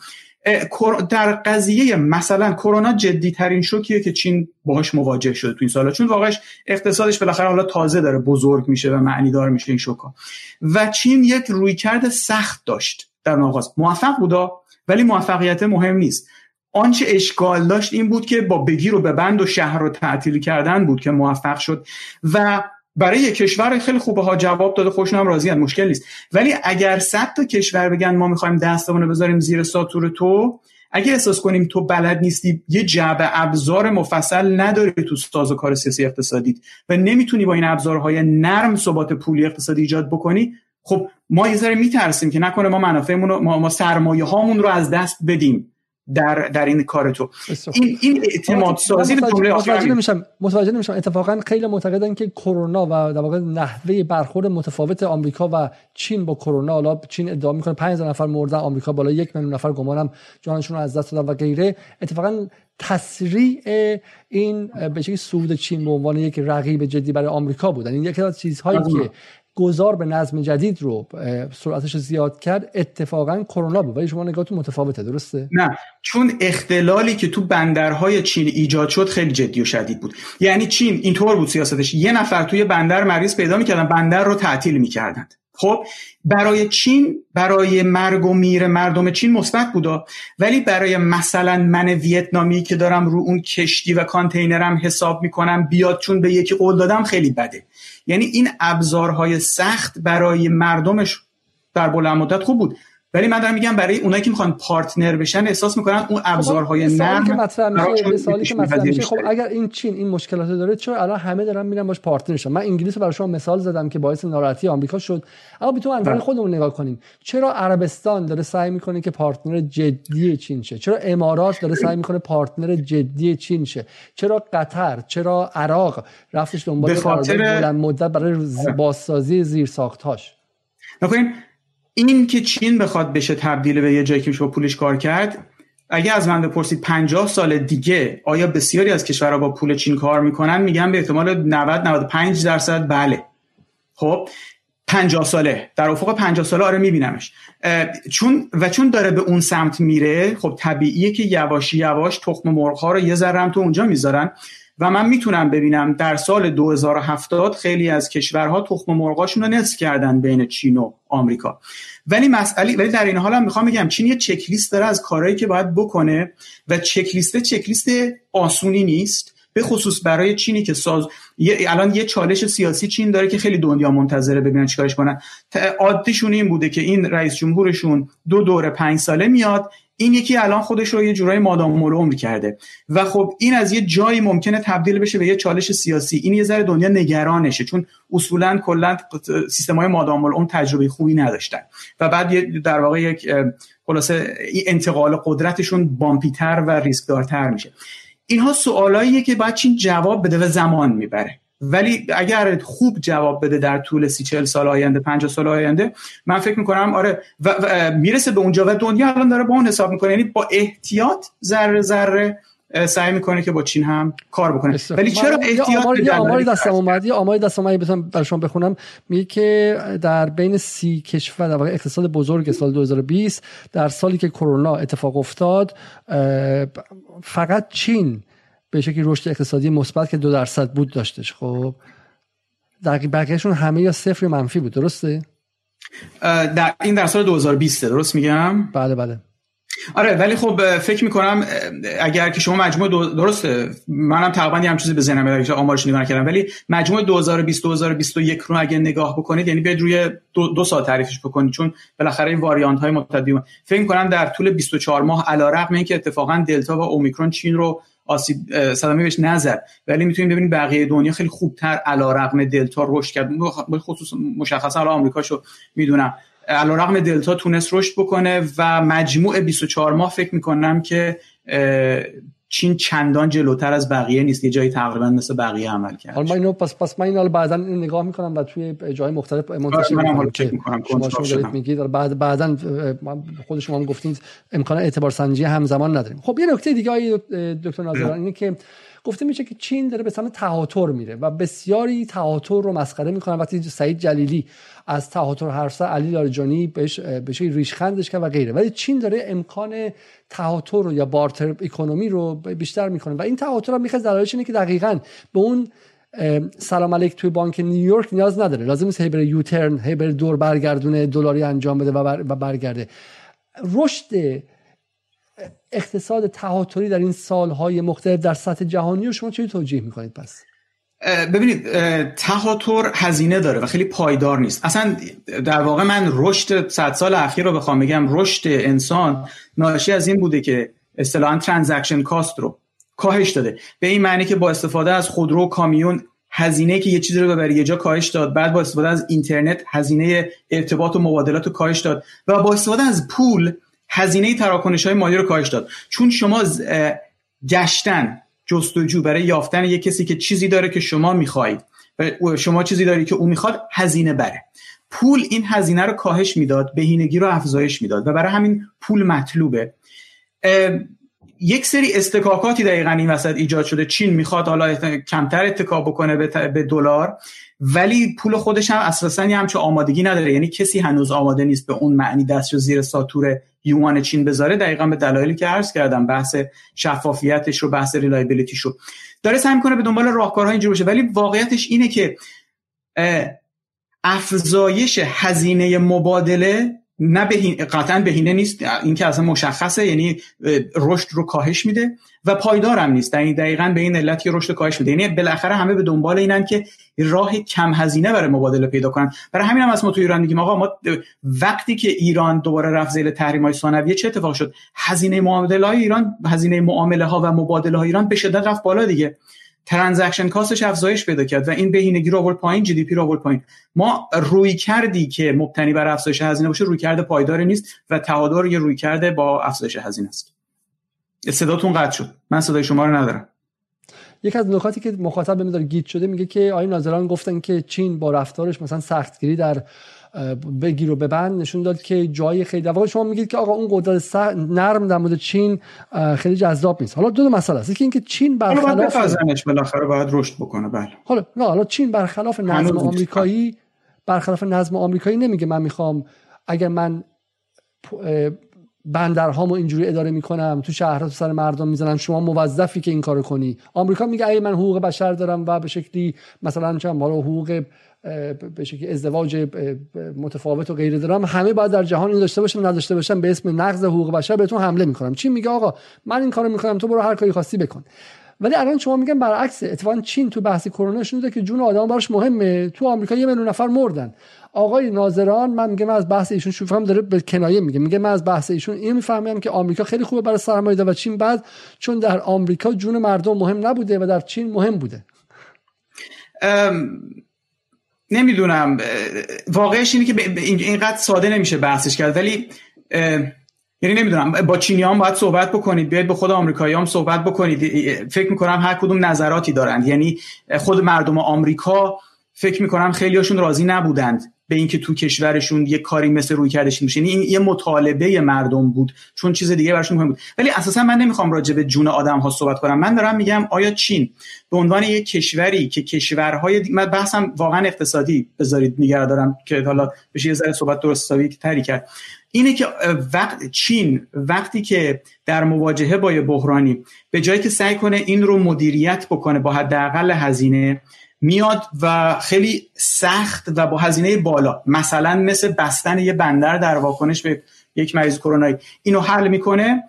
در قضیه مثلا کرونا جدی ترین شوکیه که چین باهاش مواجه شده تو این سالا. چون واقعش اقتصادش بالاخره حالا تازه داره بزرگ میشه و معنی دار میشه این شوکا. و چین یک رویکرد سخت داشت در آغاز موفق بودا ولی موفقیت مهم نیست. آنچه اشکال داشت این بود که با بگیر و به بند و شهر رو تعطیل کردن بود که موفق شد. و برای کشور خیلی خوبه. ها جواب داده خوشون هم راضی مشکل نیست. ولی اگر صد تا کشور بگن ما می‌خوایم دستمون بذاریم زیر ساتور تو اگه احساس کنیم تو بلد نیستی یه جعبه ابزار مفصل نداری تو ساز و کار سیاسی اقتصادی. و نمی‌تونی با این ابزارهای نرم ثبات پولی اقتصادی ایجاد بکنی. خب ما یه ذره میترسیم که نکنه ما منافعمون رو ما, ما سرمایه هامون رو از دست بدیم. در در این کار تو. این این اعتماد سازی به جمله متوجه نمیشم متوجه نمیشم. اتفاقا خیلی معتقدن که کرونا و در واقع نحوه برخورد متفاوت آمریکا و چین با کرونا حالا چین ادعا می‌کنه 5000 نفر مردن آمریکا بالا یک میلیون نفر گمانم جانشون رو از دست دادن و غیره. اتفاقا تسریع این به شکلی سود چین به عنوان یک رقیب جدی برای آمریکا بود این یکی از چیزهایی که گذار به نظم جدید رو سرعتش زیاد کرد اتفاقا کرونا بود. ولی شما نگاهتون متفاوته درسته؟ نه. چون اختلالی که تو بندرهای چین ایجاد شد خیلی جدی و شدید بود. یعنی چین اینطور بود سیاستش. یه نفر توی بندر مریض پیدا می‌کردن بندر رو تعطیل می‌کردند. خب برای چین برای مرگ و میر مردم چین مثبت بودا. ولی برای مثلا من ویتنامی که دارم رو اون کشتی و کانتینرم حساب می‌کنم بیاد چون به یکی قول دادم خیلی بده. یعنی این ابزارهای سخت برای مردمش در بلند مدت خوب بود. ولی من دارم میگم برای اونایی که می‌خوان partner بشن احساس می‌کنن اون ابزارهای خب نرم که مطرح میشه که مطرح میشه خب اگر این چین این مشکلات داره چرا الان همه دارن میرن باش partner شن من انگلیس رو برای شما مثال زدم که باعث ناراحتی آمریکا شد. اما تو این نظر بله. خودمون نگاه کنیم. چرا عربستان داره سعی می‌کنه که partner جدی چین شه؟ چرا امارات داره سعی می‌کنه partner جدی چین شه؟ چرا قطر؟ چرا عراق؟ رفتش دنبال بلند مدت برای بازسازی زیرساختهاش. نکنین این که چین بخواد بشه تبدیل به یه جایی که میشه پولش کار کرد اگه از من بپرسید 50 سال دیگه آیا بسیاری از کشورها با پول چین کار می‌کنن؟ میگم به احتمال 90 95 درصد بله. خب 50 ساله. در افق 50 ساله آره میبینمش. چون و چون داره به اون سمت میره خب طبیعیه که یواش یواش تخم مرغ ها رو یه ذره تو اونجا می‌ذارن. و من می‌تونم ببینم در سال 2070 خیلی از کشورها تخم مرغاشون رو نصف کردن بین چین و آمریکا. ولی مسئله ولی در این حال هم می‌خوام بگم چین یه چک لیست داره از کارهایی که باید بکنه و چک لیست چک لیست آسونی نیست به خصوص برای چینی که ساز الان یه چالش سیاسی چین داره که خیلی دنیا منتظره ببینن چیکارش کنن. عادیشون این بوده که این رئیس جمهورشون دو دوره پنج ساله میاد این یکی الان خودش رو یه جورایی مادام عمر کرده. و خب این از یه جایی ممکنه تبدیل بشه به یه چالش سیاسی. این یه ذره دنیا نگرانشه چون اصولا کلا سیستم های مادام عمر تجربه خوبی نداشتن. و بعد در واقع یک خلاصه انتقال قدرتشون بامپیتر و ریسکدارتر میشه. اینها سوالاییه که باید چین جواب بده و زمان می‌بره. ولی اگر خوب جواب بده در طول سی چل سال آینده 50 سال آینده من فکر می‌کنم آره و, می‌رسه به اونجا و دنیا الان داره با اون حساب می‌کنه. یعنی با احتیاط ذره ذره سعی می‌کنه که با چین هم کار بکنه. ولی چرا احتیاط یه آماری دستم اومد یه آماری دستم اومد بتونم برشون بخونم. میگه که در بین سی کشور در واقع اقتصاد بزرگ سال 2020 در سالی که کرونا اتفاق افتاد فقط چین به شکلی رشد اقتصادی مثبت که دو درصد بود داشتش. خب در بقیهشون همه یا صفر منفی بود درسته؟ در این در سال 2020 درست میگم؟ بله بله. آره ولی خب فکر می‌کنم اگر که شما مجموع دو درسته. منم تقریبا هم چیزی به ذهنم میاد که آمارش نگاه نکردم ولی مجموع 2020 2021 رو اگه نگاه بکنید یعنی بیاید روی دو, دو سال تعریفش بکنید. چون بالاخره این واریانت های متعددی فکر می‌کنم در طول 24 ماه علیرغم اینکه اتفاقا دلتا و اومیکرون چین رو آسیب صدمه بهش نزد. ولی می‌تونیم ببینیم بقیه دنیا خیلی خوبتر علیرغم دلتا رشد کرد. خصوص مشخصا حالا آمریکاشو می‌دونم. علیرغم دلتا تونست رشد بکنه و مجموع 24 ماه فکر می‌کنم که چین چندان جلوتر از بقیه نیست. یه جایی تقریبا مثل بقیه عمل کرد. حالا اینو پس پس من اینو بعدا نگاه می‌کنم و توی جای مختلف منتشر می‌کنم که شما شما دارید میگید. بعد بعدا خود شما هم گفتید امکان اعتبار سنجی همزمان نداریم. خب یه نکته دیگه دکتر ناظران اینه که گفته میشه که چین داره به سمت تهاتر میره و بسیاری تهاتر رو مسخره می‌کنن. وقتی سعید جلیلی از تهاتر حرف علی لاریجانی بهش بهش ریشخندش کرد و غیره. ولی چین داره امکان تهاتر یا بارتر اکونومی رو بیشتر می‌کنه و این تهاتر هم می‌خواد دلایلش اینه که دقیقا به اون سلام علیک توی بانک نیویورک نیاز نداره. لازم نیست هی بره یوترن هی بره دور برگردونه دلاری انجام بده و, برگرده. رشد اقتصاد تهاتری در این سالهای مختلف در سطح جهانی رو شما چه توجیه می‌کنید پس؟ ببینید تهاتر هزینه داره و خیلی پایدار نیست. اصلا در واقع من رشد صد سال اخیر رو بخوام بگم رشد انسان ناشی از این بوده که اصطلاحا ترانزکشن کاست رو کاهش داده. به این معنی که با استفاده از خودرو کامیون هزینه که یه چیزی رو ببری یه جا کاهش داد بعد با استفاده از اینترنت هزینه ارتباط و مبادلات رو کاهش داد و با استفاده از پول هزینه تراکنش های مالی رو کاهش داد. چون شما گشتن جستجو برای یافتن یه کسی که چیزی داره که شما می‌خواهید و شما چیزی داری که او می‌خواد هزینه بره. پول این هزینه رو کاهش می‌داد بهینگی رو افزایش می‌داد و برای همین پول مطلوبه. یک سری استکاکاتی دقیقا این وسط ایجاد شده. چین می‌خواد حالا کمتر اتکا بکنه به دلار ولی پول خودش هم اساسا همچه آمادگی نداره. یعنی کسی هنوز آماده نیست به اون معنی دستشو زیر ساتور یوان چین بذاره دقیقا به دلایلی که عرض کردم بحث شفافیتش رو بحث ریلایبیلیتیش رو داره سعی کنه به دنبال راهکارها اینجور باشه ولی واقعیتش اینه که افزایش هزینه مبادله نه بهین قطعا بهینه نیست این که اصلا مشخصه یعنی رشد رو کاهش میده و پایدارم نیست. یعنی دقیقا به این علت که رشد کاهش میده. یعنی بالاخره همه به دنبال اینن که راه کم هزینه برای مبادله پیدا کنن. برای همین هم از ما تو ایران میگیم آقا ما وقتی که ایران دوباره رفت زیر تحریم های ثانویه چه اتفاق شد؟ هزینه معامله های ایران هزینه معامله ها و مبادله های ایران به شدت رفت بالا دیگه. transaction cost ش افزایش پیدا کرد و این بهینگی رو آورد پایین GDP رو آورد پایین. ما رویکردی که مبتنی بر افزایش هزینه باشه رویکرد پایداری نیست و تعادل یه رویکرد با افزایش هزینه است. صداتون قطع شد. من صدای شما رو ندارم. یک از نکاتی که مخاطب به گیت شده میگه که آقای ناظران گفتن که چین با رفتارش مثلا سختگیری در بگیر و ببند نشون داد که جای خیلی واقعا شما میگید که آقا اون قدرت نرم در مورد چین خیلی جذاب نیست. حالا دو, دو مسئله است. یکی اینکه چین برخلاف بالاخره باید رشد بکنه. بله. حالا نه حالا چین برخلاف نظم آمریکایی برخلاف نظم آمریکایی نمیگه من می‌خوام اگر من بندرهامو اینجوری اداره می‌کنم تو شهرها تو سر مردم می‌زنم شما موظفی که این کارو کنی. آمریکا میگه ای من حقوق بشر دارم و به شکلی مثلا چند حالا حقوق به شکلی ازدواج متفاوت و غیره دارم. همه باید در جهان این داشته باشم نداشته باشم به اسم نقض حقوق بشر بهتون حمله می‌کنم. چی میگه آقا؟ من این کارو می‌کنم تو برو هر کاری خواستی بکن. ولی الان شما میگن برعکس اتفاقا چین تو بحث کرونا نشون که جون آدم براش مهمه. تو آمریکا یه میلیون نفر مردن. آقای ناظران من میگم از بحث ایشون شوفم داره به کنایه میگه. میگه من از بحث ایشون این می‌فهمم که آمریکا خیلی خوبه برای سرمایه و چین. بعد چون در آمریکا جون مردم مهم نبوده و در چین مهم بوده. نمی‌دونم واقعش اینه که اینقدر ساده نمیشه بحثش کرد ولی یعنی نمی‌دونم با چینی هم باید صحبت بکنید بیاید به خود آمریکایی هم صحبت بکنید. فکر می‌کنم هر کدوم نظراتی دارند. یعنی خود مردم آمریکا فکر می‌کنم خیلی هاشون راضی نبودند. به اینکه تو کشورشون یه کاری مثل روی کردش میشه. یعنی این یه مطالبه مردم بود. چون چیز دیگه براشون مهم بود. ولی اساسا من نمی‌خوام راجع به جون آدم ها صحبت کنم. من دارم میگم آیا چین به عنوان یک کشوری که کشورهای من بحثم واقعا اقتصادی بذارید نگه دارم که حالا بشه یه ذره صحبت درست تری کرد. اینه که وقت چین وقتی که در مواجهه با یه بحرانی به جایی که سعی کنه این رو مدیریت بکنه با حداقل هزینه میاد و خیلی سخت و با هزینه بالا مثلا مثل بستن یه بندر در واکنش به یک مریض کرونایی. اینو حل می‌کنه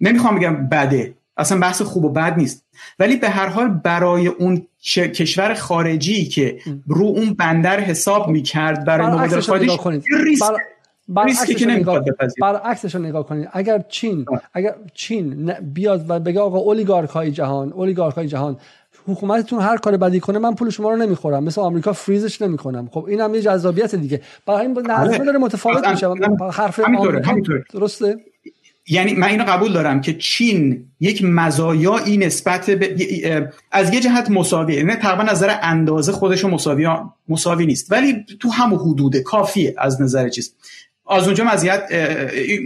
نمی‌خوام بگم بده اصلا بحث خوب و بد نیست. ولی به هر حال برای اون کشور خارجی که رو اون بندر حساب می‌کرد برای مبادله خارجی ریسک برعکسش که نگاه برعکسش نگاه کنید. اگر چین اگر چین بیاد و بگه آقا اولیگارک های جهان اولیگارک های جهان حکومتتون هر کار بدی کنه من پول شما رو نمی‌خورم. مثل آمریکا فریزش نمی‌کنم. خب این هم یه جذابیت دیگه. برای این نظر آره. داره متفاوت میشه. حرف درسته؟ یعنی من اینو قبول دارم که چین یک مزایایی نسبت به از یه جهت مساویه. یعنی تقریبا نظر اندازه خودش مساوی مساوی نیست. ولی تو هم حدوده کافیه از نظر چیز. از اونجا مزیت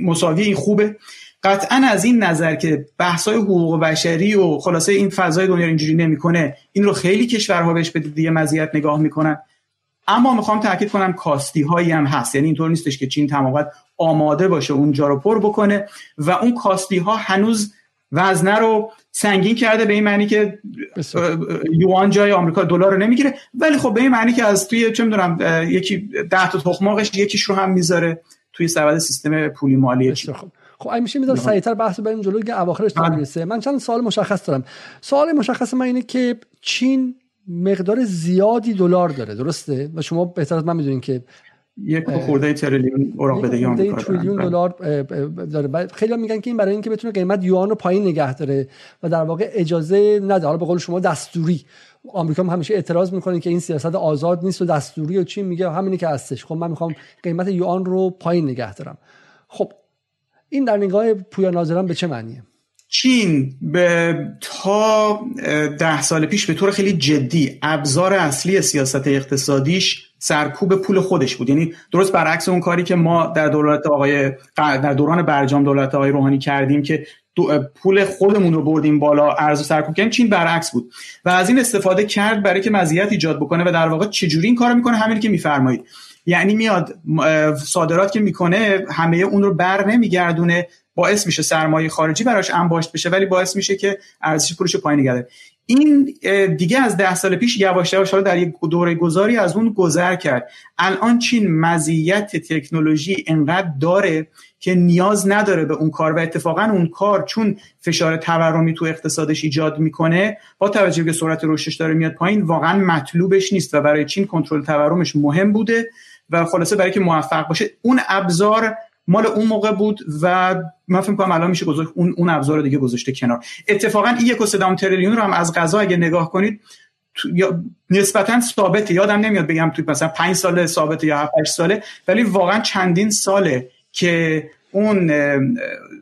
مساوی این خوبه. قطعا از این نظر که بحث‌های حقوق بشری و خلاصه این فضای دنیا اینجوری نمی‌کنه این رو خیلی کشورها بهش به دیگه مزیت نگاه می‌کنن. اما می‌خوام تاکید کنم کاستی هایی هم هست. یعنی اینطور نیستش که چین تمام آماده باشه اونجا رو پر بکنه و اون کاستی ها هنوز وزنه رو سنگین کرده به این معنی که یوان جای آمریکا دلار رو نمی‌گیره. ولی خب به این معنی که از توی چه می‌دونم یکی ده تا تخماقش یکیش رو هم می‌ذاره توی سبد سیستم پولی مالی خب این میشه میذار سریعتر بحث بریم جلو که اواخرش تا بله. می‌رسه من چند سوال مشخص دارم. سوال مشخص من اینه که چین مقدار زیادی دلار داره درسته؟ و شما بهتر از من می‌دونین که یک خورده تریلیون اوراق بدهی تریلیون دلار داره. خیلی میگن که این برای اینکه بتونه قیمت یوان رو پایین نگه داره و در واقع اجازه نده. حالا به قول شما دستوری. آمریکا هم همیشه اعتراض می‌کنه که این سیاست آزاد نیست و دستوری و چین میگه همینی که هستش. خب من می‌خوام قیمت یوان رو پایین نگه دارم. خب این در نگاه پویا ناظران به چه معنیه؟ چین به تا ده سال پیش به طور خیلی جدی ابزار اصلی سیاست اقتصادیش سرکوب پول خودش بود. یعنی درست برعکس اون کاری که ما در دولت آقای در دوران برجام دولت آقای روحانی کردیم که پول خودمون رو بردیم بالا ارز سرکوب کردیم. چین برعکس بود. و از این استفاده کرد برای که مزیت ایجاد بکنه و در واقع چجوری این کارو می‌کنه همین که میفرمایید. یعنی میاد صادرات که می‌کنه همه اون رو بر نمیگردونه باعث میشه سرمایه خارجی براش انباشت بشه ولی باعث میشه که ارزش پولش پایین نگه این دیگه از ده سال پیش یواش یواش در یک دوره گذاری از اون گذر کرد. الان چین مزیت تکنولوژی انقدر داره که نیاز نداره به اون کار و اتفاقا اون کار چون فشار تورمی تو اقتصادش ایجاد می‌کنه با توجه به سرعت رشدش داره میاد پایین واقعا مطلوبش نیست و برای چین کنترل تورمش مهم بوده. و خلاصه برای که موفق باشه اون ابزار مال اون موقع بود و من فکر کنم الان میشه گذاشت اون اون ابزار دیگه گذاشته کنار. اتفاقا این یک تریلیون رو هم از غذا اگه نگاه کنید نسبتا ثابته. یادم نمیاد بگم توی مثلا 5 ساله ثابته یا 7 ساله ولی واقعا چندین ساله که اون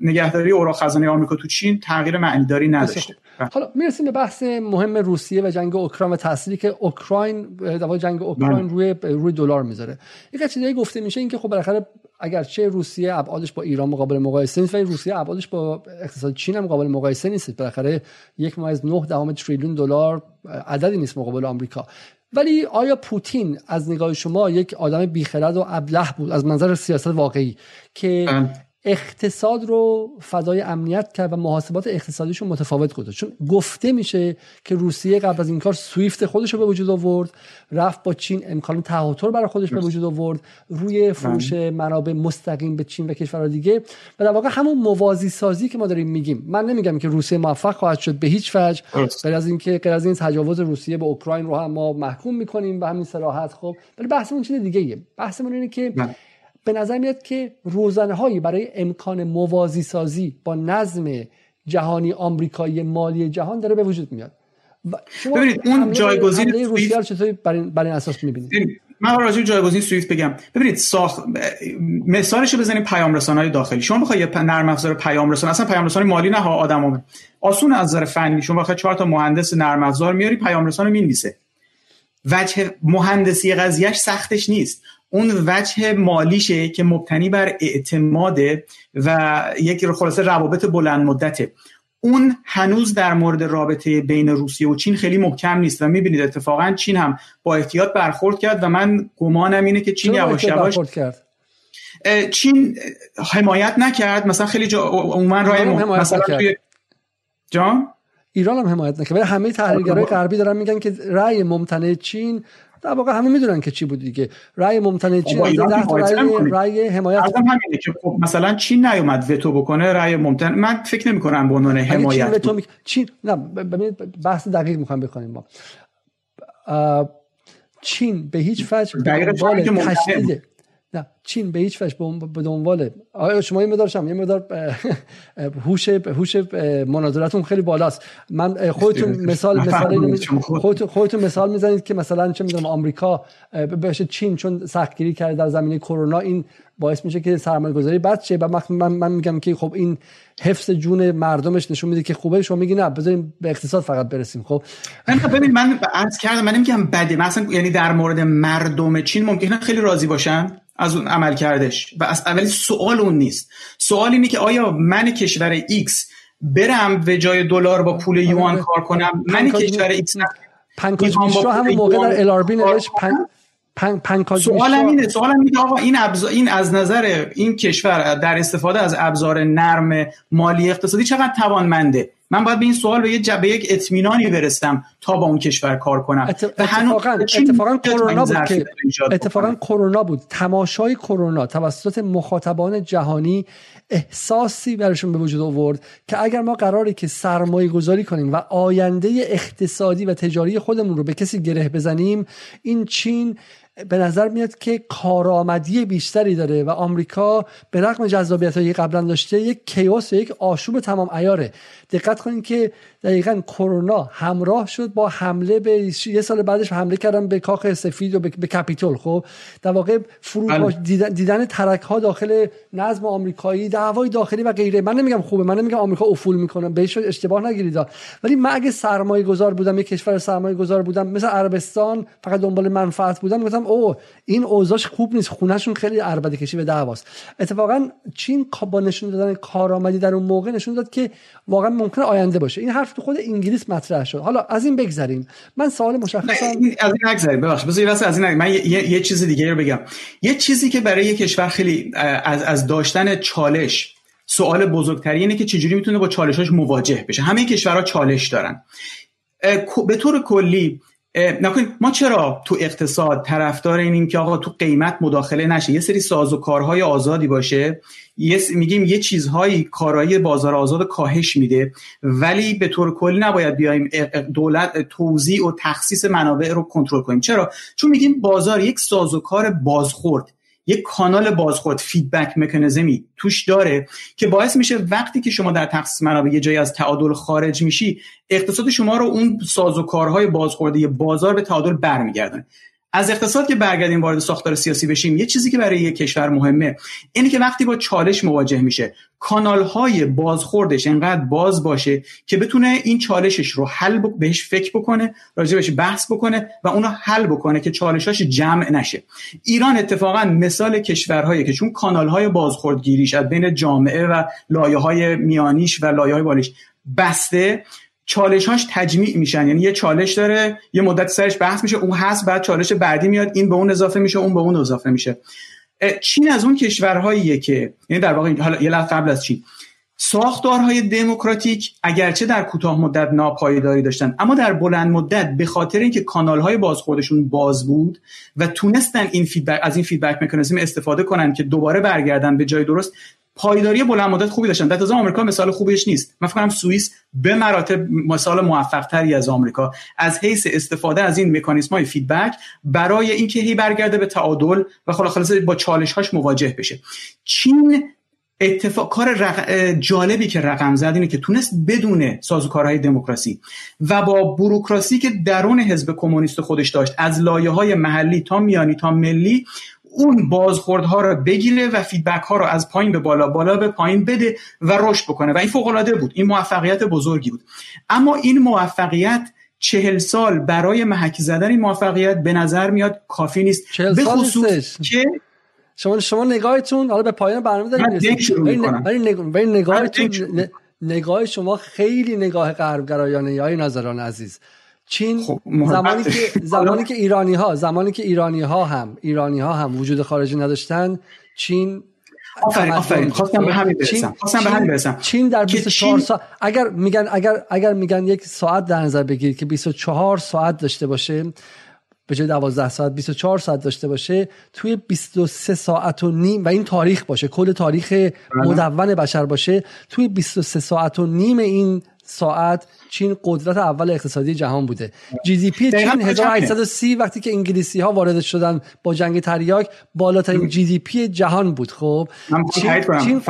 نگهداری اوراق خزانه آمریکا تو چین تغییر معنیداری نداشته. حالا می‌رسیم به بحث مهم روسیه و جنگ اوکراین و تأثیری که اوکراین در جنگ اوکراین بله. روی روی دلار می‌ذاره. یک چیزایی گفته میشه اینکه خب بالاخره اگرچه روسیه ابعادش با ایران مقابل مقایسه نیست ولی روسیه ابعادش با اقتصاد چین هم مقابل مقایسه نیست. بالاخره یک از 9 دهم تریلیون دلار عددی نیست مقابل آمریکا. ولی آیا پوتین از نگاه شما یک آدم بیخرد و ابله بود از منظر سیاست واقعی که اقتصاد رو فضای امنیت کرد و محاسبات اقتصادیشون متفاوت گذاشت. چون گفته میشه که روسیه قبل از این کار سویفت خودش رو به وجود آورد رفت با چین امکان تهاتر برای خودش به وجود آورد روی فروش بله. منابع مستقیم به چین و کشورهای دیگه. و در واقع همون موازی سازی که ما داریم میگیم من نمیگم که روسیه موفق خواهد شد به هیچ وجه غیر از اینکه غیر از این تجاوز روسیه به اوکراین رو هم ما محکوم می‌کنیم به همین صراحت خب. ولی بحثمون چیز دیگه ایه بحثمون اینه که بله. به نظر میاد که روزانه هایی برای امکان موازی سازی با نظم جهانی آمریکایی مالی جهان داره به وجود میاد. ببینید اون جایگزین روسیه رو چطوری برای این اساس می‌بینید؟ من راجع به جایگزین سویفت بگم. ببینید ساخت مثالش رو بزنید پیام های داخلی. شما بخواید یه نرم افزار پیام رسان اصلا پیام رسان مالی نه آدمو آسون از نظر فنی شما بخواید چهار تا مهندس نرم افزار میاری پیام رسان رو می‌نویسه. وجه مهندسی قضیهش سختش نیست. اون وجه مالیشه که مبتنی بر اعتماده و یک خلاصه روابط بلند مدته اون هنوز در مورد رابطه بین روسیه و چین خیلی محکم نیست و می‌بینید اتفاقا چین هم با احتیاط برخورد کرد و من گمانم اینه که چین یواش یواش کرد؟ چین حمایت نکرد. مثلا خیلی جا عموما رای مثلا توی جان؟ ایران هم حمایت نکرد. همه تحلیلگرای غربی دارن میگن که رأی ممتنع چین در واقع همه می‌دونن که چی بود دیگه. رأی ممتنع از 10 تا رأی حمایت همینه که خب مثلا چین نیومد وتو بکنه رأی ممتنع من فکر نمی کنم به عنوان حمایت چین, می... چین نه ببینید بحث دقیق می‌خوام بکنیم ما. چین به هیچ وجه دنبال تشدید نه چین به هیچ وجه به دنبال آیا شما یه مقدار شما یه مقدار هوش هوش مناظرتون خیلی بالاست. من خودتون مثال مثال خودتون. خودتون مثال می‌زنید که مثلا چه می‌دونم آمریکا بهش چین چون سختگیری کرده در زمینه کرونا این باعث میشه که سرمایه گذاری بد شه. و من, من میگم که خب این حفظ جون مردمش نشون میده که خوبه. شما میگی نه بذاریم به اقتصاد فقط برسیم خب؟ من ببین من عرض کردم من نمیگم بده. مثلا یعنی در مورد مردم چین ممکنه خیلی راضی باشن؟ از اون عمل کردش. و از اولی سوال اون نیست. سوال اینه که آیا من کشور X برم به جای دلار با پول آره. یوان کار کنم؟ من کشور X پنکاج میشرا همون موقع در الاربی نوشت پن... پنکاج سوال اینه سوال اینه آقا این ابزار این از نظر این کشور در استفاده از ابزار نرم مالی اقتصادی چقدر توانمنده؟ من باید به این سوال به یک به یک اطمینانی برسم تا با اون کشور کار کنم. اتفاقا اتفاقا کرونا بود که اتفاقا کرونا بود. تماشای کرونا توسط مخاطبان جهانی احساسی برشون به وجود آورد که اگر ما قراری که سرمایه گذاری کنیم و آینده اقتصادی و تجاری خودمون رو به کسی گره بزنیم این چین به نظر میاد که کارآمدی بیشتری داره و آمریکا به رغم جذابیت هایی قبلا داشته یک کیوس و یک آشوب تمام ایاره دقت کنید که دقیقا کرونا همراه شد با حمله به یه سال بعدش حمله کردن به کاخ سفید و به, کپیتول خب؟ در واقع فرو بله. دیدن, دیدن ترک ها داخل نظم آمریکایی دعوای داخلی و غیره. من نمیگم خوبه من نمیگم آمریکا افول می‌کنه بهش اشتباه نگیرید. ولی من اگه سرمایه گذار بودم یک کشور سرمایه گذار بودم مثل عربستان فقط دنبال منفعت بودم گفتم او این اوضاعش خوب نیست خونهشون خیلی عربده کشی به دعواست. اتفاقا چین با نشون دادن کارآمدی در اون موقع نشون داد که واقعا ممکنه آینده باشه. این حرف تو خود انگلیس مطرح شد. حالا از این بگذریم. من سوال مشخصا از این نگذریم. ببخشید بذار از این من یه،, یه،, چیز دیگه رو بگم. یه چیزی که برای یه کشور خیلی از از داشتن چالش سوال بزرگتری اینه که چجوری می‌تونه با چالشاش مواجه بشه. همه کشورها چالش دارن. به طور کلی نکنید ما چرا تو اقتصاد طرفدار اینیم که آقا تو قیمت مداخله نشه؟ یه سری ساز و کارهای آزادی باشه. یه میگیم یه چیزهایی کارایی بازار آزاد کاهش میده. ولی به طور کلی نباید بیایم دولت توزیع و تخصیص منابع رو کنترل کنیم. چرا؟ چون میگیم بازار یک ساز و کار بازخورد. یک کانال بازخورد فیدبک مکانیزمی توش داره که باعث میشه وقتی که شما در تخصیص منابع یه جایی از تعادل خارج میشی اقتصاد شما رو اون سازوکارهای بازخوردی بازار به تعادل برمیگردونه. از اقتصاد که برگردیم وارد ساختار سیاسی بشیم یه چیزی که برای یک کشور مهمه اینه که وقتی با چالش مواجه میشه کانال های بازخوردش انقدر باز باشه که بتونه این چالشش رو حل بهش فکر بکنه راجع بحث بکنه و اونو حل بکنه که چالشاش جمع نشه. ایران اتفاقا مثال کشورهایی که چون کانال های بازخوردگیریش از بین جامعه و لایه های میانیش و لایه های بالیش بسته چالشهاش تجمیع میشن. یعنی یه چالش داره یه مدت سرش بحث میشه اون هست بعد چالش بعدی میاد این به اون اضافه میشه اون به اون اضافه میشه. چین از اون کشورهاییه که یعنی در واقع حالا یه لحظه قبل از چین. ساختارهای دموکراتیک اگرچه در کوتاه مدت ناپایداری داشتن اما در بلند مدت به خاطر اینکه کانالهای بازخوردشون باز بود و تونستن این feedback از این feedback mechanism استفاده کنن که دوباره برگردن به جای درست پایداری بلند مدت خوبی داشتن. در ضمن آمریکا مثال خوبیش نیست. من فکر کنم سوئیس به مراتب مثال موفق تری از آمریکا. از حیث استفاده از این مکانیزم های feedback برای اینکه هی برگرده به تعادل و خلاصه با چالش هاش مواجه بشه. چین اتفاق کار جالبی که رقم زد اینه که تونست بدون سازوکارهای دموکراسی و با بروکراسی که درون حزب کمونیست خودش داشت از لایه های محلی تا میانی تا ملی اون بازخوردها رو بگیره و فیدبک ها رو از پایین به بالا بالا به پایین بده و رشد بکنه. و این فوق العاده بود. این موفقیت بزرگی بود. اما این موفقیت چهل سال برای محکی زدن این موفقیت به نظر میاد کافی نیست. به خصوص که شما شما نگاهتون حالا به پایان برنامه دارید ولی نگاهتون نگاه شما خیلی نگاه غربگرایانه یا نظران عزیز. چین خب زمانی که (laughs) زمانی که ایرانی ها زمانی که ایرانی ها هم ایرانی ها هم وجود خارجی نداشتن چین آفرین آفرین. خواستم به همین برسم. خواستم به همین برسم. چین در 24 ساعت اگر میگن اگر اگر میگن یک ساعت در نظر بگیرید که 24 ساعت داشته باشه به جای 12 ساعت 24 ساعت داشته باشه توی 23 ساعت و نیم و این تاریخ باشه کل تاریخ بله. مدون بشر باشه توی 23 ساعت و نیم این ساعت چین قدرت اول اقتصادی جهان بوده. GDP چین 1830 وقتی که انگلیسی ها وارد شدن با جنگ تریاک بالاترین GDP جهان بود. خب چین, چین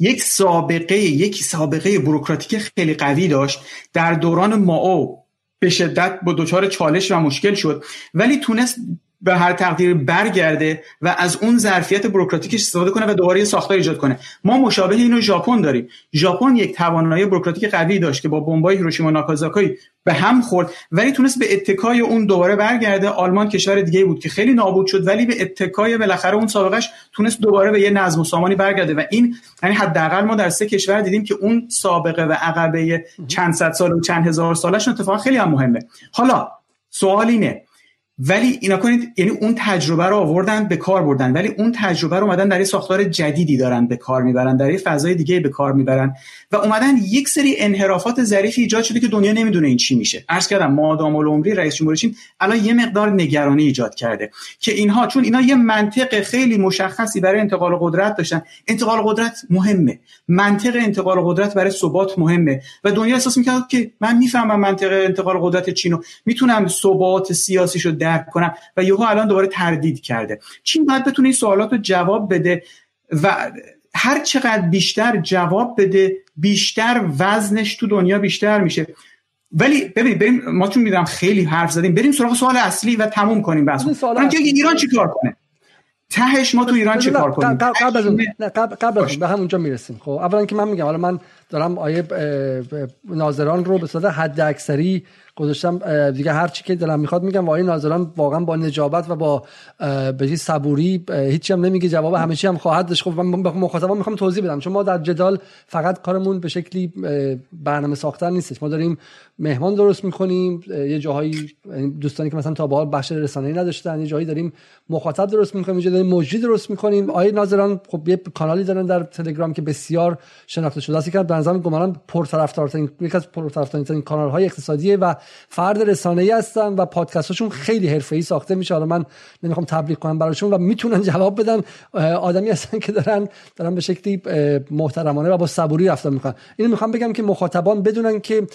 یک سابقه یک سابقه بروکراتیک خیلی قوی داشت. در دوران ماو به شدت با دچار چالش و مشکل شد. ولی تونست به هر تقدیر برگرده و از اون ظرفیت بروکراتیکش استفاده کنه و دوباره ساختار ایجاد کنه. ما مشابه اینو ژاپن داریم. ژاپن یک توانایی بروکراتیک قوی داشت که با بمبای هیروشیما ناکازاکی به هم خورد ولی تونست به اتکای اون دوباره برگرده. آلمان کشور دیگه بود که خیلی نابود شد ولی به اتکای بالاخره اون سابقش تونست دوباره به یه نظم و سامانی برگرده و این یعنی حداقل ما در سه کشور دیدیم که اون سابقه و عقبه چند صد سال و چند هزار سالش اتفاق خیلی هم مهمه. حالا سوال اینه ولی اینا کنید یعنی اون تجربه رو آوردن به کار بردن. ولی اون تجربه رو اومدن در یه ساختار جدیدی دارن به کار می‌برن در یه فضای دیگه به کار می‌برن. و اومدن یک سری انحرافات ظریفی ایجاد شده که دنیا نمی‌دونه این چی میشه. عرض کردم مادام العمری رئیس جمهور چین الان یه مقدار نگرانی ایجاد کرده که اینها چون اینا یه منطق خیلی مشخصی برای انتقال قدرت داشتن. انتقال قدرت مهمه. منطق انتقال قدرت برای ثبات مهمه. و دنیا احساس می‌کرد که من می‌فهمم منطق انتقال قدرت چینو. می‌تونم ثبات سیاسیشو درک کنم. و یهو الان دوباره تردید کرده. چین باید بتونه این سوالات رو جواب بده و هر چقدر بیشتر جواب بده بیشتر وزنش تو دنیا بیشتر میشه. ولی ببین بریم ما چون می‌دونم خیلی حرف زدیم بریم سراغ سوال اصلی و تموم کنیم بحث ایران چی کار کنه؟ تهش ما تو ایران چی کار کنیم؟ قبل قبل به همونجا می‌رسیم. خب اولا که من میگم حالا من دارم آیه ناظران رو به صورت حد اکثری گذاشتم دیگه هر چی که دلم می‌خواد میگم. و این ناظران واقعا با نجابت و با به صبوری هیچی هم نمیگه. جواب همه چی هم خواهد داشت. خب من مخاطبان می‌خوام توضیح بدم. چون ما در جدال فقط کارمون به شکلی برنامه ساختن نیستش. ما داریم مهمان درست می‌کنیم. یه جاهایی یعنی دوستانی که مثلا تا به حال بخش رسانه‌ای نداشتن یه جایی داریم مخاطب درست می‌کنیم یه داریم مجری درست می‌کنیم. آیه ناظران خب یه کانالی دارن در تلگرام که بسیار شناخته شده است. که به نظرم گمانم پرطرفدارترین یکی از پرطرفدارترین کانال های اقتصادی و فرد رسانه‌ای هستن و پادکستاشون خیلی حرفه‌ای ساخته میشه. حالا من نمی‌خوام تبلیغ کنم براشون و می‌تونن جواب بدن. آدمی هستن که دارن دارن به شکلی محترمانه و با صبوری رفتار می‌کنن. اینو می‌خوام بگم که مخاطبان بدونن که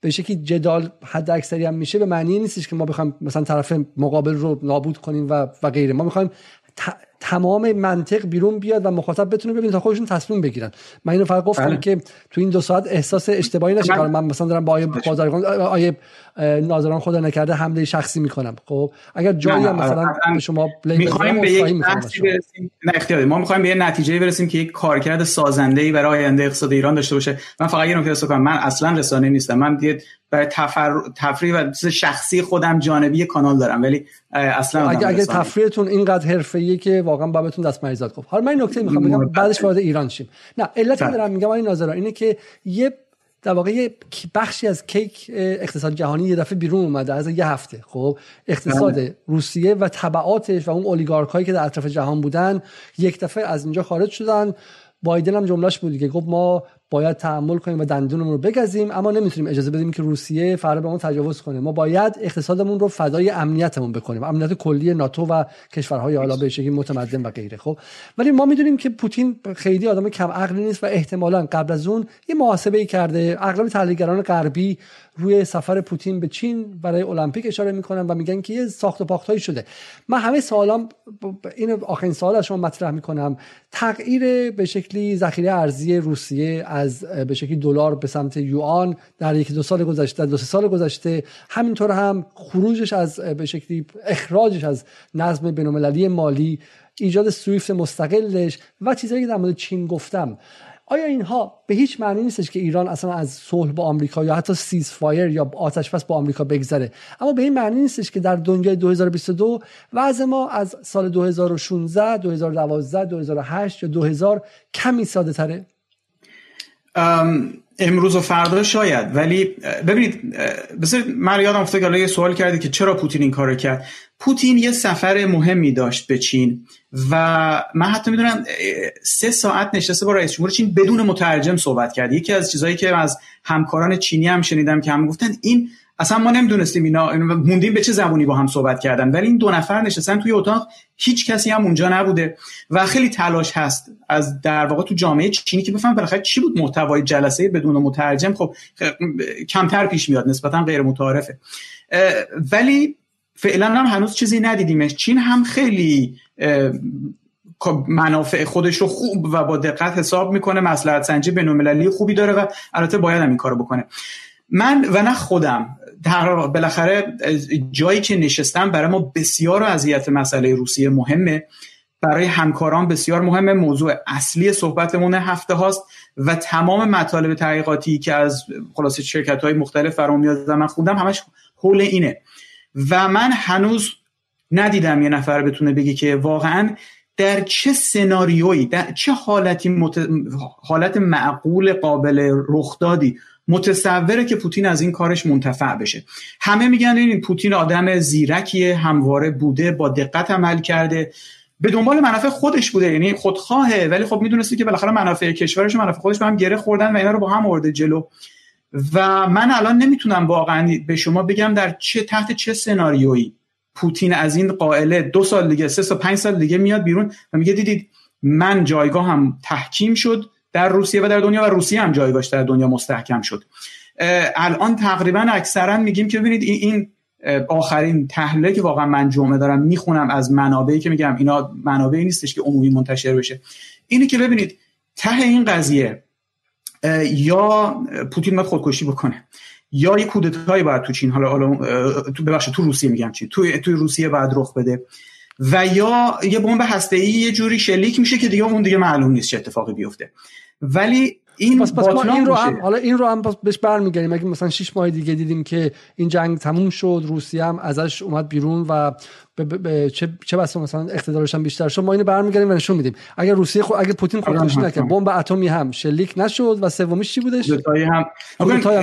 به شکلی جدال حد اکثری هم میشه به معنی نیستش که ما بخوایم مثلا طرف مقابل رو نابود کنیم و و غیره. ما می‌خوایم تمام منطق بیرون بیاد و مخاطب بتونه ببینه تا خودشون تصمیم بگیرن. من اینو فقط گفتم بله. که تو این دو ساعت احساس اشتباهی نشه. من, من مثلا دارم با آیه بازرگان آیه ناظران خدا نکرده حمله شخصی می‌کنم. خب اگر جایی هم مثلا به شما می‌خوایم به یک برسیم. نه ما می‌خوایم به یه نتیجه برسیم که یک کارکرد سازنده ای برای آینده اقتصاد ایران داشته باشه. من فقط یه نکته کنم. من اصلا رسانه نیستم. من یه برای تفر... تفریح و شخصی خودم جانبی کانال دارم. ولی اصلا اگه اگه تفریحتون اینقدر حرفه‌ایه که واقعا بابتون دست مریضات گفت حالا من این نکته می‌خوام بگم بعدش وارد ایران شیم. نه علت. دارم میگم این ناظران اینه که یه در واقع بخشی از کیک اقتصاد جهانی یه دفعه بیرون اومده از یه هفته. خب اقتصاد بله. روسیه و طبعاتش و اون اولیگارک هایی که در اطراف جهان بودن یک دفعه از اینجا خارج شدن. بایدن هم جملهش بود که گفت ما باید تحمل کنیم و دندونمون رو بگزیم اما نمی‌تونیم اجازه بدیم که روسیه فردا به اون تجاوز کنه. ما باید اقتصادمون رو فدای امنیتمون بکنیم. امنیت کلی ناتو و کشورهای حالا به شکلی متمدن و غیره خب؟ ولی ما می‌دونیم که پوتین خیلی آدم کم عقلی نیست و احتمالا قبل از اون یه محاسبه ای کرده. اغلب تحلیلگران غربی روی سفر پوتین به چین برای المپیک اشاره می‌کنن و میگن که یه ساخت و پاختایی شده. من همه سوالام این آخرین سوال از شما مطرح می‌کنم. تغییر به شکلی ذخیره ارزی روسیه از به شکلی دلار به سمت یوان در یک دو سال گذشته دو سال گذشته همینطور هم خروجش از به شکلی اخراجش از نظم بین‌المللی مالی ایجاد سویفت مستقلش و چیزهایی که در مورد چین گفتم. آیا اینها به هیچ معنی نیستش که ایران اصلا از صلح با آمریکا یا حتی ceasefire یا آتش بس با آمریکا بگذره؟ اما به این معنی نیستش که در دنیای 2022 وضع ما از سال 2016 2012 2008 یا 2000 کمی ساده تره امروز و فردا شاید. ولی ببینید بذارید من یادم افتاد که یه سوال کردی که چرا پوتین این کارو کرد. پوتین یه سفر مهمی داشت به چین و من حتی می‌دونم سه ساعت نشسته با رئیس جمهور چین بدون مترجم صحبت کرد. یکی از چیزهایی که از همکاران چینی هم شنیدم که هم گفتن این اصلا ما نمی‌دونستیم اینا موندیم به چه زبونی با هم صحبت کردن ولی این دو نفر نشستن توی اتاق هیچ کسی هم اونجا نبوده و خیلی تلاش هست از در واقع تو جامعه چینی که بفهم بالاخره چی بود محتوای جلسه بدون مترجم. خب کمتر پیش میاد نسبتا غیر متعارفه. ولی فعلا هم هنوز چیزی ندیدیمش. چین هم خیلی خب منافع خودش رو خوب و با دقت حساب می‌کنه. مسئله سنجی بین‌المللی خوبی داره و البته باید هم این کارو بکنه. من و نه خودم در بالاخره جایی که نشستم برای ما بسیار اذیت مسئله روسیه مهمه. برای همکاران بسیار مهمه. موضوع اصلی صحبتمون هفته هاست و تمام مطالب تحقیقاتی که از خلاصه شرکت های مختلف فرام میاد من خوندم همش حول اینه. و من هنوز ندیدم یه نفر بتونه بگه که واقعا در چه سناریویی در چه حالتی مت... حالت معقول قابل رخدادی متصوره که پوتین از این کارش منتفع بشه. همه میگن این پوتین آدم زیرکیه همواره بوده با دقت عمل کرده. به دنبال منافع خودش بوده یعنی خودخواهه. ولی خب می‌دونستی که بالاخره منافع کشورش و منافع خودش به هم گره خوردن و اینا رو با هم آورده جلو. و من الان نمی‌تونم واقعا به شما بگم در چه تحت چه سناریویی پوتین از این قائله دو سال دیگه سه سال پنج سال دیگه میاد بیرون و میگه دیدید من جایگاه هم تحکیم شد. در روسیه و در دنیا و روسیه هم جایگاهش در دنیا مستحکم شد. الان تقریبا اکثرا میگیم که ببینید این آخرین تحلیلی که واقعا من جمعه دارم می‌خونم از منابعی که میگم. اینا منابعی نیستش که عمومی منتشر بشه. اینه که ببینید ته این قضیه یا پوتین باید خودکشی بکنه یا یه کودتایی باید تو چین حالا حالا تو ببخشید تو روسیه میگم چی تو توی روسیه باید رخ بده. و یا یه بمب هسته‌ای یه جوری شلیک میشه که دیگه اون دیگه معلوم نیست چه اتفاقی بیفته. ولی این پس پس ما این رو هم حالا این رو هم بهش برمیگردیم. اگه مثلا 6 ماه دیگه دیدیم که این جنگ تموم شد روسیه هم ازش اومد بیرون و چه چه بسا مثلا اقتدارش هم بیشتر شد ما اینو برمیگردیم و نشون میدیم. اگر روسیه خود اگر پوتین خودکشی نکرد بمب اتمی هم شلیک نشد و سومیش چی بودش؟ کودتای هم هم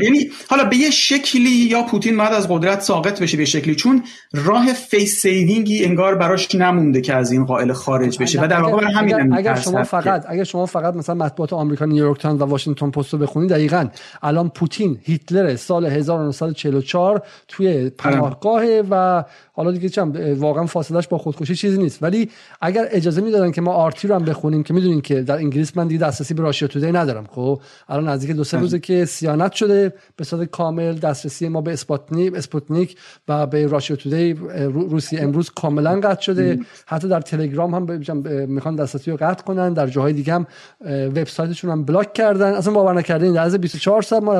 یعنی حالا به یه شکلی یا پوتین بعد از قدرت ساقط بشه به شکلی چون راه face saving ی انگار براش نمونده که از این غائله خارج بشه. و در واقع برای همین اگر, اگر شما فقط اگر شما فقط مثلا مطبوعات آمریکا نیویورک تایمز و واشنگتن پست رو بخونید دقیقاً الان پوتین هیتلر سال 1944 توی پناهگاه و حالا دیگه چم واقعا فاصلش با خودکشی چیزی نیست. ولی اگر اجازه می‌دادن که ما RT رو هم بخونیم که می‌دونین که در انگلیس من دیگه دسترسی به راشیا تودی ندارم خب؟ الان نزدیک دو سه روزه که صیانت شده به صورت کامل دسترسی ما به اسپوتنیک اسپوتنیک و به راشیا تودی روسیه امروز کاملا قطع شده. حتی در تلگرام هم می‌خوان دسترسی رو قطع کنن. در جاهای دیگه هم وبسایتشون هم بلاک کردن. اصلا باورنکردنی در عرض 24 ساعت ما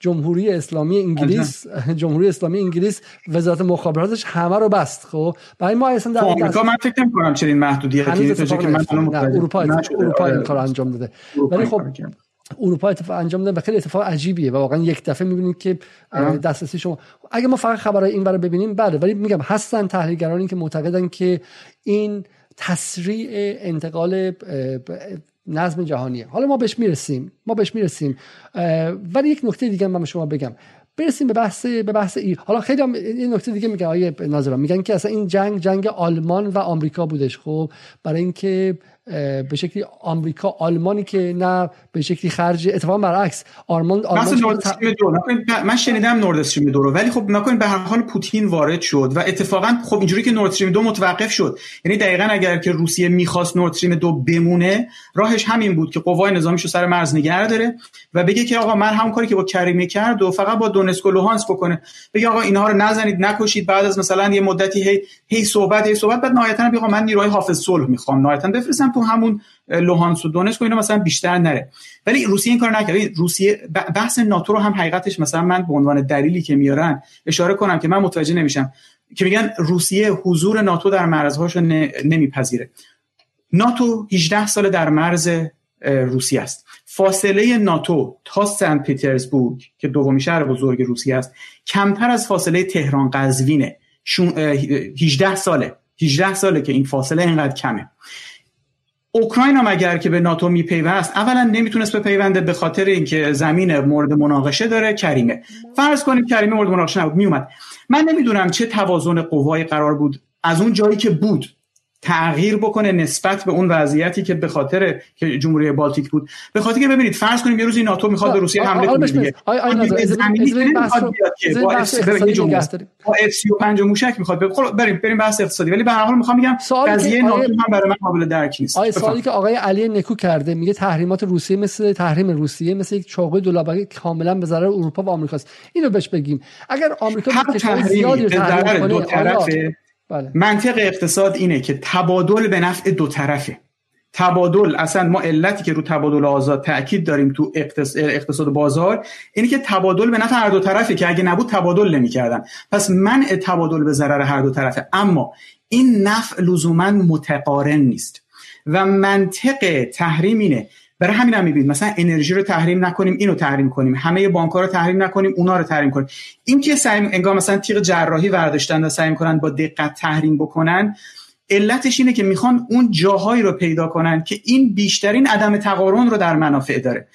جمهوری اسلامی انگلیس جمهوری اسلامی انگلیس وزارت مخابراتش همه رو بست خب؟ برای ما اصلا در آمریکا من فکر نمی کنم چنین محدودیتی که من اروپا اروپا این کار انجام داده. ولی خب اروپا اتفاق انجام داده. و خیلی اتفاق عجیبیه و واقعا یک دفعه می‌بینید که دسترسی شما اگه ما فقط خبرهای این رو ببینیم بله ولی میگم هستن تحلیلگرانی که معتقدن که این تسریع انتقال نظم جهانیه. حالا ما بهش می‌رسیم. ما بهش می‌رسیم. ولی یک نکته دیگه من به شما بگم. برسیم به بحث به بحث ای حالا خیلی هم این نکته دیگه میگن. آیه ناظران. میگن که اصلا این جنگ جنگ آلمان و آمریکا بودش خب؟ برای اینکه به شکلی آمریکا آلمانی که نه به شکلی خرج اتفاقا برعکس. آلمان آلمان من شنیدم نورد استریم دو رو ولی خب نکنین به هر حال پوتین وارد شد و اتفاقا خب اینجوری که نورد استریم دو متوقف شد. یعنی دقیقا اگر که روسیه می‌خواست نورد استریم دو بمونه راهش همین بود که قوای نظامیشو سر مرز نگه داره و بگه که آقا من همون کاری که با کریمه کرد و فقط با دونسک و لوهانس بکنه. بگه آقا اینها رو نزنید نکشید بعد از مثلا یه مدتی هی هی صحبت هی صحبت. بعد نهایتا بگه من نیروهای حافظ صلح می‌خوام. نهایتا بفرستم تو همون لوهانس و دونسک و اینا مثلا بیشتر نره. ولی روسیه این کار نکرد. روسیه بحث ناتو رو هم حقیقتش مثلا من به عنوان دلیلی که میارن اشاره کنم که من متوجه نمیشم. که میگن روسیه حضور ناتو در مرزهاش نمیپذیره. ناتو 18 سال در مرز روسیه است. فاصله ناتو تا سنت پیترزبورگ که دومی شهر بزرگ روسیه است کمتر از فاصله تهران قزوینه. 18 ساله. 18 ساله که این فاصله اینقدر کمه. اوکراین هم اگر که به ناتو میپیوست اولا نمی‌تونست به پیونده به خاطر اینکه زمین مورد مناقشه داره کریمه. فرض کنیم کریمه مورد مناقشه نبود میومد. من نمی‌دونم چه توازن قوای قرار بود. از اون جایی که بود. تغییر بکنه نسبت به اون وضعیتی که به خاطر که جمهوری بالتیک بود. به خاطر که ببینید فرض کنیم یه روزی ناتو می‌خواد به روسیه حمله کنه دیگه. با اف 35 موشک می‌خواد خب بریم بریم بحث اقتصادی. ولی به هر حال می‌خوام بگم قضیه ناتو هم برای من قابل درک نیست. آیا سوالی که آقای علی نکو کرده میگه تحریمات روسیه مثل تحریم روسیه مثل یک چاقوی دولابی کاملا به ضرر اروپا و آمریکاست. اینو بهش بگیم. اگر آمریکا زیادی تحریم کنه بله. منطق اقتصاد اینه که تبادل به نفع دو طرفه. تبادل اصلا ما علتی که رو تبادل آزاد تاکید داریم تو اقتصاد بازار اینه که تبادل به نفع هر دو طرفه که اگه نبود تبادل نمی‌کردن. پس منع تبادل به ضرر هر دو طرفه. اما این نفع لزوما متقارن نیست. و منطق تحریم اینه برای همین هم می‌بینید. مثلا انرژی رو تحریم نکنیم اینو تحریم کنیم. همه بانک رو تحریم نکنیم اونا رو تحریم کنیم. این که سعی انگار مثلا تیغ جراحی ورداشتن و سعی کنن با دقت تحریم بکنن علتش اینه که می‌خوان اون جاهایی رو پیدا کنن که این بیشترین عدم تقارن رو در منافع داره.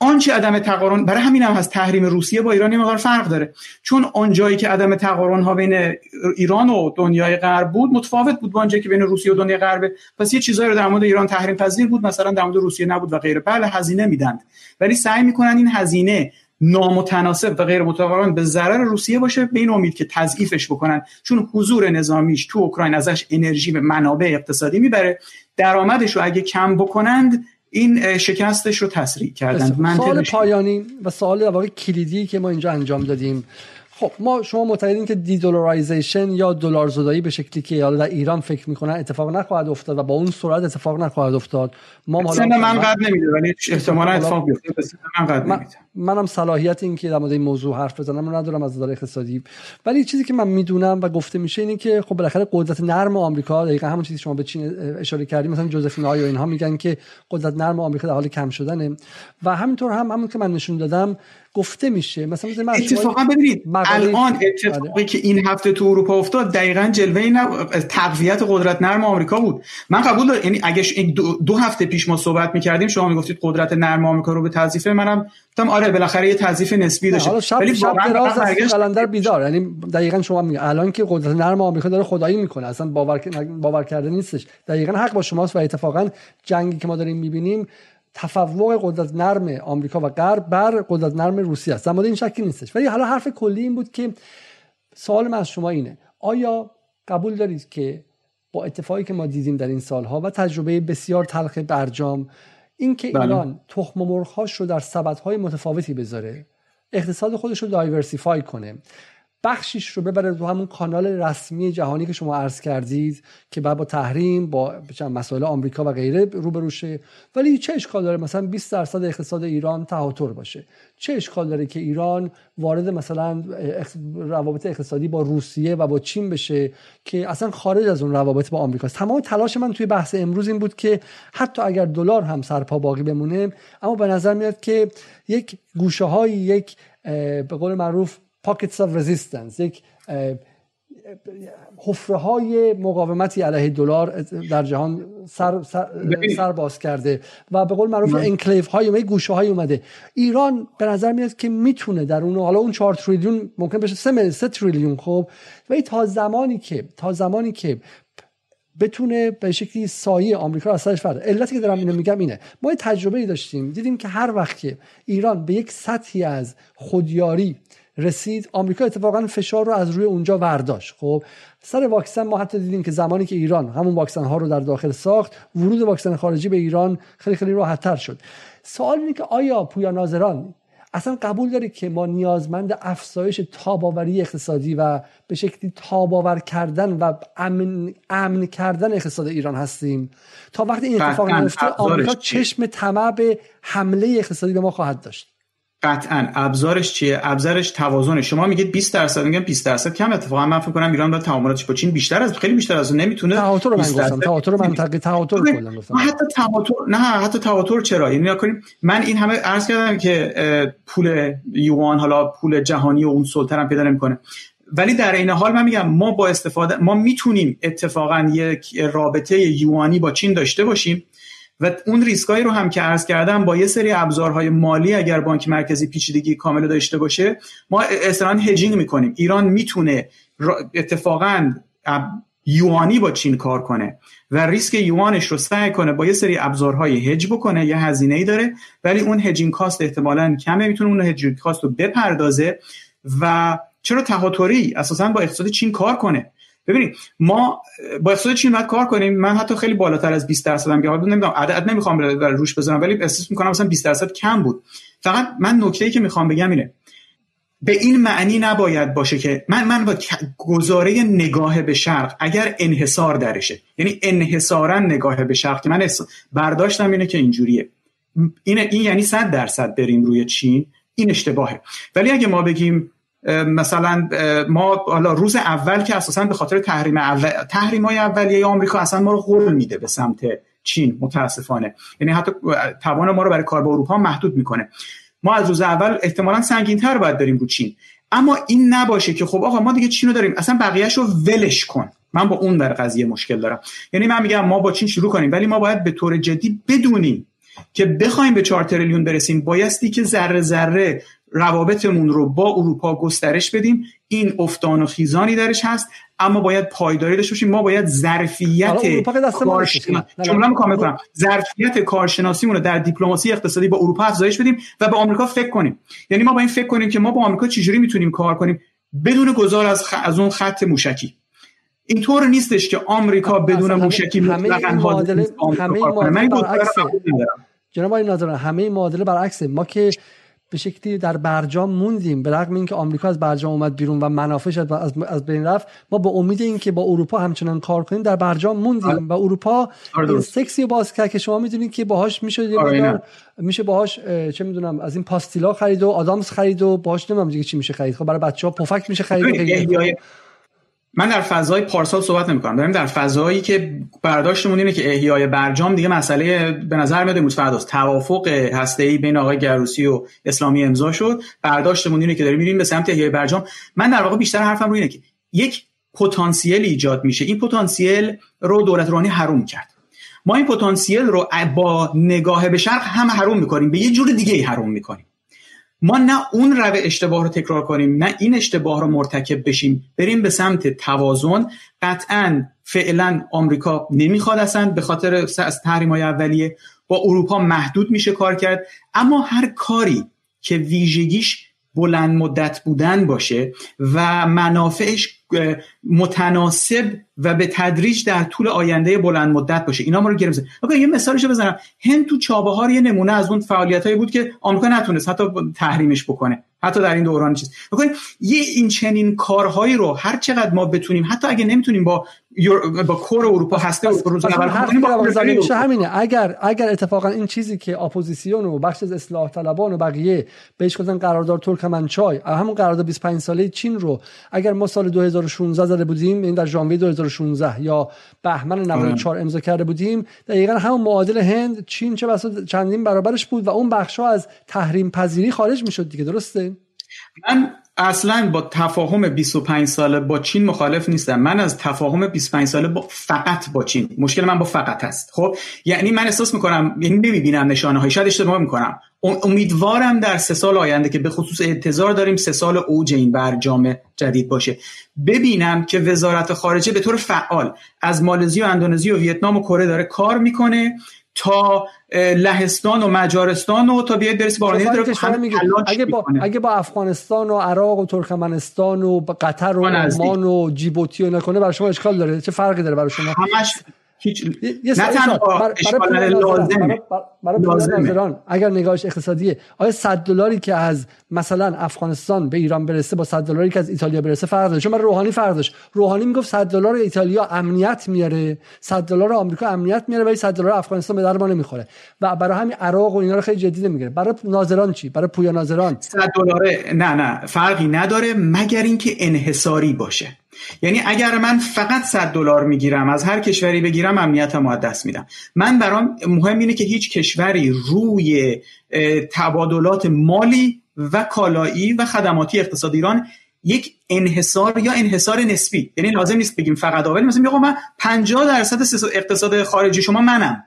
آنچه عدم تقارن برای همین هم هست تحریم روسیه با ایران یه فرق داره. چون آنجایی که عدم تقارن ها بین ایران و دنیای غرب بود متفاوت بود با آنجایی که بین روسیه و دنیای غرب. پس یه چیزایی رو در مورد ایران تحریم پذیر بود مثلا در مورد روسیه نبود و غیره. بله هزینه میدند. ولی سعی می‌کنن این هزینه نامتناسب و غیر متقارن به ضرر روسیه باشه به این امید که تضعیفش بکنن. چون حضور نظامیش تو اوکراین ازش انرژی و منابع اقتصادی می‌بره. درآمدش رو اگه کم بکنند این شکستش رو تسریع کردن. سوال پایانی و سوال واقع کلیدی که ما اینجا انجام دادیم. خب ما شما معتقدین که دی دلارایزیشن یا دلار زدایی به شکلی که حالا در ایران فکر می‌کنن اتفاق نخواهد افتاد و با اون سرعت اتفاق نخواهد افتاد ما حالا من قد نمیده ولی احتمالاً اتفاق بیفته من قد نمیده. منم صلاحیت این که در مورد این موضوع حرف بزنم رو ندارم از نظر اقتصادی. ولی چیزی که من می‌دونم و گفته میشه اینه که خب بالاخره قدرت نرم آمریکا دقیقا همون چیزی شما به چین اشاره کردیم مثلا جوزفین های و اینها میگن که قدرت نرم آمریکا در حال کم شدنه. و همینطور هم همون که من نشون دادم گفته میشه. مثلا مثلا اتفاقا ببینید الان اتفاقی آره. که این هفته تو اروپا افتاد دقیقا جلوه این تقویت قدرت نرم آمریکا بود. من قبول دارم یعنی اگه دو, دو هفته پیش ما صحبت می‌کردیم شما می‌گفتید قدرت نرم آمریکا رو به تضعیف منم گفتم آره بالاخره یه تضعیف نسبی داشته. شب ولی شب دراز قلندر بیدار. یعنی دقیقا شما میگه الان که قدرت نرم آمریکا داره خدایی می‌کنه. اصلا باور باور کرده نیستش. دقیقا حق با شماست و اتفاقا جنگی که ما داریم می‌بینیم تفوق قدرت نرم آمریکا و غرب بر قدرت نرم روسیه است. در این شکی نیستش. ولی حالا حرف کلی این بود که سوال من از شما اینه. آیا قبول دارید که با اتفاقی که ما دیدیم در این سالها و تجربه بسیار تلخ برجام اینکه بله. ایران تخم مرغهاش رو در سبدهای متفاوتی بذاره اقتصاد خودش رو دایورسیفای کنه بخشیش رو ببره تو همون کانال رسمی جهانی که شما عرض کردید که بعد با تحریم با مسائل آمریکا و غیره روبروشه ولی چه اشکال داره؟ مثلا 20 درصد اقتصاد ایران تهاتر باشه. چه اشکال داره که ایران وارد مثلا روابط اقتصادی با روسیه و با چین بشه که اصلا خارج از اون روابط با آمریکا تمام تلاش من توی بحث امروز این بود که حتی اگر دلار هم سرپا باقی بمونه اما به نظر میاد که یک گوشه های یک به قول معروف pockets of resistance یک حفره های مقاومتی علیه دلار در جهان سر, سر, باز کرده و به قول معروف انکلیف های گوشه های اومده. ایران به نظر میاد که می‌تونه در اون حالا اون 4 تریلیون ممکن بشه 3 3 تریلیون خب؟ و تا زمانی که تا زمانی که بتونه به شکلی سایه آمریکا از سرش فرد علتی که دارم اینو میگم اینه. ما یه تجربه ای داشتیم. دیدیم که هر وقت که ایران به یک سطحی از خودیاری رسید آمریکا اتفاقا فشار رو از روی اونجا ورداشت. خب سر واکسن ما حتی دیدیم که زمانی که ایران همون واکسن ها رو در داخل ساخت ورود واکسن خارجی به ایران خیلی خیلی راحت شد. سوال اینه که آیا پویا ناظران اصلا قبول دارید که ما نیازمند افزایش تاباوری اقتصادی و به شکلی تاباور کردن و امن, امن کردن اقتصاد ایران هستیم؟ تا وقتی این اتفاق نیفته آمریکا چشم طمع به حمله اقتصادی به ما خواهد داشت. قطعا ابزارش چیه؟ ابزارش توازنه. شما میگید 20 درصد میگم 20 درصد. کم اتفاقا من فکر کنم ایران با تعاملاتش با چین بیشتر از خیلی بیشتر از نمی‌تونه تواتر من گفتم تواتر منطقه تواتر کلا گفتم. حتی تواتر نه حتی تواتر چرا؟ یعنی کنیم من این همه عرض کردم که پول یوان حالا پول جهانی و اون سلطه هم پیدا نمی‌کنه. ولی در این حال من میگم ما با استفاده ما می‌تونیم اتفاقا یک رابطه یوانی با چین داشته باشیم. و اون ریسکایی رو هم که عرض کردم با یه سری ابزارهای مالی اگر بانک مرکزی پیچیدگی کامل داشته باشه ما اصلا hedging می‌کنیم. ایران می‌تونه اتفاقا یوانی با چین کار کنه و ریسک یوانش رو سعی کنه با یه سری ابزارهای هج بکنه یه هزینه ای داره ولی اون hedging cost احتمالا کمه می‌تونه اون hedging cost رو بپردازه و چرا تهاتری اساسا با اقتصاد چین کار کنه؟ ببینید ما با اقتصاد چین باید کار کنیم. من حتی خیلی بالاتر از 20 درصد هم حالا نمی‌دونم عدد نمی‌خوام روش بزنم ولی احساس می‌کنم مثلا 20 درصد کم بود. فقط من نکته ای که می‌خوام بگم اینه به این معنی نباید باشه که من من با گزاره نگاه به شرق اگر انحصار درشه. یعنی انحصارا نگاه به شرق که من برداشتم اینه که اینجوریه. این این یعنی 100 درصد بریم روی چین این اشتباهه. ولی اگه ما بگیم مثلا ما حالا روز اول که اساسا به خاطر تحریم اول تحریم های اولیه آمریکا اصلا ما رو غول میده به سمت چین متاسفانه. یعنی حتی توان ما رو برای کار با اروپا محدود می‌کنه. ما از روز اول احتمالا سنگین تر باید بریم رو چین. اما این نباشه که خب آقا ما دیگه چین رو داریم. اصلا بقیهش رو ولش کن. من با اون در قضیه مشکل دارم. یعنی من میگم ما با چین شروع کنیم ولی ما باید به طور جدی بدونیم که بخوایم به 4 تریلیون برسیم. بایستی که ذره ذره روابطمون رو با اروپا گسترش بدیم. این افتان و خیزانی درش هست اما باید پایداری داشته باشیم. ما باید ظرفیت جمله کامل کنم ظرفیت کارشناسیمون رو در دیپلماسی اقتصادی با اروپا افزایش بدیم و به آمریکا فکر کنیم. یعنی ما با این فکر کنیم که ما با آمریکا چجوری می‌تونیم کار کنیم؟ بدون گذار از, از اون خط موشکی. اینطور نیستش که آمریکا بدون موشکی مطلقاً همه همه جناب آقای ناظران همه معادله برعکسه. ما که به شکلی در برجام موندیم به رغم اینکه آمریکا از برجام اومد بیرون و منافعش از, از بین رفت ما به امید اینکه با اروپا همچنان کار کنیم در برجام موندیم آره. و اروپا آره این سکسی باز کرد که شما می‌دونید که باهاش میشه آره میشه باهاش چه می‌دونم از این پاستیلا خرید و آدامس خرید و باهاش نمی‌دونم دیگه چی میشه خرید. خب برای بچه‌ها پفک میشه خرید من در فضای پارسال صحبت نمی کنم داریم در فضایی که برداشتمون اینه که احیای برجام دیگه مسئله به نظر میاد امروز فرداست توافق ای بین آقای گروسی و اسلامی امضا شد. برداشتمون اینه که داریم میریم به سمت احیای برجام. من در واقع بیشتر حرفم روی اینه که یک پتانسیل ایجاد میشه. این پتانسیل رو دولت روحانی حروم کرد. ما این پتانسیل رو با نگاه به شرق هم حروم می‌کنیم. به یه جور دیگه ای حروم می‌کنیم. ما نه اون رو اشتباه رو تکرار کنیم نه این اشتباه رو مرتکب بشیم. بریم به سمت توازن. قطعا فعلا آمریکا نمی‌خواد اصلا به خاطر از تحریم های اولیه با اروپا محدود میشه کار کرد. اما هر کاری که ویژگیش بلند مدت بودن باشه و منافعش متناسب و به تدریج در طول آینده بلند مدت باشه. اینا ما رو گرفت یه مثالشو بزنم. هند تو چابهار یه نمونه از اون فعالیتایی بود که آمریکا نتونست حتی تحریمش بکنه. حتی در این دوران چیز. بکنید یه این چنین کارهایی رو هر چقدر ما بتونیم حتی اگه نمی‌تونیم با با کور اروپا هسته میشه همینه. اگر اگر اتفاقا این چیزی که اپوزیسیون و بخش از اصلاح طلبان و بقیه بهش گفتن قرارداد ترکمنچای همون قرارداد 25 ساله چین رو اگر ما سال 2016 زده بودیم این در ژانویه 2016 یا بهمن 94 امضا کرده بودیم. دقیقا همون معادل هند چین چه بسا چندین برابرش بود و اون بخش ها از تحریم پذیری خارج می‌شد دیگه درسته؟ من اصلا با تفاهم 25 ساله با چین مخالف نیستم. من از تفاهم 25 ساله با فقط با چین. مشکل من با فقط هست. خب؟ یعنی من احساس می‌کنم یعنی نمی‌بینم نشانه های شاید اشتباه می‌کنم. امیدوارم در سه سال آینده که به خصوص انتظار داریم سه سال اوج این برجام جدید باشه. ببینم که وزارت خارجه به طور فعال از مالزی و اندونزی و ویتنام و کره داره کار می‌کنه. تا لهستان و مجارستان و تا بیاید برسی با اگه با اگه با افغانستان و عراق و ترکمنستان و قطر و عمان و جیبوتی و نکنه برای شما اشکال داره. چه فرقی داره برای شما؟ همش هیچ نه تنها برای ناظران اگر نگاهش اقتصادیه آیا 100 دلاری که از مثلا افغانستان به ایران برسه با 100 دلاری که از ایتالیا برسه فرق داره؟ چون من روحانی فرق داشت. روحانی می‌گفت 100 دلار ایتالیا امنیت میاره. 100 دلار آمریکا امنیت میاره ولی 100 دلار افغانستان به در ما نمی‌خوره. و برای همین عراق و اینا رو خیلی جدی نمی‌گیره. برای ناظران چی؟ برای پویا ناظران. 100 دلار نه نه. فرقی نداره مگر اینکه انحصاری باشه. یعنی اگر من فقط 100 دلار می‌گیرم از هر کشوری بگیرم امنیتم از دست میدم. من برام مهم اینه که هیچ کشوری روی تبادلات مالی و کالایی و خدماتی اقتصاد ایران یک انحصار یا انحصار نسبی. یعنی لازم نیست بگیم فقط اول مثلا میگم من 50 درصد اقتصاد خارجی شما منم.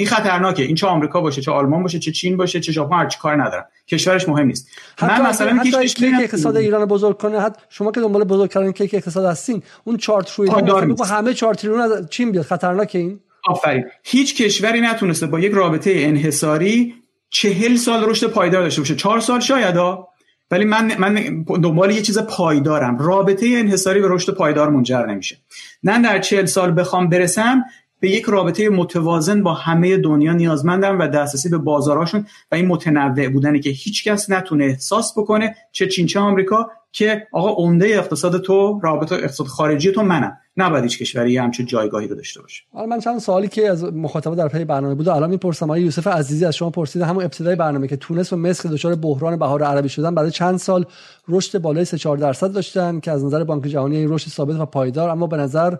این خطرناکه. این چه آمریکا باشه چه آلمان باشه چه چین باشه چه ژاپن هر کار ندارم. کشورش مهم نیست. من مثلا حتی هیچ کیک اقتصاد ایران بزرگ کنه حتی شما که دنبال بزرگ کردن کیک اقتصاد هستین اون 4 تریلیون همه 4 تریلیون از چین بیاد. خطرناکه این؟ آفرین. هیچ کشوری نتونسته با یک رابطه انحصاری چهل سال رشد پایدار داشته باشه. چهار سال شاید ها ولی من من دنبال یه چیز پایدارم. رابطه انحصاری به رشد پایدار منجر نمیشه. نه در چهل سال بخوام برسم به یک رابطه متوازن با همه دنیا نیازمندم و دسترسی به بازاراشون و این متنوع بودنی که هیچکس نتونه احساس بکنه چه چین چه آمریکا که آقا عمده اقتصاد تو رابطه اقتصاد خارجی تو منم. نباید هیچ کشوری همچین جایگاهی رو داشته باشه. حالا من چند سوالی که از مخاطبا در پی برنامه بود الان می‌پرسم آقای یوسف عزیزی از شما پرسید همون ابتدای برنامه که تونس و مصر دچار بحران بهار عربی شدن برای چند سال رشد بالای 3 4 درصد داشتن که از نظر بانک جهانی این رشد ثابت و پایدار اما به نظر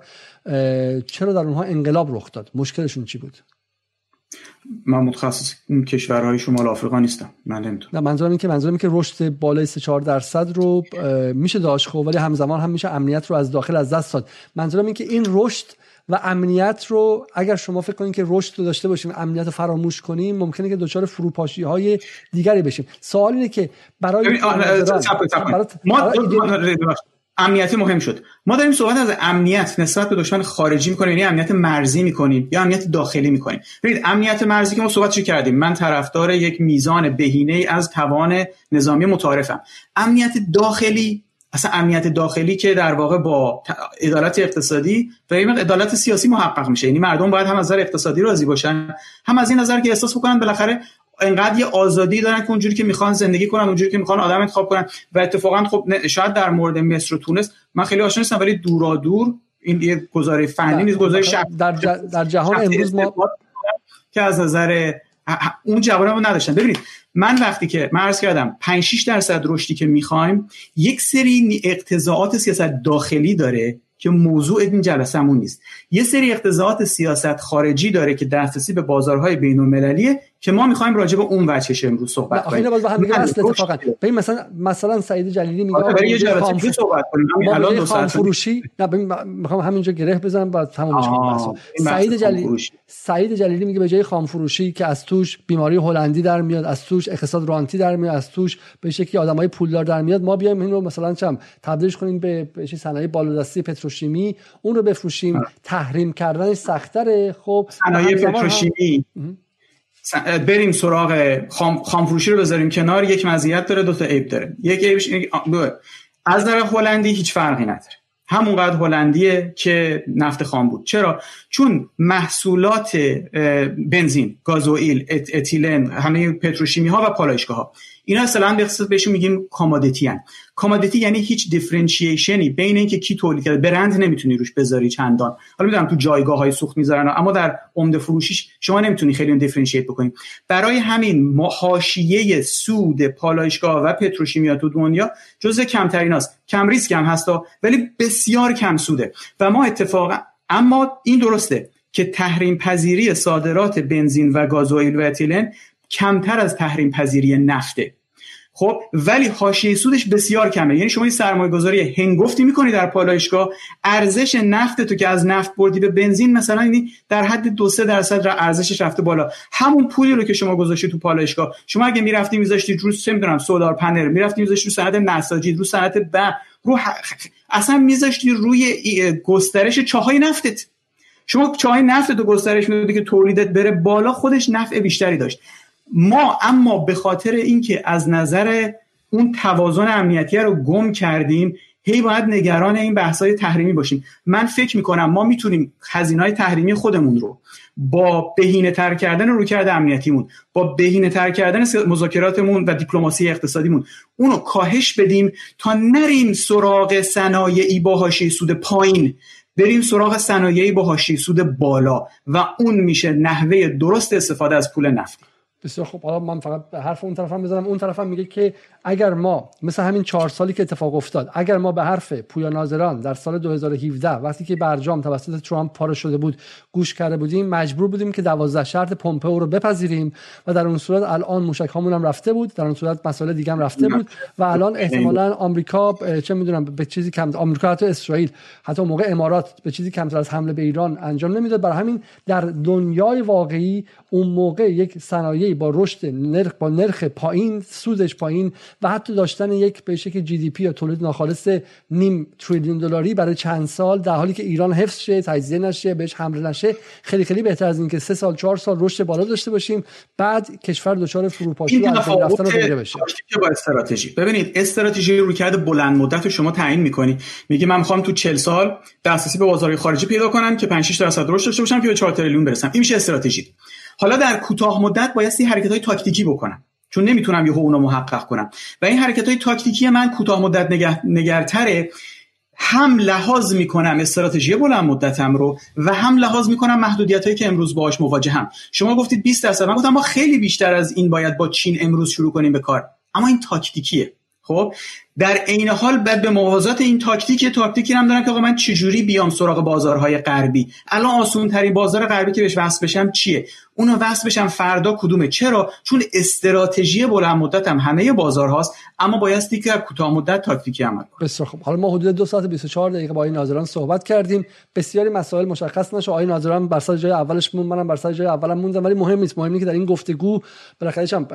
چرا در اونها انقلاب رخ داد؟ مشکلشون چی بود؟ من متخصص کشورهای شمال آفریقا نیستم. من نمی‌تونم نه منظورم این که منظورم این که رشد بالای 3 4 درصد رو میشه داشت خب ولی همزمان هم میشه امنیت رو از داخل از دست داد. منظورم این که این رشد و امنیت رو اگر شما فکر کنید که رشد رو داشته باشیم امنیت رو فراموش کنیم ممکنه که دچار فروپاشی های دیگری بشیم. سوال اینه که برای ما امنیتی مهم شد. ما داریم صحبت از امنیت نسبت به دشمن خارجی می‌کنیم یعنی امنیت مرزی می‌کنیم یا امنیت داخلی می‌کنیم. ببینید امنیت مرزی که ما صحبتش کردیم؟ من طرفدار یک میزان بهینه از توان نظامی متعارفم. امنیت داخلی اصلا امنیت داخلی که در واقع با عدالت اقتصادی و این عدالت سیاسی محقق میشه. یعنی مردم باید هم از نظر اقتصادی راضی باشن هم از این نظر که احساس بکنن بالاخره انقدر یه آزادی دارن که اونجوری که می‌خوان زندگی کنن اونجوری که می‌خوان آدم انتخاب کنن. و اتفاقا خب شاید در مورد مصر و تونس من خیلی آشنا نیستم ولی دورا دور این یه گزاره فنی نیست گزاره شب در, در جهان امروز ما که از نظر اون جواب رو نداشتن. ببینید من وقتی که من عرض کردم 5 6 درصد رشدی که می‌خوایم یک سری اقتضاعات سیاست داخلی داره که موضوع این جلسهمون نیست. یه سری اقتضاعات سیاست خارجی داره که دسترسی به بازارهای بین المللیه که ما می‌خوایم راجع به اون وجهش امروز صحبت کنیم. باز با هم دیگه اصل اتفاقا. ببین مثلا مثلا سعید جلیلی میگه آره یه خام... صحبت کنیم. الان خام فروشی نه ببین می‌خوام همینجا گره بزنم بعد تمام سعید جلیلی سعید جلیلی میگه به جای خام فروشی که از توش بیماری هلندی در میاد از توش اقتصاد رانتی در میاد از توش به شکلی آدمای پولدار در میاد ما بیایم اینو مثلا چم تبدیلش کنیم به چه صنایع بالادستی پتروشیمی اون رو بفروشیم. تحریم کردنش سختره. خب صنایع پتروشیمی. بریم سراغ خام, خامفروشی رو بذاریم کنار. یک مزیت داره دو تا عیب داره. یک عیبش از نظر هلندی هیچ فرقی نداره. همونقدر هلندیه که نفت خام بود. چرا؟ چون محصولات بنزین گازوئیل اتیلن همه پتروشیمی ها و پالایشگاه ها اینا اصلا به قصد بهشون میگیم commodity هن. commodity یعنی هیچ differentiation ی بین اینکه کی تولید کرده. برند نمی‌تونی روش بذاری چندان. حالا می‌دونم تو جایگاه های سوخت می‌ذارن اما در عمده فروشیش شما نمی‌تونی خیلی اون differentiate بکنی. برای همین حاشیه سود پالایشگاه و پتروشیمیات تو دنیا جزء کمترین است کم ریسک هم هستا ولی بسیار کم سوده. و ما اتفاقا اما این درسته که تحریم پذیری صادرات بنزین و گازوئیل و اتیلن کمتر از تحریم پذیری نفته. خب ولی حاشیه سودش بسیار کمه. یعنی شما این سرمایه گذاری هنگفتی می‌کنی در پالایشگاه ارزش نفت تو که از نفت بردی به بنزین مثلا یعنی در حد دو سه درصد ارزشش رفته بالا. همون پولی رو که شما گذاشتی تو پالایشگاه. شما اگه می‌رفتی میذاشتی رو چه می‌دونم سولار پنل می‌رفتی میذاشتی رو صنعت نساجی رو صنعت ب رو اصلا میذاشتی روی گسترش چاهای نفتت. شما چاهای نفت تو گسترش می‌دادی که تولیدت بره بالا خودش نفع بیشتری داشت. ما اما به خاطر اینکه از نظر اون توازن امنیتی رو گم کردیم هی باید نگران این بحث‌های تحریمی باشیم. من فکر می‌کنم ما می‌تونیم های تحریمی خودمون رو با بهینه تر کردن رویکرد امنیتیمون با بهینه تر کردن مذاکراتمون و دیپلماسی اقتصادیمون اونو کاهش بدیم تا نریم سراغ صنایعی با حاشیه سود پایین. بریم سراغ صنایعی با حاشیه سود بالا و اون میشه نحوه درست استفاده از پول نفتی بسیار خوب. حالا من فقط حرف اون طرفم بزنم. اون طرفم میگه که اگر ما مثل همین چهار سالی که اتفاق افتاد اگر ما به حرف پویا ناظران در سال 2017 وقتی که برجام توسط ترامپ پاره شده بود گوش کرده بودیم مجبور بودیم که 12 شرط پومپئو رو بپذیریم و در اون صورت الان موشک هامون هم رفته بود در اون صورت مسائل دیگه هم رفته بود و الان احتمالا آمریکا چه می‌دونم به چیزی کم آمریکا حتی اسرائیل حتی موقع امارات به چیزی کمتر از حمله به ایران انجام نمی‌داد. برای همین در دنیای واقعی اون موقع یک صنایعی با رشد نرخ با نرخ پایین سودش پایین و حتی داشتن یک به شکل جی دی پی یا تولید ناخالص نیم تریلیون دلاری برای چند سال در حالی که ایران حفظ شه تجزیه نشه بهش حمله نشه خیلی خیلی بهتر از اینکه سه سال چهار سال رشد بالا داشته باشیم. بعد کشور دچار فروپاشی و رفتن غیره بشه. با استراتژی. ببینید استراتژی رو کرده بلند مدت رو شما تعیین می‌کنی. میگه من می‌خوام تو 40 سال دسترسی به بازار خارجی پیدا کنم که 5 6 درصد رشد داشته باشم که به 4 تریلیون برسم. این میشه استراتژی. حالا در کوتاه مدت باید این حرکت های تاکتیکی بکنم. چون نمی‌تونم یه اونو محقق کنم. و این حرکت های تاکتیکی من کوتاه مدت نگه، نگرتره. هم لحاظ می‌کنم استراتژی بلند مدتم رو و هم لحاظ می‌کنم محدودیت هایی که امروز باهاش مواجهم. شما گفتید 20 درصد. من گفتم ما خیلی بیشتر از این باید با چین امروز شروع کنیم به کار. اما این تاکتیکیه. خب؟ در عین حال بعد به موازات این تاکتیک تاکتیکی هم دارم که آقا من چجوری بیام سراغ بازارهای غربی؟ الان آسون ترین بازار غربی که بهش وصل بشم چیه؟ اونو وصل بشم فردا کدومه؟ چرا؟ چون استراتژی بلند مدت هم همه بازارهاست اما بایستی که کوتاه مدت تاکتیکی عمل کنیم بسیار خوب. حالا ما حدود دو ساعت 24 دقیقه با این ناظران صحبت کردیم. بسیاری مسائل مشخص نشه آقای ناظران بر سر جای اولش مون منم بر سر جای اولم موندم ولی مهم نیست. مهم که در این گفتگو بالاخره هم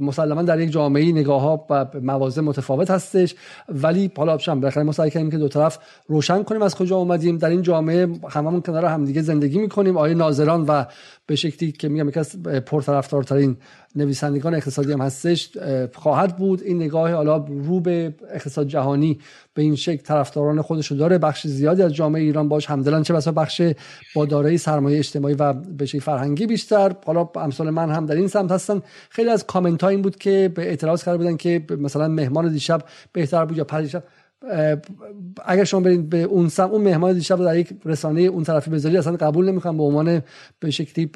مسلما در یک جامعه نگاه ها و مواضع متفاوت هستش. ولی حالا شم بالاخره ما سعی کردیم که دو طرف روشن کنیم از کجا اومدیم. در این جامعه هممون کنار همدیگه زندگی می‌کنیم. آقای ناظران و به شکلی که میگم یکی از پرطرفدارترین نویسندگان اقتصادی هم هستش خواهد بود. این نگاه حالا رو به اقتصاد جهانی به این شکل طرفداران خودش رو داره. بخش زیادی از جامعه ایران باش همدلن چه بسا بخش با دارایی سرمایه اجتماعی و به فرهنگی بیشتر. حالا امثال من هم در این سمت هستن. خیلی از کامنت ها این بود که به اعتراض کرده بودن که مثلا مهمان دیشب بهتر بود یا پریشب اگر شما برید به اون سم اون مهمان دیشب در یک رسانه اون طرفی بذاری اصلا قبول نمی‌کنم به عنوان به شکلی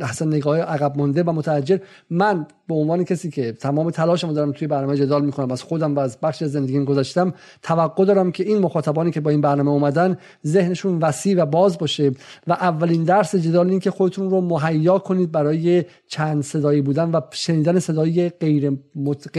اصلا نگاه عقب مونده و متعجر من به عنوان کسی که تمام تلاشمو دارم توی برنامه جدال می‌کنم از خودم و از بخش زندگی گذاشتم توقع دارم که این مخاطبانی که با این برنامه اومدن ذهنشون وسیع و باز باشه و اولین درس جدال این که خودتون رو مهیا کنید برای چند صدایی بودن و شنیدن صدای غیر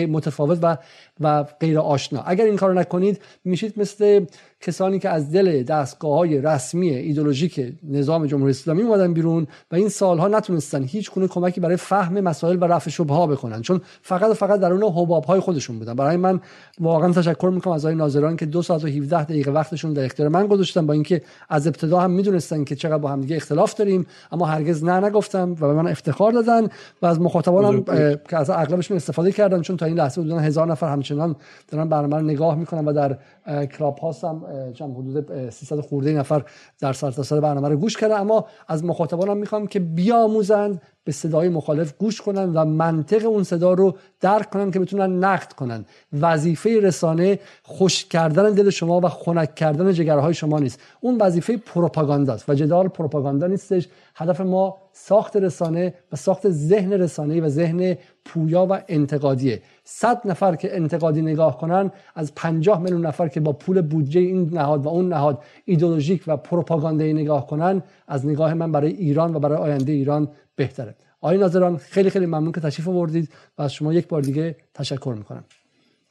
متفاوت و و غیر آشنا. اگر این کارو نکنید میشید مثل کسانی که از دل دستگاه های رسمی ایدولوژیک نظام جمهوری اسلامی اومدن بیرون و این سالها نتونستن هیچ گونه کمکی برای فهم مسائل و رفع شبه ها بکنن. چون فقط فقط در اون حباب های خودشون بودن. برای من واقعا تشکر می‌کنم از آقای ناظران که دو ساعت و 17 دقیقه وقتشون در اختیار من گذاشتن. با اینکه از ابتدا هم می‌دونستن که چقدر با هم دیگه اختلاف داریم اما هرگز نه نگفتم و به من افتخار دادن و از مخاطبانم که از اغلبشون استفاده کردن. چون تا این لحظه حدود هزار نفر همچنان دارن برنامه نگاه می‌کنن و در کلاب هاست هم جمع حدود 300 خورده نفر در سرتاسر برنامه رو گوش کردن. اما از مخاطبانم می‌خوام که بیاموزن به صدای مخالف گوش کنن و منطق اون صدا رو درک کنن که بتونن نقد کنن وظیفه رسانه خوش کردن دل شما و خنک کردن جگرهای شما نیست. اون وظیفه پروپاگانداست و جدال پروپاگاندا نیستش. هدف ما ساخت رسانه و ساخت ذهن رسانه و ذهن پویا و انتقادیه. صد نفر که انتقادی نگاه کنن از پنجاه میلیون نفر که با پول بودجه این نهاد و اون نهاد ایدولوژیک و پروپاگاندایی نگاه کنن از نگاه من برای ایران و برای آینده ایران بهتره. آقای ناظران خیلی خیلی ممنون که تشریف آوردید و از شما یک بار دیگه تشکر می‌کنم.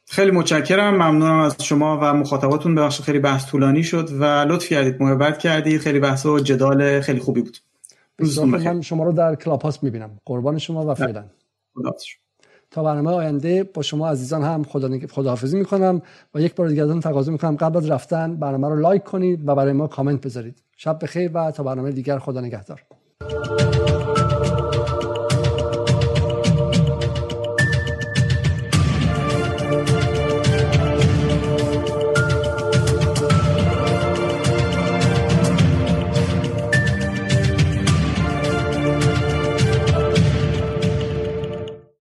خیلی متشکرم. ممنونم از شما و مخاطباتون. بخش خیلی بحث طولانی شد و لطف کردید محبت کردید خیلی بحث و جدال خیلی خوبی بود. من شما رو در کلاب هاست می‌بینم. قربان شما و فعلا. تا برنامه آینده با شما عزیزان هم خدا خداحافظی می‌کنم و یک بار دیگه ازتون تقاضا می‌کنم قبل از رفتن برنامه رو لایک کنید و برای ما کامنت بذارید. شب بخیر و تا برنامه دیگر خدا نگهدار.